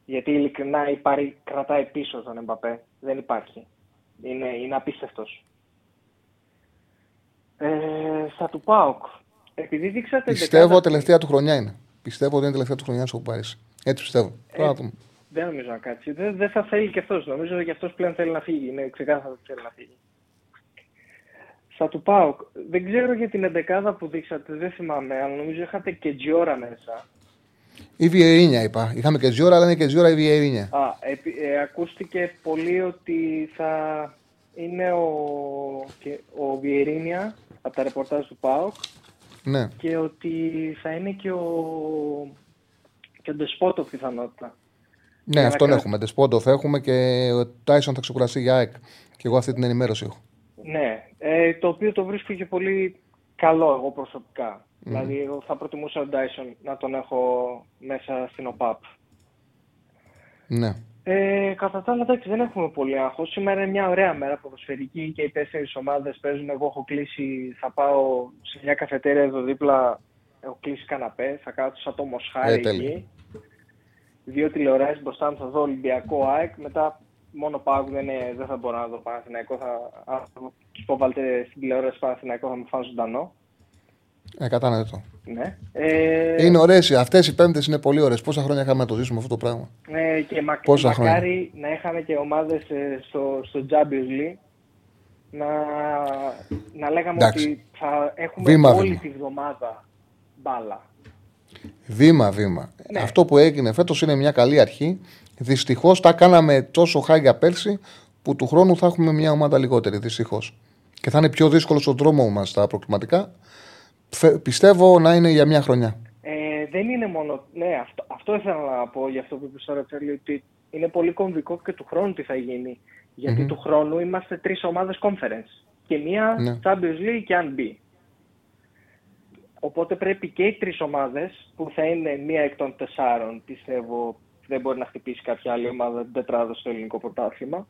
Γιατί ειλικρινά η Παρή κρατάει πίσω τον Εμπαπέ. Δεν υπάρχει. Είναι, είναι απίστευτος. Ε, θα του πάω. Επειδή δείξατε. Πιστεύω ότι τελευταία του χρονιά είναι. Πιστεύω ότι είναι τελευταία του χρονιά που πάρει. Έτσι πιστεύω. Ε, δεν νομίζω να κάτσει. Δεν, δεν θα θέλει και αυτός. Νομίζω ότι αυτός πλέον θέλει να φύγει. Είναι ξεκάθαρο ότι θέλει να φύγει. Θα του πάω. Δεν ξέρω για την εντεκάδα που δείξατε, δεν θυμάμαι, αλλά νομίζω είχατε και Τζιόρα μέσα. Η Βιερίνια είπα. Είχαμε και Τζιόρα, αλλά είναι και Τζιόρα η Βιερίνια. Α, ε, ακούστηκε πολύ ότι θα είναι ο, και, ο Βιερίνια από τα ρεπορτάζ του ΠΑΟΚ ναι. και ότι θα είναι και ο, και ο Ντεσπότο πιθανότητα. Ναι, Για αυτόν έχουμε. Ντεσπότοφ έχουμε και ο Τάισον θα ξεκουραστεί για ΑΕΚ. Και εγώ αυτή την ενημέρωση έχω. Ναι, ε, το οποίο το βρίσκω και πολύ καλό εγώ προσωπικά. Δηλαδή, εγώ θα προτιμούσα τον Τάισον να τον έχω μέσα στην ΟΠΑΠ. Ναι. Ε, κατά τα άλλα, δεν έχουμε πολύ άγχος. Σήμερα είναι μια ωραία μέρα ποδοσφαιρική και οι τέσσερις ομάδες παίζουν. Εγώ έχω κλείσει, θα πάω σε μια καφετέρια εδώ δίπλα. Έχω κλείσει καναπέ, θα κάτσω σαν το Μοσχάρι ε, εκεί δύο τηλεοράσεις μπροστά μου θα δω Ολυμπιακό ΑΕΚ. Μετά μόνο πάω δεν, δεν θα μπορώ να δω Παναθηναϊκό. Θα, του πω βάλτε στην τηλεόραση Παναθηναϊκό θα μου φάνε ζωντανό. Ε, κατανοητό. Ναι. Ε, είναι ωραίες. Αυτές οι πέμπτες είναι πολύ ωραίες. Πόσα χρόνια είχαμε να το ζήσουμε αυτό το πράγμα; Ε, και μα, Πόσα μακάρι χρόνια. να είχαμε και ομάδες ε, στο, στο Champions League να, να λέγαμε Εντάξει. ότι θα έχουμε βήμα, όλη βήμα. τη βδομάδα μπάλα. Βήμα-βήμα. Ναι. Αυτό που έγινε φέτος είναι μια καλή αρχή. Δυστυχώς τα κάναμε τόσο χάγια πέρσι που του χρόνου θα έχουμε μια ομάδα λιγότερη. Δυστυχώς. Και θα είναι πιο δύσκολο στον δρόμο μας τα προκληματικά. Πιστεύω να είναι για μια χρονιά. Ε, δεν είναι μόνο. Ναι, αυτό, αυτό ήθελα να πω για αυτό που είπε τώρα, Τσέλη, ότι είναι πολύ κομβικό και του χρόνου τι θα γίνει. του χρόνου είμαστε τρεις ομάδες conference. Και μία ναι. Champions League και αν μπει. Οπότε πρέπει και οι τρεις ομάδες, που θα είναι μία εκ των τεσσάρων, πιστεύω δεν μπορεί να χτυπήσει κάποια άλλη ομάδα την τετράδα στο ελληνικό πρωτάθλημα.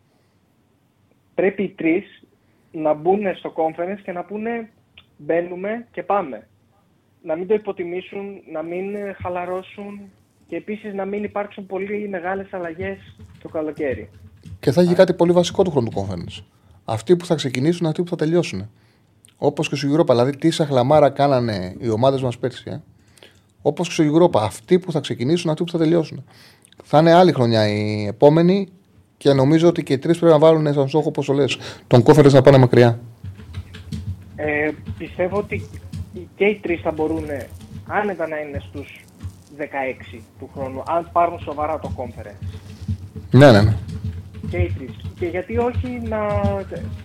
Πρέπει οι τρεις να μπουν στο conference και να πούνε μπαίνουμε και πάμε. Να μην το υποτιμήσουν, να μην χαλαρώσουν και επίσης να μην υπάρξουν πολύ μεγάλες αλλαγές το καλοκαίρι. Και θα έχει κάτι πολύ βασικό του χρόνου του conference. Αυτοί που θα ξεκινήσουν, αυτοί που θα τελειώσουν. Όπως και στο Europa. Δηλαδή, τι σαχλαμάρα κάνανε οι ομάδες μας πέρσι. Ε; Όπως και στο Europa. Αυτοί που θα ξεκινήσουν, αυτοί που θα τελειώσουν. Θα είναι άλλη χρονιά η επόμενη και νομίζω ότι και οι τρεις πρέπει να βάλουν σαν στόχο, όπως το λες, τον κόφερε να πάνε μακριά. Ε, πιστεύω ότι και οι τρεις θα μπορούν άνετα να είναι στους 16 του χρόνου, αν πάρουν σοβαρά το conference. Ναι, ναι, ναι. Και οι τρεις. Και γιατί όχι να.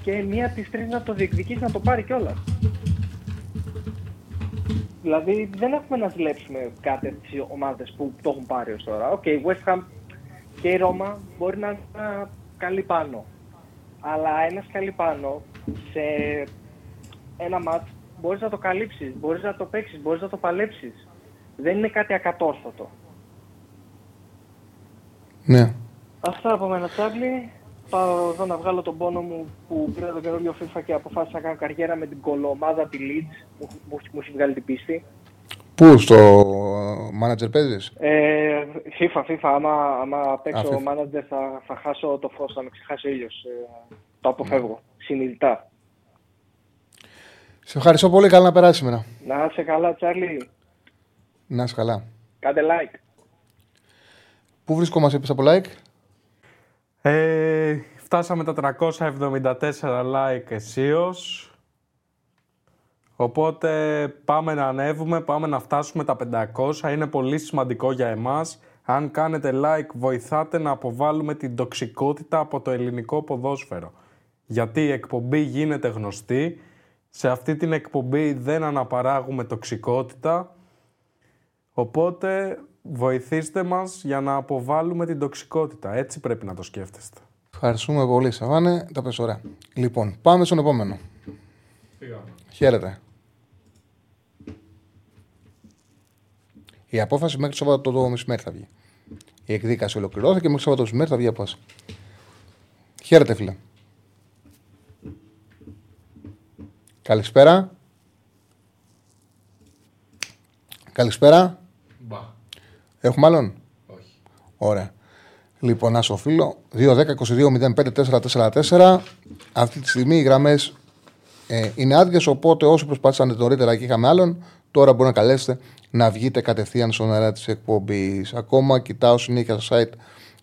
και μία από τις τρεις να το διεκδικήσει να το πάρει κιόλας. Δηλαδή δεν έχουμε να ζηλέψουμε κάτι από τις ομάδες που το έχουν πάρει ως τώρα. Οκ, okay, West Ham και η Ρώμα μπορεί να είναι καλή πάνω. Αλλά ένας καλή πάνω σε ένα μάτς μπορείς να το καλύψεις, μπορείς να το παίξεις, μπορείς να το παλέψεις. Δεν είναι κάτι ακατόρθωτο. Ναι. Αυτά από μένα, Τσάρλι. Πάω εδώ να βγάλω τον πόνο μου που πήρα το καινούριο FIFA και αποφάσισα να κάνω καριέρα με την κολομάδα τη Leeds. Μου, μου, μου έχει βγάλει την πίστη. Πού στο manager παίζεις; Ε, FIFA, FIFA. Άμα, άμα παίξω Α, FIFA. manager θα, θα χάσω το φως, θα με ξεχάσει ο ήλιος. Ε, το αποφεύγω. Συνειδητά. Σε ευχαριστώ πολύ. Καλά να περάσεις σήμερα. Να είσαι καλά, Τσάρλι. Να είσαι καλά. Κάντε like. Πού βρισκόμαστε επίσης από like? Ε, φτάσαμε τα 374 like αισίως. Οπότε πάμε να ανέβουμε, πάμε να φτάσουμε τα 500. Είναι πολύ σημαντικό για εμάς. Αν κάνετε like βοηθάτε να αποβάλουμε την τοξικότητα από το ελληνικό ποδόσφαιρο. Γιατί η εκπομπή γίνεται γνωστή. Σε αυτή την εκπομπή δεν αναπαράγουμε τοξικότητα. Οπότε βοηθήστε μας για να αποβάλουμε την τοξικότητα. Έτσι πρέπει να το σκέφτεστε. Ευχαριστούμε πολύ, Σαβάνε. Τα πες ωραία. Λοιπόν, πάμε στον επόμενο. Χαίρετε. Η απόφαση μέχρι το Σαββάτο το μεσημέρι θα βγει. Η εκδίκαση ολοκληρώθηκε μέχρι το Σαββάτο το μεσημέρι θα βγει η απόφαση. Χαίρετε, φίλε. Καλησπέρα. Καλησπέρα. Μπα. Έχουμε άλλον; Όχι. Ωραία. Λοιπόν, να σου φίλο. 2-10-22-05-4-4-4. Αυτή τη στιγμή οι γραμμές ε, είναι άδειες. Οπότε όσοι προσπάθησαν νωρίτερα και είχαμε άλλον, τώρα μπορεί να καλέσετε να βγείτε κατευθείαν στον αέρα της εκπομπής. Ακόμα κοιτάω συνέχεια στο site.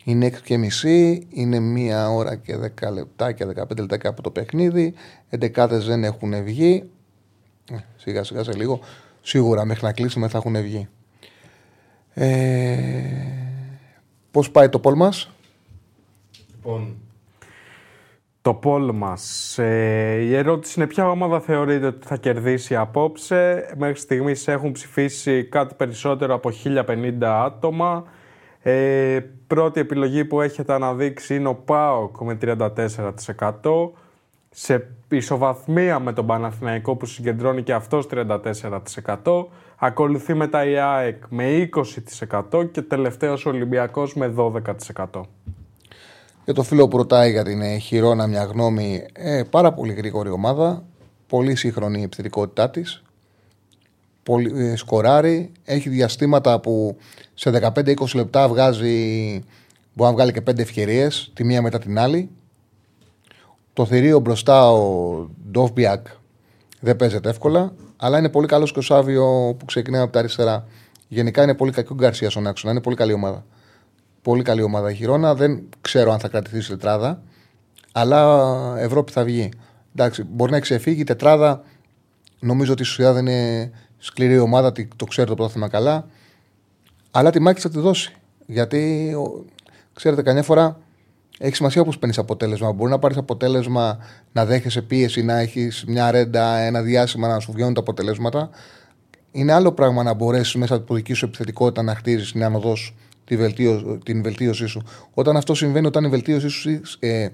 Είναι 6 και μισή, είναι μία ώρα και 10 λεπτά και 15 λεπτά από το παιχνίδι. 11 δεν έχουν βγει. Ε, σιγά σιγά σε λίγο. Σίγουρα μέχρι να κλείσουμε θα έχουν βγει. Ε, πώς πάει το πόλ μας; Λοιπόν, Το πόλ μας. Ε, η ερώτηση είναι ποια ομάδα θεωρείτε ότι θα κερδίσει απόψε. Μέχρι στιγμής έχουν ψηφίσει κάτι περισσότερο από 1050 άτομα. Ε, πρώτη επιλογή που έχετε αναδείξει είναι ο ΠΑΟΚ με 34%. Σε ισοβαθμία με τον Παναθηναϊκό που συγκεντρώνει και αυτός 34%. Ακολουθεί μετά η ΑΕΚ με 20% και τελευταίος ο Ολυμπιακός με 12%. Για το φίλο που ρωτάει για την ε, Χιρόνα μια γνώμη, ε, πάρα πολύ γρήγορη ομάδα, πολύ σύγχρονη η επιθετικότητά της, πολύ, ε, σκοράρει, έχει διαστήματα που σε 15-20 λεπτά βγάζει, μπορεί να βγάλει και 5 ευκαιρίες, τη μία μετά την άλλη. Το θηρίο μπροστά ο Ντόφμπιακ δεν παίζεται εύκολα, αλλά είναι πολύ καλός και ο Σάβιο που ξεκινάει από τα αριστερά. Γενικά είναι πολύ κακό ο Γκαρσία στον άξονα, είναι πολύ καλή ομάδα. Πολύ καλή ομάδα η Χιρόνα. Δεν ξέρω αν θα κρατηθεί στη τετράδα, αλλά Ευρώπη θα βγει. Εντάξει, μπορεί να ξεφύγει η τετράδα. Νομίζω ότι η Σουσιάδα είναι σκληρή ομάδα, τη- το ξέρει το πρόθυμα καλά. Αλλά τη μάχη θα τη δώσει. Γιατί, ο- ξέρετε, καμιά φορά έχει σημασία πώ παίρνεις αποτέλεσμα. Μπορεί να πάρεις αποτέλεσμα, να δέχεσαι πίεση, να έχεις μια ρέντα, ένα διάστημα να σου βγαίνουν τα αποτελέσματα. Είναι άλλο πράγμα να μπορέσεις μέσα από τη δική σου επιθετικότητα να χτίζεις την άνοδό σου, τη βελτίω, την βελτίωσή σου. Όταν αυτό συμβαίνει, όταν η βελτίωσή σου ε,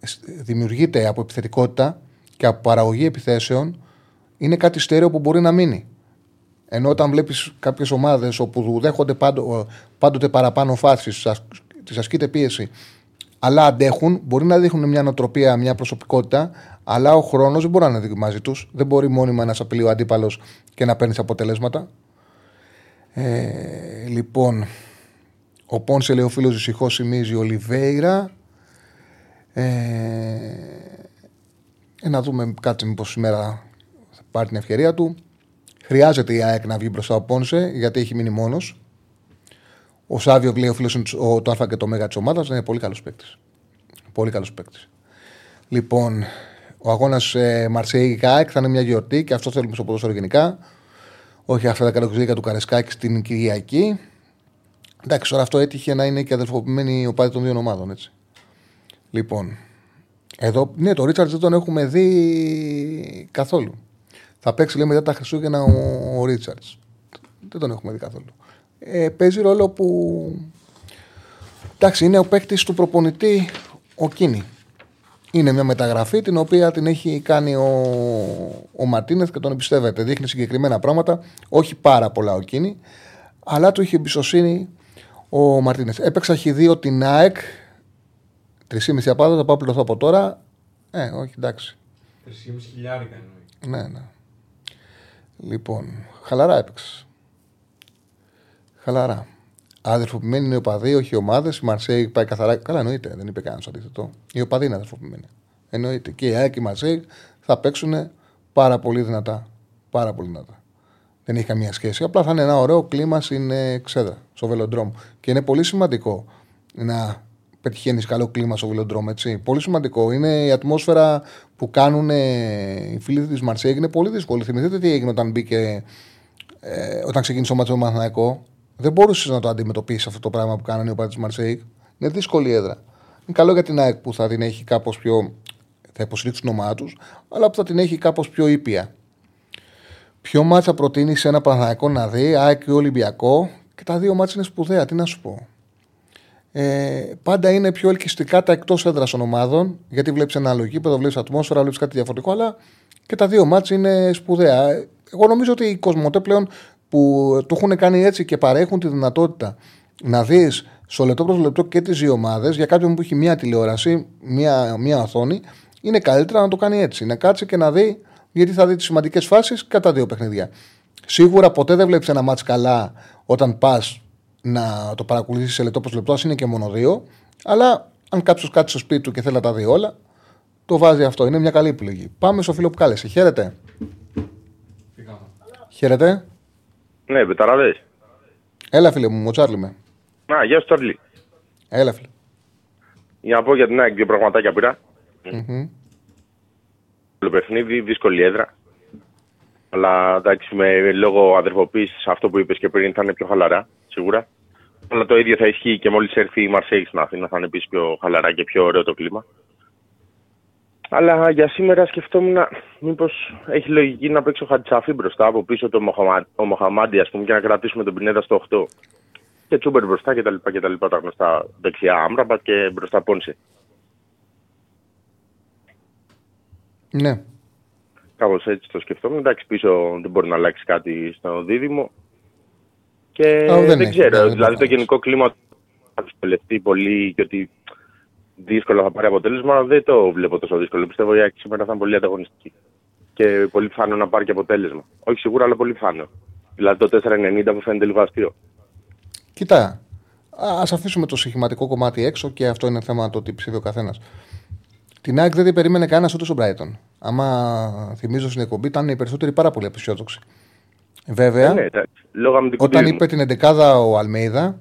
σ- δημιουργείται από επιθετικότητα και από παραγωγή επιθέσεων, είναι κάτι στέρεο που μπορεί να μείνει. Ενώ όταν βλέπεις κάποιες ομάδες όπου δέχονται πάντο, πάντοτε παραπάνω φάσεις, τη ασκείται πίεση, αλλά αντέχουν, μπορεί να δείχνουν μια νοοτροπία, μια προσωπικότητα, αλλά ο χρόνος δεν μπορεί να είναι μαζί τους. Δεν μπορεί μόνιμα να σε απειλεί ο αντίπαλος και να παίρνει αποτελέσματα. Ε, λοιπόν, ο Πόνσε λέει ο φίλος δυστυχώς σημίζει Ολιβέηρα. Ε, ε, να δούμε κάτι μήπως σήμερα θα πάρει την ευκαιρία του. Χρειάζεται η ΑΕΚ να βγει μπροστά ο Πόνσε γιατί έχει μείνει μόνος. Ο Σάβιο λέει ο φίλος το Α και το Μέγα της ομάδας είναι πολύ καλός παίκτης. Πολύ καλός παίκτης. Λοιπόν, ο αγώνας ε, Μαρσέη ΑΕΚ θα είναι μια γιορτή και αυτό θέλουμε στο ποδόσφαιρο γενικά. Όχι αυτά τα καλοκαιρία του Καρεσκάκη στην Κυριακή. Εντάξει, τώρα αυτό έτυχε να είναι και αδελφοποιημένοι οπαδοί των δύο ομάδων, έτσι. Λοιπόν, εδώ, ναι, το Ρίτσαρτ δεν τον έχουμε δει καθόλου. Θα παίξει, λέει, μετά τα Χριστούγεννα ο, ο Ρίτσαρτ. Δεν τον έχουμε δει καθόλου. Ε, παίζει ρόλο που. Εντάξει, είναι ο παίκτης του προπονητή ο Κίνη. Είναι μια μεταγραφή την οποία την έχει κάνει ο, ο Μαρτίνεθ και τον εμπιστεύεται. Δείχνει συγκεκριμένα πράγματα, όχι πάρα πολλά ο Κίνη, αλλά του είχε εμπιστοσύνη ο Μαρτίνεθ. Έπαιξα χ2 την ΑΕΚ 3,5 απάντα θα πάω πληρωθώ από τώρα. Ε, όχι, εντάξει. 3,5 χιλιάρικα εννοεί. Ναι, ναι. Λοιπόν, χαλαρά έπαιξε. Χαλαρά. Αδερφοποιημένοι είναι οι οπαδοί, όχι οι ομάδες. Η Μαρσέη πάει καθαρά. Καλά, εννοείται, δεν είπε κανένας αντίθετο. Οι οπαδοί είναι αδερφοποιημένοι. Εννοείται. Και η ΑΕΚ και η Μαρσέη θα παίξουν πάρα πολύ δυνατά. Πάρα πολύ δυνατά. Δεν έχει καμία σχέση. Απλά θα είναι ένα ωραίο κλίμα στην ε, ξέδρα, στο βελοντρόμ. Και είναι πολύ σημαντικό να πετυχαίνει καλό κλίμα στο βελοντρόμ. Έτσι. Πολύ σημαντικό. Είναι η ατμόσφαιρα που κάνουν ε, οι φίλοι της Μαρσέη. Είναι πολύ δύσκολη. Θυμηθείτε τι έγινε όταν μπήκε. Ε, όταν ξεκίνησε ο Ματσό Μαθηναϊκό, δεν μπορούσες να το αντιμετωπίσεις αυτό το πράγμα που κάνανε οι οπαδοί τη Μαρσέη. Είναι δύσκολη έδρα. Είναι καλό για την ΑΕΚ που θα την έχει κάπως πιο. θα υποστηρίξουν την ομάδα τους, αλλά που θα την έχει κάπως πιο ήπια. Ποιο μάτσα προτείνεις σε ένα Παναθηναϊκό να δει, ΑΕΚ ή Ολυμπιακό, και τα δύο μάτσα είναι σπουδαία, τι να σου πω. Ε, πάντα είναι πιο ελκυστικά τα εκτός έδρας των ομάδων, γιατί βλέπεις ένα άλλο γήπεδο, βλέπεις ατμόσφαιρα, βλέπεις κάτι διαφορετικό, αλλά και τα δύο μάτσα είναι σπουδαία. Εγώ νομίζω ότι οι Κοσμοτέ πλέον που το έχουν κάνει έτσι και παρέχουν τη δυνατότητα να δεις στο λεπτό προς λεπτό και τις δύο ομάδες για κάποιον που έχει μία τηλεόραση, μία, μία οθόνη, είναι καλύτερα να το κάνει έτσι. Να κάτσει και να δει, γιατί θα δει τις σημαντικές φάσεις κατά δύο παιχνίδια. Σίγουρα ποτέ δεν βλέπεις ένα μάτς καλά όταν πας να το παρακολουθήσεις σε λεπτό προς λεπτό, ας είναι και μόνο δύο. Αλλά αν κάποιος κάτσει στο σπίτι του και θέλει να τα δει όλα, το βάζει αυτό. Είναι μια καλή επιλογή. Πάμε στο φίλο που κάλεσε. Χαίρετε. Χαίρετε. Ναι, Betarades. Έλα, φίλε μου, Τσάρλι με. Α, γεια σου, Τσάρλι. Έλα, φίλε. Για να πω για την ΑΕΚ δύο πραγματάκια πήρα. Mm-hmm. Το παιχνίδι, δύσκολη έδρα. Αλλά εντάξει, με λόγω αδερφοποίησης, αυτό που είπες και πριν θα είναι πιο χαλαρά, σίγουρα. Αλλά το ίδιο θα ισχύει και μόλις έρθει η Μαρσέης στην Αθήνα, θα είναι επίσης πιο χαλαρά και πιο ωραίο το κλίμα. Αλλά για σήμερα σκεφτόμουν μήπως έχει λογική να παίξει ο Χατσαφή μπροστά από πίσω το Μοχαμα... ο Μοχαμάντι, ας πούμε, και να κρατήσουμε τον Πινέδα στο 8. Και Τσούμπερ μπροστά κτλ. Και τα, λοιπά, τα γνωστά δεξιά Άμραμπατ και μπροστά Πόνσε. Ναι. Κάπως έτσι το σκεφτόμουν. Εντάξει, πίσω δεν μπορεί να αλλάξει κάτι στο δίδυμο. Και Α, δεν δεν, έχει, ξέρω. ναι, δεν δηλαδή το γενικό κλίμα θα δυσκολευτεί πολύ και ότι δύσκολα θα πάρει αποτέλεσμα. Δεν το βλέπω τόσο δύσκολο. Πιστεύω η ΑΕΚ σήμερα θα είναι πολύ ανταγωνιστική. Και πολύ πιθανό να πάρει και αποτέλεσμα. Όχι σίγουρα, αλλά πολύ πιθανό. Δηλαδή το 4,90 που φαίνεται λίγο αστείο. Κοίτα, ας αφήσουμε το συχηματικό κομμάτι έξω και αυτό είναι θέμα το τι ψήφει ο καθένας. Την ΑΕΚ δεν την περίμενε κανένας ούτε στον Brighton. Άμα θυμίζω στην εκπομπή, ήταν οι περισσότεροι πάρα πολύ απεσιόδοξοι. Βέβαια, Ε, ναι, εντάξει. Λόγω αμυντικού όταν πλήρου. είπε την 11 ο Αλμέιδα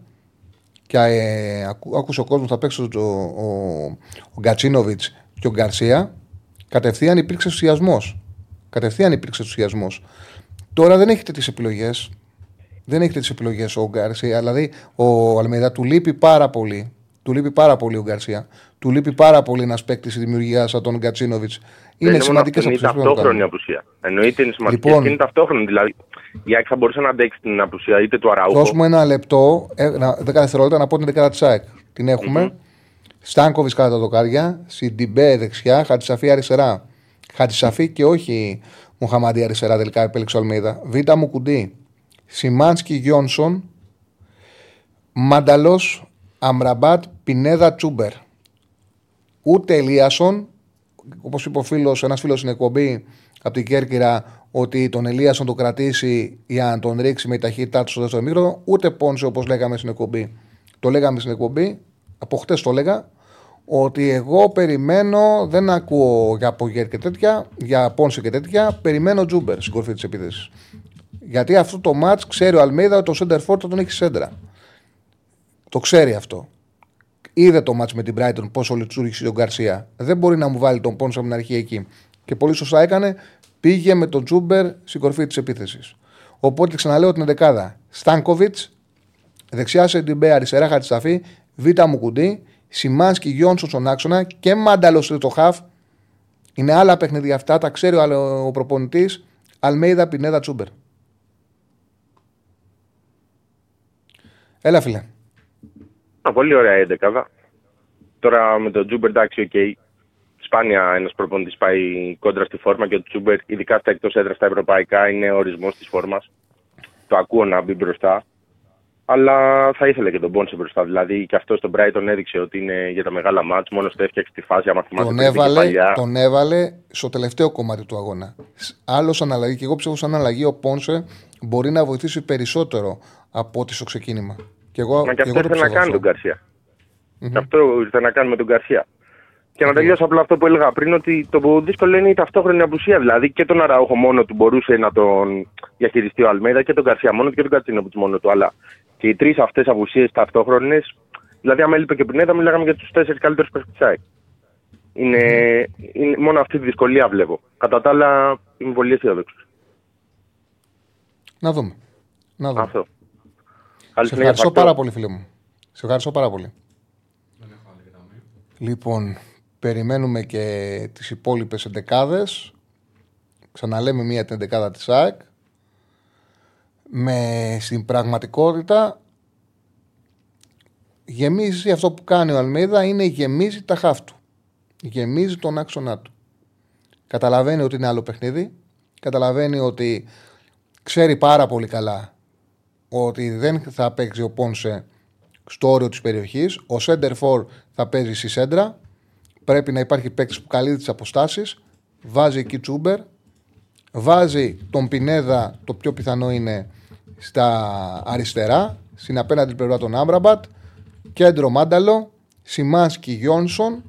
και ε, ακού, άκουσε ο κόσμος θα παίξει ο, ο, ο Γκατσίνοβιτς και ο Γκαρσία, κατευθείαν υπήρξε ενθουσιασμός. Κατευθείαν υπήρξε ενθουσιασμός. Τώρα δεν έχετε τις επιλογές. Δεν έχετε τις επιλογές ο Γκαρσία. Δηλαδή, ο Αλμέιδα του λείπει πάρα πολύ. Του λείπει πάρα πολύ ο Γκαρσία. Του λείπει πάρα πολύ ένας παίκτης της δημιουργίας σαν τον Γκατσίνοβιτς. Είναι Δεν σημαντικέ μόνο αυτό, Είναι ταυτόχρονη απουσία. Εννοείται είναι σημαντική Λοιπόν. και είναι ταυτόχρονη. Δηλαδή η ΑΕΚ θα μπορούσε να αντέξει την απουσία είτε του Αραούχο. Δώσ' μου ένα λεπτό, ε, ένα- δέκα δευτερόλεπτα να πω την δεκάδα της ΑΕΚ. Την εχουμε mm-hmm. Στάνκοβιτς κατά τα δοκάρια, Σιντιμπέ δεξιά, Χατσαφή αριστερά. Χατσαφή και όχι Μουχαμαντή αριστερά τελικά επέλεξε ο Αλμίδα. Β' μου κουντί. Σιμάνσκι Γιόνσον, Μανταλός Αμραμπάτ Πινέδα Τσούμπερ. Ούτε Ελίασον, όπως είπε ο φίλος, ένας φίλος στην εκπομπή από την Κέρκυρα, ότι τον Ελίασον το κρατήσει για να τον ρίξει με τη ταχύτητά του στο δεύτερο μήκρο, ούτε Πόνσε όπως λέγαμε στην εκπομπή. Το λέγαμε στην εκπομπή, από χτες το έλεγα, ότι εγώ περιμένω, δεν ακούω για Πογέρ και τέτοια, για Πόνσε και τέτοια, περιμένω Τζούμπερ στην κορφή της επίθεσης. Γιατί αυτό το ματ ξέρει ο Αλμίδα ότι το Σέντερ Φόρ θα τον έχει σέντρα. Το ξέρει αυτό. Είδε το μάτς με την Brighton πόσο λειτουργήσε τον Γκαρσία. Δεν μπορεί να μου βάλει τον πόνο από την αρχή εκεί. Και πολύ σωστά έκανε, πήγε με τον Τζούμπερ στην κορφή της επίθεσης. Οπότε ξαναλέω την δεκάδα. Στάνκοβιτς, δεξιά σε την αριστερά Χατσαφή, β' μου κουντί, Σιμάνσκι Γιόνσον στον άξονα και Μάνταλος στο χαφ. Είναι άλλα παιχνίδια αυτά, τα ξέρει ο, άλλο- ο προπονητής. Αλμέιδα Πινέδα Τσούμπερ. Έλα, φίλε. Α, πολύ ωραία η εντεκάδα. Τώρα με τον Τσούμπερ, εντάξει, οκ. Σπάνια ένας προπονητής πάει κόντρα στη φόρμα και ο Τσούμπερ, ειδικά στα εκτός έδρας στα ευρωπαϊκά, είναι ορισμός της φόρμας. Τον ακούω να μπει μπροστά. Αλλά θα ήθελε και τον Πόνσε μπροστά. Δηλαδή και αυτό στον Brighton έδειξε ότι είναι για τα μεγάλα μάτς. Μόνος του έφτιαξε τη φάση. Άμα θυμάστε Τον πριν και έβαλε, παλιά. τον έβαλε στο τελευταίο κομμάτι του αγώνα. Άλλος αλλαγή, και εγώ πιστεύω σαν αλλαγή ο Πόνσε μπορεί να βοηθήσει περισσότερο από ό,τι στο ξεκίνημα. Και εγώ, Μα και και αυτό εγώ το ήθελε να πιστεύω κάνει αυτό. τον Γκαρσία. Και αυτό ήρθε να κάνει με τον Γκαρσία. Και να τελειώσω απλά αυτό που έλεγα πριν, ότι το δύσκολο είναι η ταυτόχρονη απουσία. Δηλαδή και τον Αραούχο μόνο του μπορούσε να τον διαχειριστεί ο Αλμέδα και τον Γκαρσία μόνο του και τον Κατσίνο μόνο του. Αλλά και οι τρεις αυτές απουσίες ταυτόχρονες, δηλαδή άμα έλειπε και πριν, θα μιλάγαμε για τους τέσσερις καλύτερους παίχτε είναι, είναι μόνο αυτή τη δυσκολία βλέπω. Κατά τα άλλα, είμαι πολύ αισιόδοξος. Να δούμε. Να δούμε. Αυτό. Καλή Σε συνέχεια, ευχαριστώ Φακτό. πάρα πολύ, φίλε μου. Σε ευχαριστώ πάρα πολύ. Λοιπόν, περιμένουμε και τις υπόλοιπες εντεκάδες. Ξαναλέμε μία την εντεκάδα της ΑΕΚ. Με στην πραγματικότητα γεμίζει αυτό που κάνει ο Αλμίδα είναι γεμίζει τα χάφ του. Γεμίζει τον άξονά του. Καταλαβαίνει ότι είναι άλλο παιχνίδι. Καταλαβαίνει ότι ξέρει πάρα πολύ καλά ότι δεν θα παίξει ο Πόνσε στο όριο της περιοχής. Ο Σέντερ Φορ θα παίζει στη σέντρα. Πρέπει να υπάρχει παίκτης που καλύπτει τις αποστάσεις. Βάζει εκεί Τσούμπερ. Βάζει τον Πινέδα, το πιο πιθανό είναι στα αριστερά, στην απέναντι πλευρά τον Άμπραμπατ. Κέντρο Μάνταλο. Σιμάνσκι Γιόνσον.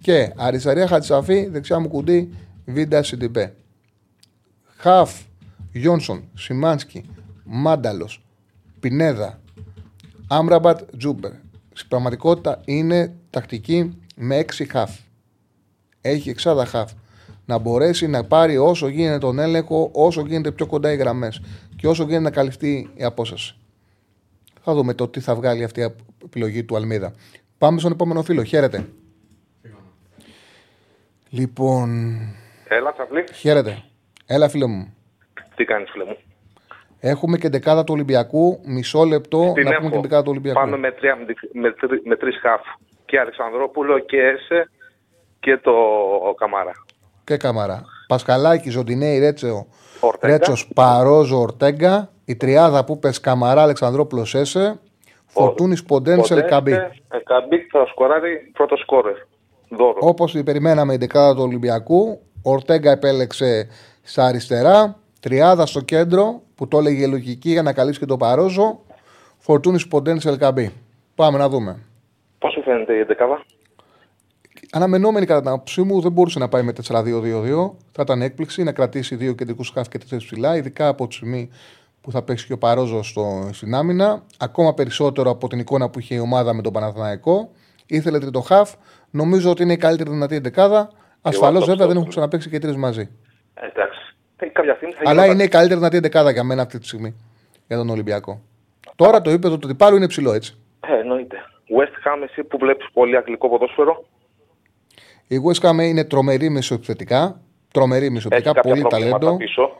Και αριστερά Χατζισαφί, δεξιά Μουκουντί Βίντα Σιντιμπέ. Χαφ Γιόνσον, Σιμάνσκι, Μάνταλος, Πινέδα, Άμραμπατ, Τσούμπερ. Στην πραγματικότητα είναι τακτική με έξι χαφ. Έχει εξάδα χαφ. Να μπορέσει να πάρει όσο γίνεται τον έλεγχο, όσο γίνεται πιο κοντά οι γραμμές και όσο γίνεται να καλυφθεί η απόσταση. Θα δούμε το τι θα βγάλει αυτή η επιλογή του Αλμίδα. Πάμε στον επόμενο φίλο. Χαίρετε. Λοιπόν, Έλα, Τσαπλή. χαίρετε. Έλα, φίλε μου. Τι κάνεις, φίλε μου; Έχουμε και δεκάδα του Ολυμπιακού. Μισό λεπτό Την να πούμε και έχω. την δεκάδα του Ολυμπιακού. Πάμε με, τρία, με, τρι, με τρεις χαφ. Και Αλεξανδρόπουλο και Έσε και το ο Καμάρα. Και Καμαρά. Πασκαλάκη, Ζοντινέη, Ρέτσεο, Ορτέγκα. Ρέτσος, Παρόζο, Ορτέγκα. Η τριάδα που πες Καμαρά, Αλεξανδρόπουλος, Έσε. Φορτούνης, Ποντένσελ, Καμπί. Ε, Καμπί θα σκοράρει πρώτο σκόρερ. Δώρο. Όπως περιμέναμε η δεκάδα του Ολυμπιακού, Ορτέγκα επέλεξε στα αριστερά. Τριάδα στο κέντρο που το έλεγε λογική για να καλύψει και τον Παρόζο. Φορτούνης, Ποντένσελ, Καμπί. Πάμε να δούμε. Πώς σου φαίνεται η δεκάδα. Αναμενόμενη κατά την άποψή μου δεν μπορούσε να πάει με 4-2-2-2. Θα ήταν έκπληξη να κρατήσει δύο κεντρικούς χάφ και τέσσερις ψηλά, ειδικά από τη στιγμή που θα παίξει και ο Παρόζο στο, στην άμυνα. Ακόμα περισσότερο από την εικόνα που είχε η ομάδα με τον Παναθηναϊκό. Ήθελε τρίτο χάφ. Νομίζω ότι είναι η καλύτερη δυνατή δεκάδα. Ασφαλώς αυτό βέβαια δεν πιστεύω. έχουν ξαναπέξει και οι τρεις μαζί. Ε, εντάξει. Ε, Κάποια στιγμή θα Αλλά γινόταν. είναι η καλύτερη δυνατή δεκάδα για μένα αυτή τη στιγμή για τον Ολυμπιακό. Τώρα το επίπεδο του τυπάρου είναι ψηλό έτσι. Ε, εννοείται. West Ham, εσύ που βλέπεις πολύ αγγλικό ποδόσφαιρο; Η West Ham είναι τρομερή μεσοεπιθετικά. Τρομερή Έχει μεσοεπιθετικά, κάποια πολύ προβλήματα ταλέντο. πίσω;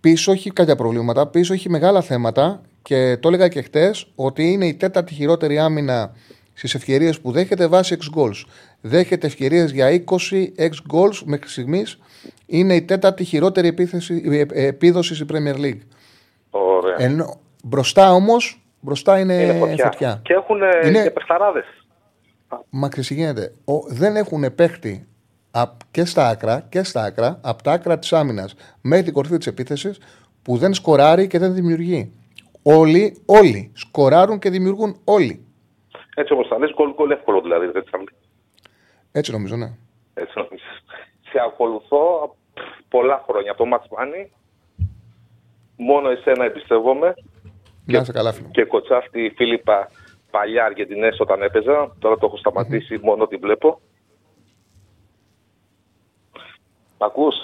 Πίσω έχει κάποια προβλήματα. Πίσω έχει μεγάλα θέματα και το έλεγα και χτες ότι είναι η τέταρτη χειρότερη άμυνα στις ευκαιρίες που δέχεται βάσει 6 goals. Δέχεται ευκαιρίες για 20 6 goals μέχρι στιγμής. Είναι η τέταρτη χειρότερη επίθεση, ε, ε, επίδοση στη Premier League. Ωραία. Ενώ, μπροστά όμως μπροστά είναι, είναι φωτιά. φωτιά. Και έχουν Είναι- και παιχταράδες. Μα ξηγίνεται. Ο, δεν έχουν παίχτη απ- και στα άκρα, και στα άκρα, από τα άκρα της άμυνας μέχρι την κορυφή της επίθεσης που δεν σκοράρει και δεν δημιουργεί. Όλοι, όλοι σκοράρουν και δημιουργούν όλοι. Έτσι όπως θα λες, γκολ γκολ εύκολο δηλαδή. Δεν θα Έτσι νομίζω, ναι. Έτσι νομίζεις. Σε ακολουθώ πφ, πολλά χρόνια από το Μάτς Μάνι. Μόνο εσένα εμπιστεύομαι. Να είσαι καλά, φίλο. Και κοτσάφτη Φίλιππα παλιά Αργεντινές όταν έπαιζα. Τώρα το έχω σταματήσει, μόνο τη βλέπω. Μ' ακούς;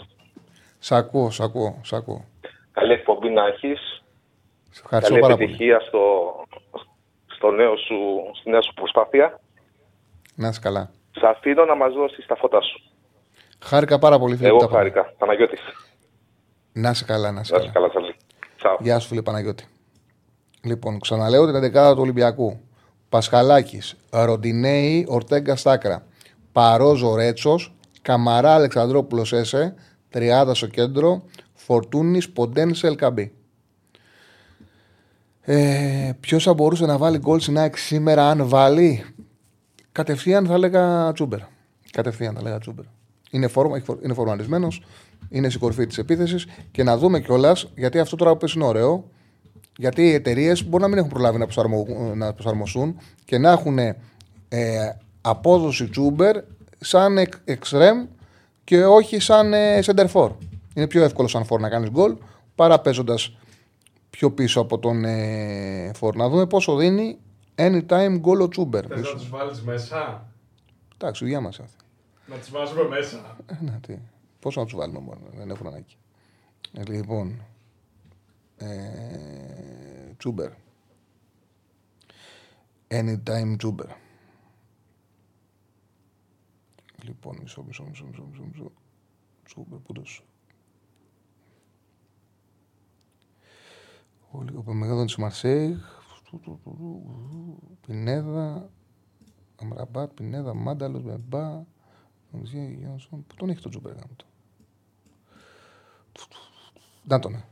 Σ' ακούω, σ' ακούω, σ' ακούω. Καλή εκπομπή να έχεις. Σε ευχαριστώ Καλή πάρα πολύ. επιτυχία στο, στο νέο σου, στη νέα σου προσπάθεια. Να είσαι καλά. Σ' αφήνω να μας δώσεις τα φώτα σου. Χάρηκα πάρα πολύ, φίλε. που Εγώ τα πάμε. χάρηκα. Παναγιώτης. Να είσαι καλά, να είσαι Να καλά. είσαι καλά, Τσαρλί. Τσάου. Γεια σου, φίλε Παναγιώτη. Λοιπόν, ξαναλέω την 11 του Ολυμπιακού. Πασχαλάκης, Ροντινέη, Ορτέγκα Στάκρα. Παρόζο Ρέτσος, Καμαρά Αλεξανδρόπουλος Έσε, Τριάδα στο κέντρο, Φορτούνης Ποντένσε Ελκαμπή. Ε, Ποιος θα μπορούσε να βάλει γκολ στην ΑΕΚ σήμερα, αν βάλει; Κατευθείαν θα έλεγα Τσούμπερ. Κατευθείαν θα έλεγα Τσούμπερ. Είναι, φόρμα, έχει φορ- είναι φορμαρισμένο, είναι στην κορφή της επίθεσης και να δούμε κιόλας, γιατί αυτό τώρα που πες είναι ωραίο, γιατί οι εταιρείες μπορεί να μην έχουν προλάβει να, προσαρμο- να προσαρμοσούν και να έχουν ε, απόδοση Τσούμπερ σαν εκ, εξτρέμ και όχι σαν ε, center for. Είναι πιο εύκολο σαν for να κάνεις γκολ παρά παίζοντας πιο πίσω από τον ε, for. Να δούμε πόσο δίνει anytime goal ο Τσούμπερ. Θες να τους βάλεις μέσα; Εντάξει, δουλειά μας αυτή. Να τους βάζουμε μέσα. Ε, ναι, τι. Πόσο να τους βάλουμε μόνο, δεν έχουν ανάγκη. Ε, λοιπόν. Ε, Τσούμπερ. Anytime Τσούμπερ. Λοιπόν, μισό, μισό, μισό, μισό, μισό, μισό. Τσούμπερ, πού το σου. Ο λίγο μεγάλο της Μαρσέιγ. Πινέδα. Αμραμπάτ, Πινέδα, Μάνταλος, Μπεμπά. Νομιζία, Γιόνσον. Πού τον έχει τον Τσούμπερ γάμο το. Να τον.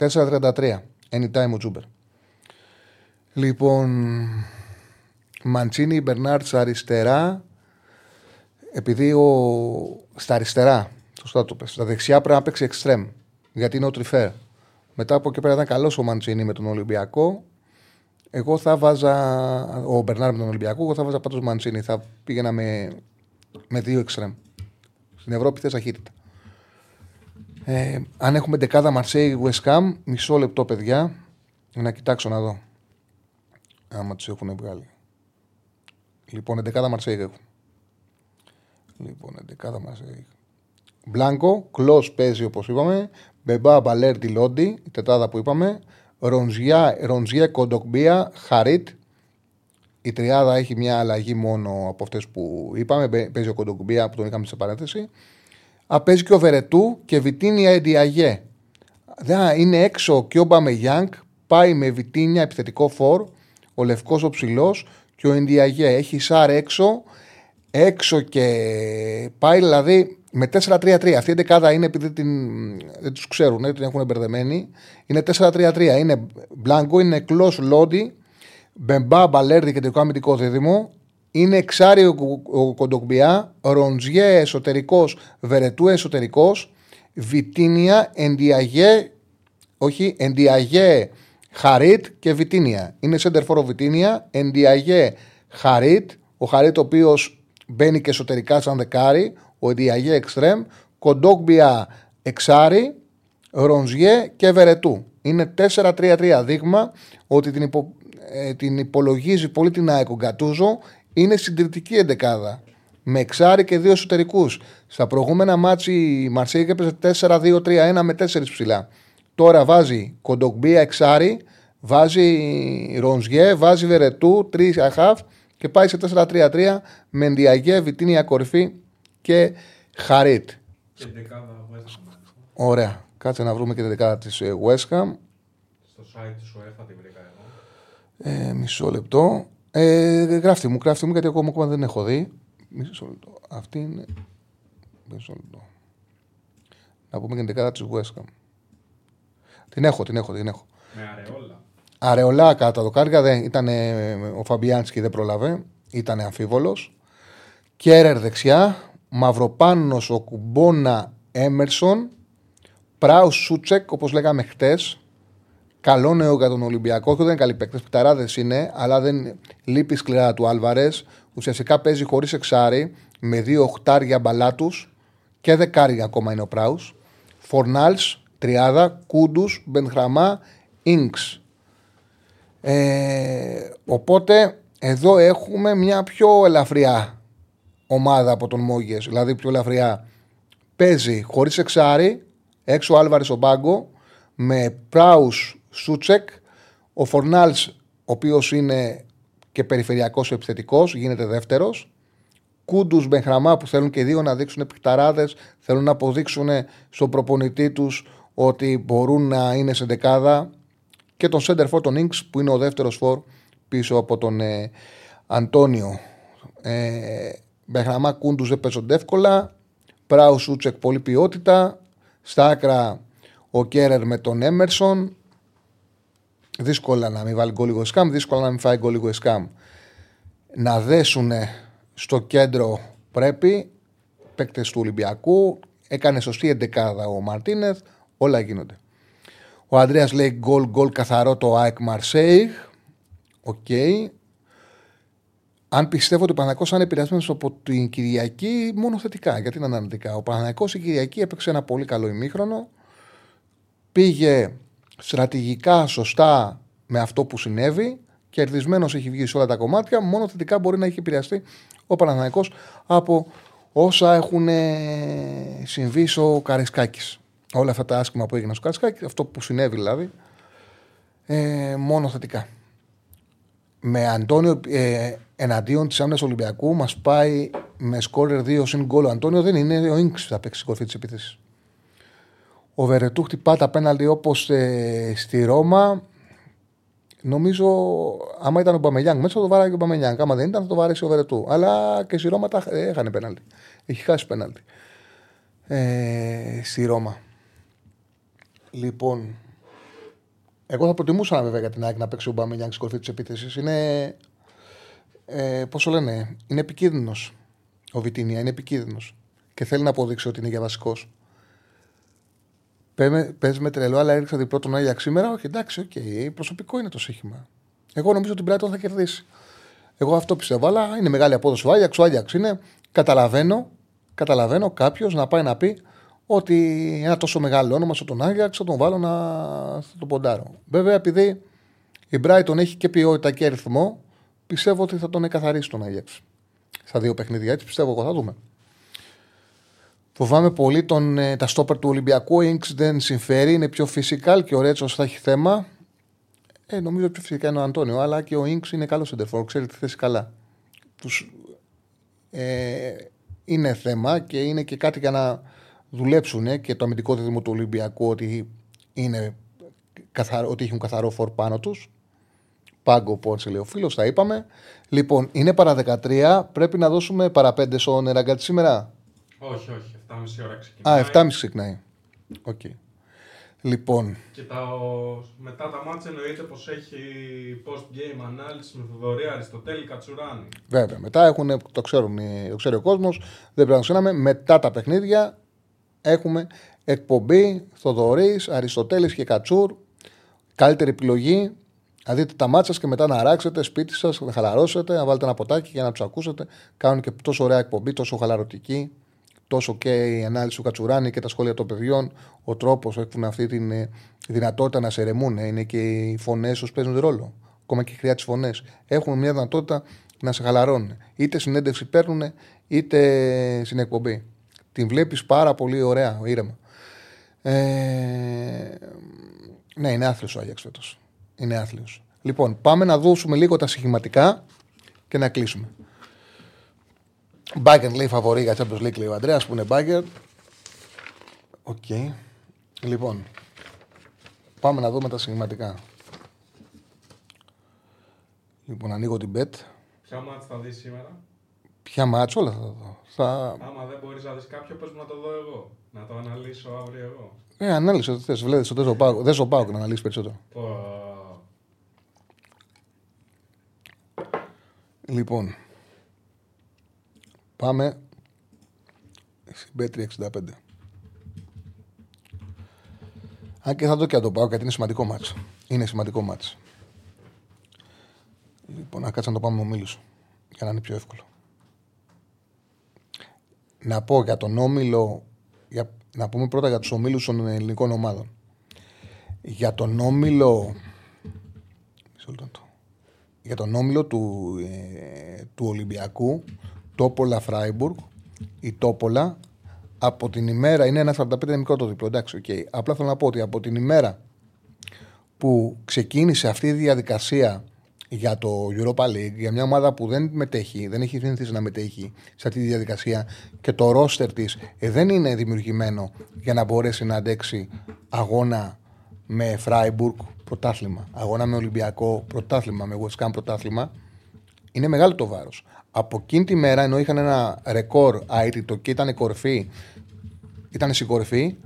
4-33. Anytime ο Τζούμπερ. Λοιπόν, Μαντσίνη, Μπερνάρτ αριστερά. Επειδή ο... στα αριστερά, σωστά το πες, στα δεξιά πρέπει να παίξει εξτρέμ. Γιατί είναι ο Τριφέρ. Μετά από εκεί πέρα ήταν καλός ο Μαντσίνη με τον Ολυμπιακό. Εγώ θα βάζα. Ο Μπερνάρ με τον Ολυμπιακό, εγώ θα βάζα πάντως Μαντσίνη. Θα πήγαινα με, με δύο εξτρέμ. Στην Ευρώπη θες ταχύτητα. Ε, αν έχουμε δεκάδα Μαρσέη West Ham, μισό λεπτό παιδιά, να κοιτάξω να δω. Άμα τους έχουν βγάλει. Λοιπόν, δεκάδα Μαρσέη έχουν. Λοιπόν, δεκάδα Μαρσέη. Μπλάνκο, κλό παίζει όπως είπαμε. Μπεμπά, Μπαλέρ, Λόντι, η τετάδα που είπαμε. Ρονζιά, Ρονζιέ, Κοντοκμπία, Χαρίτ. Η τριάδα έχει μια αλλαγή μόνο από αυτές που είπαμε. Μπε- Παίζει ο Κοντοκμπία που τον είχαμε σε παρένθεση. Α, παίζει και ο Βερετού και Βιτίνια Εντιαγέ. Δα, είναι έξω και ο Μπαμεγιάνγκ. Πάει με Βιτίνια επιθετικό φόρ. Ο Λευκός ο ψηλός και ο Εντιαγέ. Έχει Σάρ έξω. Έξω και πάει δηλαδή με 4-3-3. Αυτή η δεκάδα είναι επειδή την, δεν τους ξέρουν, την έχουν μπερδεμένη. Είναι 4-3-3. Είναι Μπλάνκο, είναι Κλό Λόντι, Μπεμπά Μπαλέρδι κεντρικό αμυντικό δίδυμο. Είναι εξάρι ο, ο Κοντοκμπιά, Ροντζιέ εσωτερικός, Βερετού εσωτερικός, Βιτίνια, Εντιαγέ, όχι, Εντιαγέ, Χαρίτ και Βιτίνια. Είναι center for ο Βιτίνια, Εντιαγέ, Χαρίτ, ο Χαρίτ ο οποίος μπαίνει και εσωτερικά σαν δεκάρι, ο Εντιαγέ εξτρέμ, Κοντόκμπια εξάρι, Ρονζιέ και Βερετού. Είναι 4-3-3 δείγμα ότι την, υπο, ε, την υπολογίζει πολύ την ΑΕΚ ο Γκατούζο. Είναι συντηρητική εντεκάδα. Με εξάρι και δύο εσωτερικούς. Στα προηγούμενα μάτση η Μαρσέη έπαιζε 4-2-3-1 με 4 ψηλά. Τώρα βάζει Κοντοκμπία εξάρι, βάζει Ρονζιέ, βάζει Βερετού, 3 αχαφ και πάει σε 4-3-3 με Ντιαγέ, Βιτίνια κορυφή και Χαρίτ. Και δεκάδα West Ham. Ωραία. Κάτσε να βρούμε και τη δεκάδα της West Ham. Στο site του UEFA την βρήκα εγώ. Ε, μισό λεπτό. Ε, γράφτε μου, γράφτε μου γιατί ακόμα, ακόμα δεν έχω δει. Μισό λεπτό. Αυτή είναι. Μισό λεπτό. Να πούμε και την δεκάδα της West Ham. Την έχω, την έχω, την έχω. Με αρεόλα. Αρεολά κατά τα δοκάρια δεν ήταν ο Φαμπιάνσκι δεν πρόλαβε. Ήταν αμφίβολος. Κέρερ δεξιά. Μαυροπάνος ο Κουμπόνα Έμερσον. Πράους Σούτσεκ, όπως λέγαμε χτες. Καλό νέο για τον Ολυμπιακό. Και δεν είναι καλοί παίκτες. Πιταράδες είναι, αλλά δεν λείπει σκληρά του Άλβαρες. Ουσιαστικά παίζει χωρίς εξάρι, με δύο οχτάρια μπαλάτου και δεκάρια ακόμα είναι ο Πράους. Φορνάλς, τριάδα, Κούντους, Μπενχραμά, Ινξ. Ε, οπότε εδώ έχουμε μια πιο ελαφριά ομάδα από τον Μόγες. Δηλαδή πιο ελαφριά. Παίζει χωρίς εξάρι, έξω ο Άλβαρη ο Μπάγκο, με Πράους Σούτσεκ, ο Φορνάλς, ο οποίος είναι και περιφερειακός επιθετικός, γίνεται δεύτερος. Κούντους Μπενχραμά που θέλουν και οι δύο να δείξουν παικταράδες, θέλουν να αποδείξουν στον προπονητή τους ότι μπορούν να είναι σε εντεκάδα. Και τον σέντερ φορ, τον Ινξ, που είναι ο δεύτερος φορ πίσω από τον ε, Αντώνιο. Ε, Μπενχραμά Κούντους δεν παίζονται εύκολα. Πράουζ Σούτσεκ πολύ ποιότητα. Στα άκρα ο Κέρερ με τον Έμερσον. Δύσκολα να μην βάλει γκολ η West Ham, δύσκολα να μην φάει γκολ η West Ham. Να δέσουν στο κέντρο πρέπει παίκτες του Ολυμπιακού. Έκανε σωστή εντεκάδα ο Μαρτίνεθ. Όλα γίνονται. Ο Ανδρέας λέει γκολ, γκολ καθαρό το ΑΕΚ Μαρσέιγ. Οκ. Αν πιστεύω ότι ο Παναθηναϊκός θα είναι επηρεασμένος από την Κυριακή, μόνο θετικά. Γιατί είναι αρνητικά. Ο Παναθηναϊκός η Κυριακή έπαιξε ένα πολύ καλό ημίχρονο. Πήγε στρατηγικά σωστά με αυτό που συνέβη. Κερδισμένος έχει βγει σε όλα τα κομμάτια. Μόνο θετικά μπορεί να έχει επηρεαστεί ο Παναθηναϊκός από όσα έχουν συμβεί στο Καρεσκάκη. Όλα αυτά τα άσχημα που έγιναν στο Καρεσκάκη, αυτό που συνέβη δηλαδή, ε, μόνο θετικά. Με Αντώνιο ε, εναντίον της άμυνας Ολυμπιακού μας πάει με σκόρερ 2 συν γκολ. Ο Αντώνιο δεν είναι ο Ινξ θα παίξει κορφή της επίθεσης. Ο Βερετού χτυπά τα πέναλτι όπως ε, στη Ρώμα. Νομίζω, άμα ήταν ο Μπαμελιάνγκ μέσα, θα το βάραγε ο Μπαμελιάνγκ. Άμα δεν ήταν, θα το βάρεσε ο Βερετού. Αλλά και στη Ρώμα τα έχανε πέναλτι. Έχει χάσει πέναλτι. Ε, στη Ρώμα. Λοιπόν, εγώ θα προτιμούσα βέβαια για την ΑΕΚ να παίξει ο Μπαμελιάνγκ στην κορφή της επίθεσης. Είναι. Ε, Πώς το λένε, είναι επικίνδυνος. Ο Βιτίνια είναι επικίνδυνος. Και θέλει να αποδείξει ότι είναι για βασικός. Παίζει με τρελό, αλλά έριξα διπλό τον Άγιαξ σήμερα. Όχι, εντάξει, OK. Okay. Προσωπικό είναι το στοίχημα. Εγώ νομίζω ότι την Brighton θα κερδίσει. Εγώ αυτό πιστεύω. Αλλά είναι μεγάλη απόδοση ο Άγιαξ. Ο Άγιαξ είναι. Καταλαβαίνω, καταλαβαίνω κάποιος να πάει να πει ότι ένα τόσο μεγάλο όνομα στον τον Άγιαξ θα τον βάλω να θα τον ποντάρω. Βέβαια, επειδή η Brighton έχει και ποιότητα και αριθμό, πιστεύω ότι θα τον εκαθαρίσει τον Άγιαξ. Στα δύο παιχνίδια έτσι πιστεύω εγώ θα δούμε. Φοβάμαι πολύ τον, ε, τα στόπερ του Ολυμπιακού. Ο Ινξ δεν συμφέρει, είναι πιο φυσικά και ο Ρέτσος θα έχει θέμα. Ε, νομίζω πιο φυσικά είναι ο Αντώνιο, αλλά και ο Ινξ είναι καλός σεντερφόρ, ξέρει τη θέση καλά. Τους, ε, είναι θέμα και είναι και κάτι για να δουλέψουν ε, και το αμυντικό δίδυμο του Ολυμπιακού ότι, είναι καθαρό, ότι έχουν καθαρό φορ πάνω τους. Πάγκο Πόρτσε λέει ο φίλο, τα είπαμε. Λοιπόν, είναι παρά 13. Πρέπει να δώσουμε παρά 5 στον Εραγκάτη σήμερα. Όχι, όχι. 7,5 ώρα ξεκινάει. Α, 7,5 ξεκινάει. Οκ. Okay. Λοιπόν. Και τα, μετά τα μάτια εννοείται πως έχει post-game ανάλυση με Θοδωρή Αριστοτέλη Κατσουράνη. Βέβαια. Μετά έχουν, το, ξέρουν, το ξέρει ο κόσμος, δεν πρέπει να ξέρουμε. Μετά τα παιχνίδια έχουμε εκπομπή Θοδωρής, Αριστοτέλης και Κατσούρ. Καλύτερη επιλογή. Να δείτε τα μάτσα και μετά να αράξετε σπίτι σας, να χαλαρώσετε, να βάλετε ένα ποτάκι για να τους ακούσετε. Κάνουν και τόσο ωραία εκπομπή, τόσο χαλαρωτική τόσο και η ανάλυση του Κατσουράνη και τα σχόλια των παιδιών, ο τρόπος που έχουν αυτή τη ε, δυνατότητα να σε ερεμούν. Ε, είναι και οι φωνές του παίζουν ρόλο. Ακόμα και οι χρειά τι φωνές. Έχουν μια δυνατότητα να σε χαλαρώνουν. Είτε συνέντευξη παίρνουν, είτε στην εκπομπή. Την βλέπεις πάρα πολύ ωραία, ήρεμα. Ε, ναι, είναι άθλιος ο Άγιαξ φέτος. Είναι άθλιος. Λοιπόν, πάμε να δώσουμε λίγο τα στοιχηματικά και να κλείσουμε. Μπάγερν λέει φαβορί για Champions League, λέει ο Αντρέας που είναι Μπάγερν. OK. Okay. Λοιπόν, πάμε να δούμε τα στοιχηματικά. Λοιπόν, ανοίγω την bet. Ποια μάτς θα δεις σήμερα; Ποια μάτς, όλα θα δω. Θα... Άμα δεν μπορείς να δεις κάποιο, πες μου να το δω εγώ. Να το αναλύσω αύριο εγώ. Ε, ανάλυσε ό,τι θες. Βλέπεις, δεν πάω, δεν πάω να αναλύσει περισσότερο. Λοιπόν, Πάμε στην Πέτρη 65. Αν και θα το και να το πάω γιατί είναι σημαντικό μάτς. Είναι σημαντικό μάτς. Λοιπόν, να κάτσα να το πάμε με ομίλους για να είναι πιο εύκολο. Να πω για τον όμιλο, για, να πούμε πρώτα για τους ομίλους των ελληνικών ομάδων. Για τον όμιλο, για τον όμιλο του, ε, του Ολυμπιακού Τόπολα Φράιμπουργκ, η Τόπολα από την ημέρα. Είναι ένα 45 είναι μικρό το διπλό. Εντάξει, okay. Απλά θέλω να πω ότι από την ημέρα που ξεκίνησε αυτή η διαδικασία για το Europa League, για μια ομάδα που δεν μετέχει, δεν έχει συνηθίσει να μετέχει σε αυτή τη διαδικασία και το ρόστερ της ε, δεν είναι δημιουργημένο για να μπορέσει να αντέξει αγώνα με Φράιμπουργκ πρωτάθλημα, αγώνα με Ολυμπιακό πρωτάθλημα, με West Ham πρωτάθλημα, είναι μεγάλο το βάρος από εκείνη τη μέρα, ενώ είχαν ένα ρεκόρ αίτητο και ήταν κορυφή, ήταν στην κορυφή,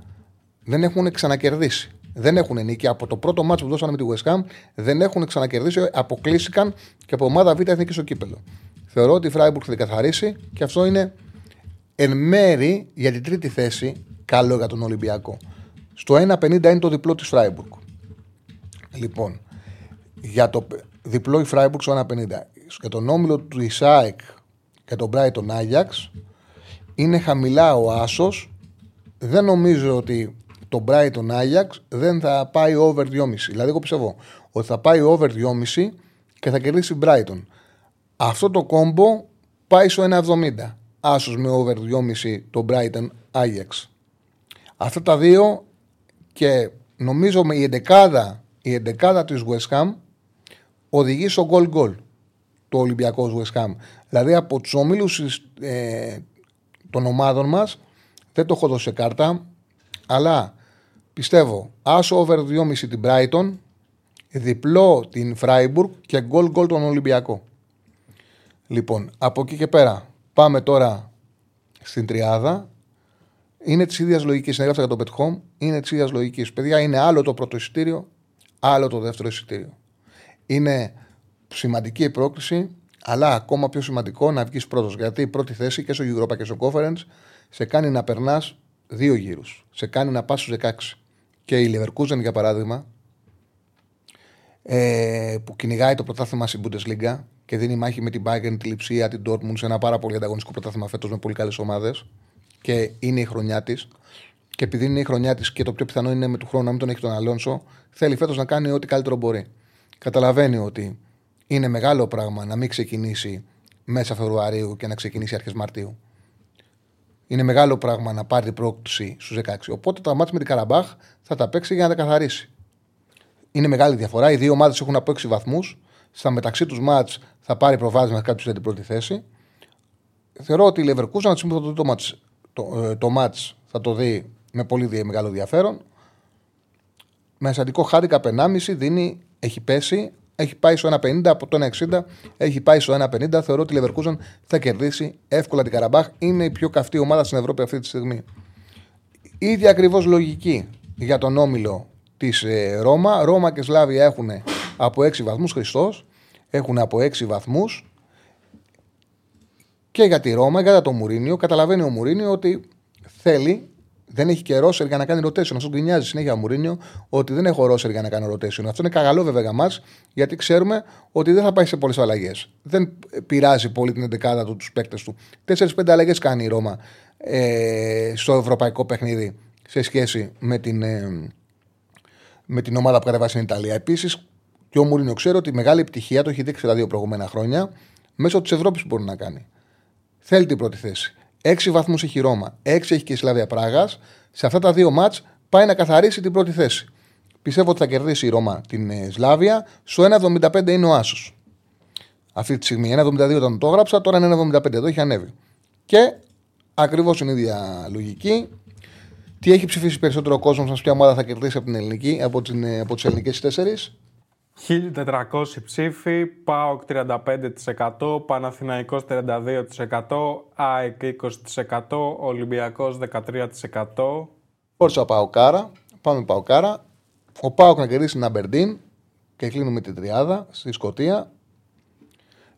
δεν έχουν ξανακερδίσει. δεν έχουν νίκη. Από το πρώτο μάτσο που δώσανε με τη West Ham δεν έχουν ξανακερδίσει. Αποκλείστηκαν και από ομάδα Β' εθνική στο κύπελλο. Θεωρώ ότι η Φράιμπουργκ θα την καθαρίσει και αυτό είναι εν μέρη για την τρίτη θέση καλό για τον Ολυμπιακό. Στο 1,50 είναι το διπλό της Φράιμπουργκ. Λοιπόν, για το διπλό η Φράιμπουργκ στο 1,50. Για τον όμιλο του της ΑΕΚ και τον Brighton Άγιαξ είναι χαμηλά ο Άσος. Δεν νομίζω ότι το Brighton Ajax δεν θα πάει over 2,5. Δηλαδή, εγώ πιστεύω ότι θα πάει over 2,5 και θα κερδίσει Brighton. Αυτό το κόμπο πάει στο 1,70. Άσος με over 2,5 το Brighton Ajax. Αυτά τα δύο και νομίζω με η εντεκάδα, η εντεκάδα της West Ham οδηγεί στο goal goal το Ολυμπιακός West Ham. Δηλαδή από τους ομίλους ε, των ομάδων μας δεν το έχω δώσει κάρτα, αλλά πιστεύω άσο over 2,5 την Brighton, διπλό την Freiburg και goal goal τον Ολυμπιακό. Λοιπόν, από εκεί και πέρα πάμε τώρα στην τριάδα. Είναι της ίδιας λογικής. Συνέγραψα για το Bet Home. Είναι της ίδιας λογικής. Παιδιά, είναι άλλο το πρώτο εισιτήριο, άλλο το δεύτερο εισιτήριο. Είναι σημαντική η πρόκληση, αλλά ακόμα πιο σημαντικό να βγεις πρώτος. Γιατί η πρώτη θέση και στο Europa και στο Conference σε κάνει να περνάς δύο γύρους. Σε κάνει να πας στους 16. Και η Leverkusen, για παράδειγμα, ε, που κυνηγάει το πρωτάθλημα στην Bundesliga και δίνει μάχη με την Bayern, τη Λιψία, την Dortmund σε ένα πάρα πολύ ανταγωνιστικό πρωτάθλημα φέτος με πολύ καλές ομάδες και είναι η χρονιά της. Και επειδή είναι η χρονιά της και το πιο πιθανό είναι με του χρόνου να μην τον έχει τον Αλόνσο, θέλει φέτος να κάνει ό,τι καλύτερο μπορεί. Καταλαβαίνει ότι είναι μεγάλο πράγμα να μην ξεκινήσει μέσα Φεβρουαρίου και να ξεκινήσει αρχές Μαρτίου. Είναι μεγάλο πράγμα να πάρει την πρόκληση στους 16. Οπότε τα μάτια με την Καραμπάχ θα τα παίξει για να τα καθαρίσει. Είναι μεγάλη διαφορά. Οι δύο ομάδες έχουν από 6 βαθμούς. Στα μεταξύ τους μάτς θα πάρει προβάδισμα κάποιος για την πρώτη θέση. Θεωρώ ότι η Leverkusen, να το το μάτς, το, ε, το μάτς θα το δει με πολύ μεγάλο ενδιαφέρον. Με ασαντικό χάρηκα 1,5 δίνει, έχει πέσει, έχει πάει στο 1,50 από το 1,60, έχει πάει στο 1,50. Θεωρώ ότι η Leverkusen θα κερδίσει εύκολα την Καραμπάχ. Είναι η πιο καυτή ομάδα στην Ευρώπη αυτή τη στιγμή. Ίδια ακριβώς λογική για τον όμιλο της ε, Ρώμα. Ρώμα και Σλάβια έχουν από 6 βαθμούς. Χριστός έχουν από 6 βαθμούς. Και για τη Ρώμα, για το Μουρίνιο, καταλαβαίνει ο Μουρίνιο ότι θέλει δεν έχει και ρόσερ για να κάνει rotation. Αυτό γκρινιάζει συνέχεια ο Μουρίνιο ότι δεν έχω ρόσερ για να κάνω rotation. Αυτό είναι καγαλό βέβαια για μας, γιατί ξέρουμε ότι δεν θα πάει σε πολλές αλλαγές. Δεν πειράζει πολύ την 11 του τους παίκτες του. 4-5 αλλαγές κάνει η Ρώμα ε, στο ευρωπαϊκό παιχνίδι σε σχέση με την, ε, με την ομάδα που κατεβάσει στην Ιταλία. Επίσης, και ο Μουρίνιο ξέρει ότι η μεγάλη επιτυχία το έχει δείξει τα δύο προηγούμενα χρόνια μέσω της Ευρώπης που μπορεί να κάνει. Θέλει την πρώτη θέση. 6 βαθμούς έχει η Ρώμα, 6 έχει και η Σλάβια Πράγας. Σε αυτά τα δύο μάτς πάει να καθαρίσει την πρώτη θέση. Πιστεύω ότι θα κερδίσει η Ρώμα την ε, Σλάβια. Στο 1,75 είναι ο Άσος. Αυτή τη στιγμή. 1,72 όταν το έγραψα, τώρα είναι 1,75. Εδώ έχει ανέβει. Και ακριβώς την ίδια λογική. Τι έχει ψηφίσει περισσότερο ο κόσμος, ποια ομάδα θα κερδίσει από, την ελληνική, από, την, ε, από τις ελληνικές τέσσερις; 1400 ψήφοι, ΠΑΟΚ 35%, Παναθηναϊκός 32%, ΑΕΚ 20%, Ολυμπιακός 13%. Φόρσα ΠΑΟΚάρα, πάμε ΠΑΟΚάρα. Ο ΠΑΟΚ να κερδίσει την Αμπερντίν και κλείνουμε την τριάδα στη Σκωτία.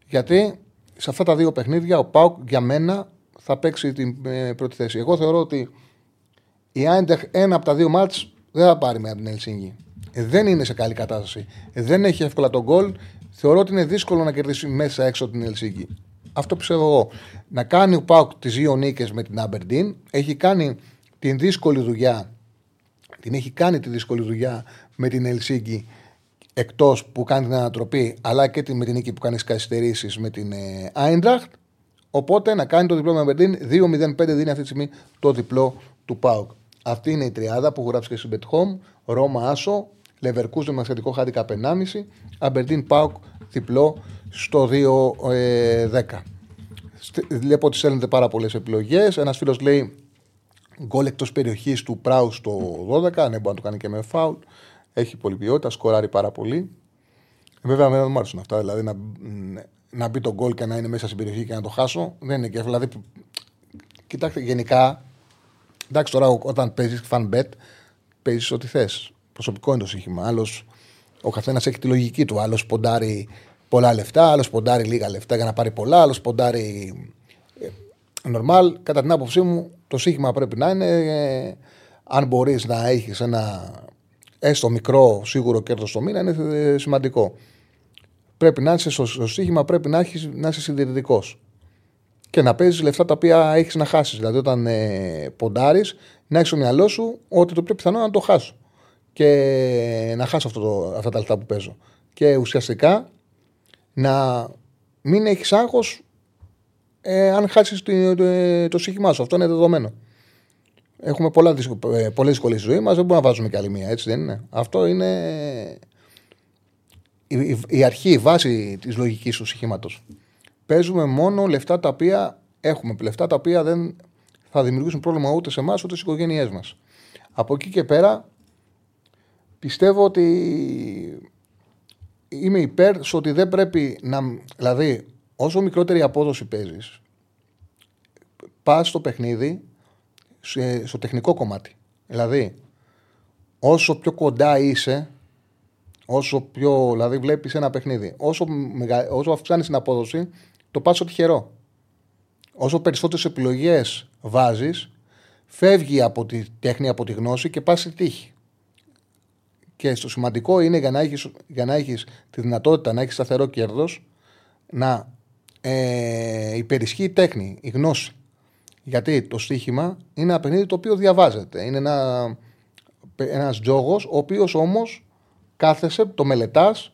Γιατί σε αυτά τα δύο παιχνίδια ο ΠΑΟΚ για μένα θα παίξει την ε, πρώτη θέση. Εγώ θεωρώ ότι η Άιντεχ ένα από τα δύο μάτς δεν θα πάρει με την Ελσίνγκη. Ε, δεν είναι σε καλή κατάσταση. Ε, δεν έχει εύκολα τον γκολ. Θεωρώ ότι είναι δύσκολο να κερδίσει μέσα έξω την Ελσίνκη. Αυτό πιστεύω εγώ. Να κάνει ο Πάουκ τις δύο νίκες με την Αμπερντίν. Έχει κάνει την δύσκολη δουλειά. Την έχει κάνει τη δύσκολη δουλειά με την Ελσίνκη εκτός που κάνει την ανατροπή, αλλά και με την νίκη που κάνει καθυστερήσεις με την Άιντραχτ. Οπότε να κάνει το διπλό με Αμπερντίν. 2-0-5 δίνει αυτή τη στιγμή το διπλό του Πάουκ. Αυτή είναι η τριάδα που έχω γράψει και στο Bet Home. Ρώμα Άσο, Λεβερκούζε με σχετικό χάρτη 1,5. Αμπερντίν Πάουκ διπλό στο 2-10. Ε, Βλέπω ότι στέλνετε πάρα πολλές επιλογές. Ένας φίλος λέει γκολ εκτός περιοχής του Πράου στο 12. Ναι, μπορεί να το κάνει και με φάουλ. Έχει πολλή ποιότητα, σκοράρει πάρα πολύ. Βέβαια, δεν μου άρεσαν αυτά. Δηλαδή να, να μπει το γκολ και να είναι μέσα στην περιοχή και να το χάσω. Δεν είναι και δηλαδή. Κοιτάξτε, γενικά. Εντάξει, τώρα όταν παίζεις fan bet, παίζεις ό,τι θες Προσωπικό είναι το στοίχημα. Άλλος, ο καθένας έχει τη λογική του. Άλλος ποντάρει πολλά λεφτά, άλλος ποντάρει λίγα λεφτά για να πάρει πολλά, άλλος ποντάρει. Νορμάλ, κατά την άποψή μου, το στοίχημα πρέπει να είναι ε, αν μπορείς να έχεις ένα έστω μικρό σίγουρο κέρδος το μήνα, είναι ε, σημαντικό. Πρέπει να είσαι στο, στο στοίχημα, πρέπει να, έχεις, να είσαι συντηρητικός. Και να παίζεις λεφτά τα οποία έχεις να χάσεις. Δηλαδή, όταν ε, ποντάρεις, να έχεις στο μυαλό σου ότι το πιο πιθανό είναι να το χάσω. Και να χάσω αυτό το, αυτά τα λεφτά που παίζω. Και ουσιαστικά να μην έχεις άγχος ε, αν χάσεις το, το, το στοίχημά σου. Αυτό είναι δεδομένο. Έχουμε πολλά, ε, πολλές δυσκολίες στη ζωή μας, δεν μπορούμε να βάζουμε κι άλλη μία, έτσι δεν είναι. Αυτό είναι η, η, η αρχή, η βάση της λογικής του στοιχήματος. Παίζουμε μόνο λεφτά τα οποία έχουμε, λεφτά τα οποία δεν θα δημιουργήσουν πρόβλημα ούτε σε εμάς ούτε στις οικογένειές μας. Από εκεί και πέρα πιστεύω ότι είμαι υπέρ στο ότι δεν πρέπει να. Δηλαδή, όσο μικρότερη απόδοση παίζεις, πας στο παιχνίδι στο τεχνικό κομμάτι. Δηλαδή, όσο πιο κοντά είσαι, όσο πιο. Δηλαδή, βλέπεις ένα παιχνίδι, όσο, μεγα, όσο αυξάνεις την απόδοση, το πας τυχερό. Όσο περισσότερες επιλογές βάζεις, φεύγει από τη τέχνη, από τη γνώση και πας στη τύχη. Και στο σημαντικό είναι για να έχεις, για να έχεις τη δυνατότητα να έχεις σταθερό κέρδος να ε, υπερισχύει η τέχνη, η γνώση. Γιατί το στοίχημα είναι ένα παιχνίδι το οποίο διαβάζεται. Είναι ένα ένας τζόγος, ο οποίος όμως κάθεσαι, το μελετάς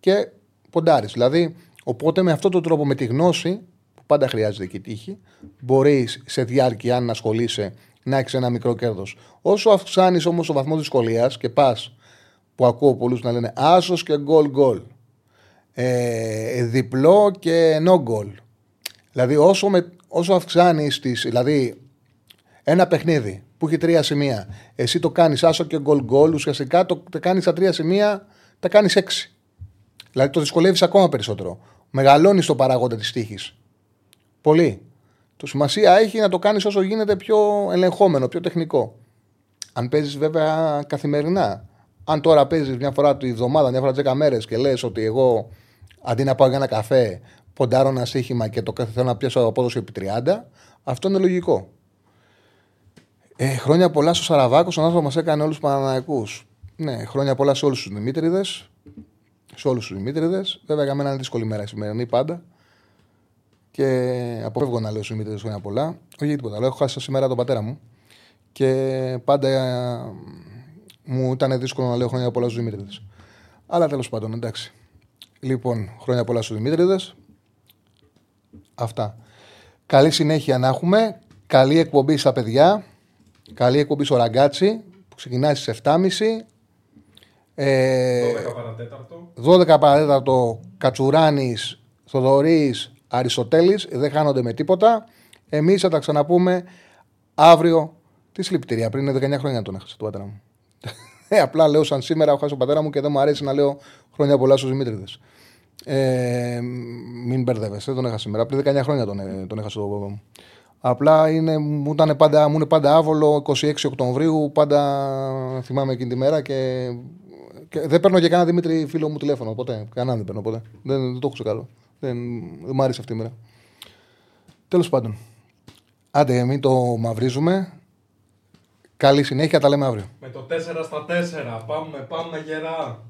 και ποντάρεις. Δηλαδή, οπότε με αυτόν τον τρόπο, με τη γνώση, που πάντα χρειάζεται και τύχη, μπορείς σε διάρκεια, αν ασχολείσαι, να έχεις ένα μικρό κέρδος. Όσο αυξάνεις όμως το βαθμό δυσκολίας και πας, που ακούω πολλούς να λένε άσος και γκολ γκολ. Ε, διπλό και no goal. Δηλαδή, όσο, με, όσο αυξάνεις τι. Δηλαδή, ένα παιχνίδι που έχει τρία σημεία, εσύ το κάνεις άσο και γκολ γκολ, ουσιαστικά το, το κάνεις στα τρία σημεία, τα κάνεις έξι. Δηλαδή, το δυσκολεύεις ακόμα περισσότερο. Μεγαλώνεις το παράγοντα της τύχης. Πολύ. Το σημασία έχει να το κάνεις όσο γίνεται πιο ελεγχόμενο, πιο τεχνικό. Αν παίζεις βέβαια καθημερινά. Αν τώρα παίζεις μια φορά τη βδομάδα, μια φορά τις 10 μέρες και λες ότι εγώ αντί να πάω για ένα καφέ ποντάρω ένα σύγχυμα και το θέλω να πιάσω απόδοση επί 30, αυτό είναι λογικό. Ε, χρόνια πολλά στο Σαραβάκος, ο άνθρωπος μας έκανε όλους τους Παναναναϊκούς. Ναι, χρόνια πολλά σε όλους τους Δημήτριδες. Σε όλους τους Δημήτριδες. Βέβαια, για μένα είναι δύσκολη μέρα η σημερινή πάντα. Και αποφεύγω να λέω στους Δημήτριδες χρόνια πολλά. Όχι για τίποτα. Αλλά έχω χάσει σήμερα τον πατέρα μου. Και πάντα ε, μου ήταν δύσκολο να λέω χρόνια πολλά στους Δημήτριδες. Αλλά τέλος πάντων, εντάξει. Λοιπόν, χρόνια πολλά στους Δημήτριδες. Αυτά. Καλή συνέχεια να έχουμε. Καλή εκπομπή στα παιδιά. Καλή εκπομπή στο ραγκάτσι που ξεκινάει στις 7.30. Ε, 12 παρατέταρτο. 12 παρατέταρτο Κατσουράνης, Θοδωρής, Αριστοτέλης. Δεν χάνονται με τίποτα. Εμείς θα τα ξαναπούμε αύριο. Τι συλληπιτήρια, πριν 19 χρόνια τον έχασα του πατέρα μου. Ε, απλά λέω σαν σήμερα έχω χάσει τον πατέρα μου και δεν μου αρέσει να λέω χρόνια πολλά στους Δημήτριδε. Ε, μην μπερδεύεσαι, δεν τον έχασα σήμερα. Πριν 19 χρόνια τον, ε, τον έχασα τον παπά μου. Απλά είναι, μου, ήταν πάντα, μου είναι πάντα άβολο 26 Οκτωβρίου, πάντα θυμάμαι εκείνη τη μέρα και, και δεν παίρνω και κανένα Δημήτρη φίλο μου τηλέφωνο ποτέ. Κανέναν δεν παίρνω ποτέ. Δεν, δεν το έχω ξεκαλώ. Δεν, δεν μου άρεσε αυτή η μέρα. Τέλος πάντων. Άντε, μην το μαυρίζουμε. Καλή συνέχεια, τα λέμε αύριο. Με το 4 στα 4. Πάμε, πάμε γερά.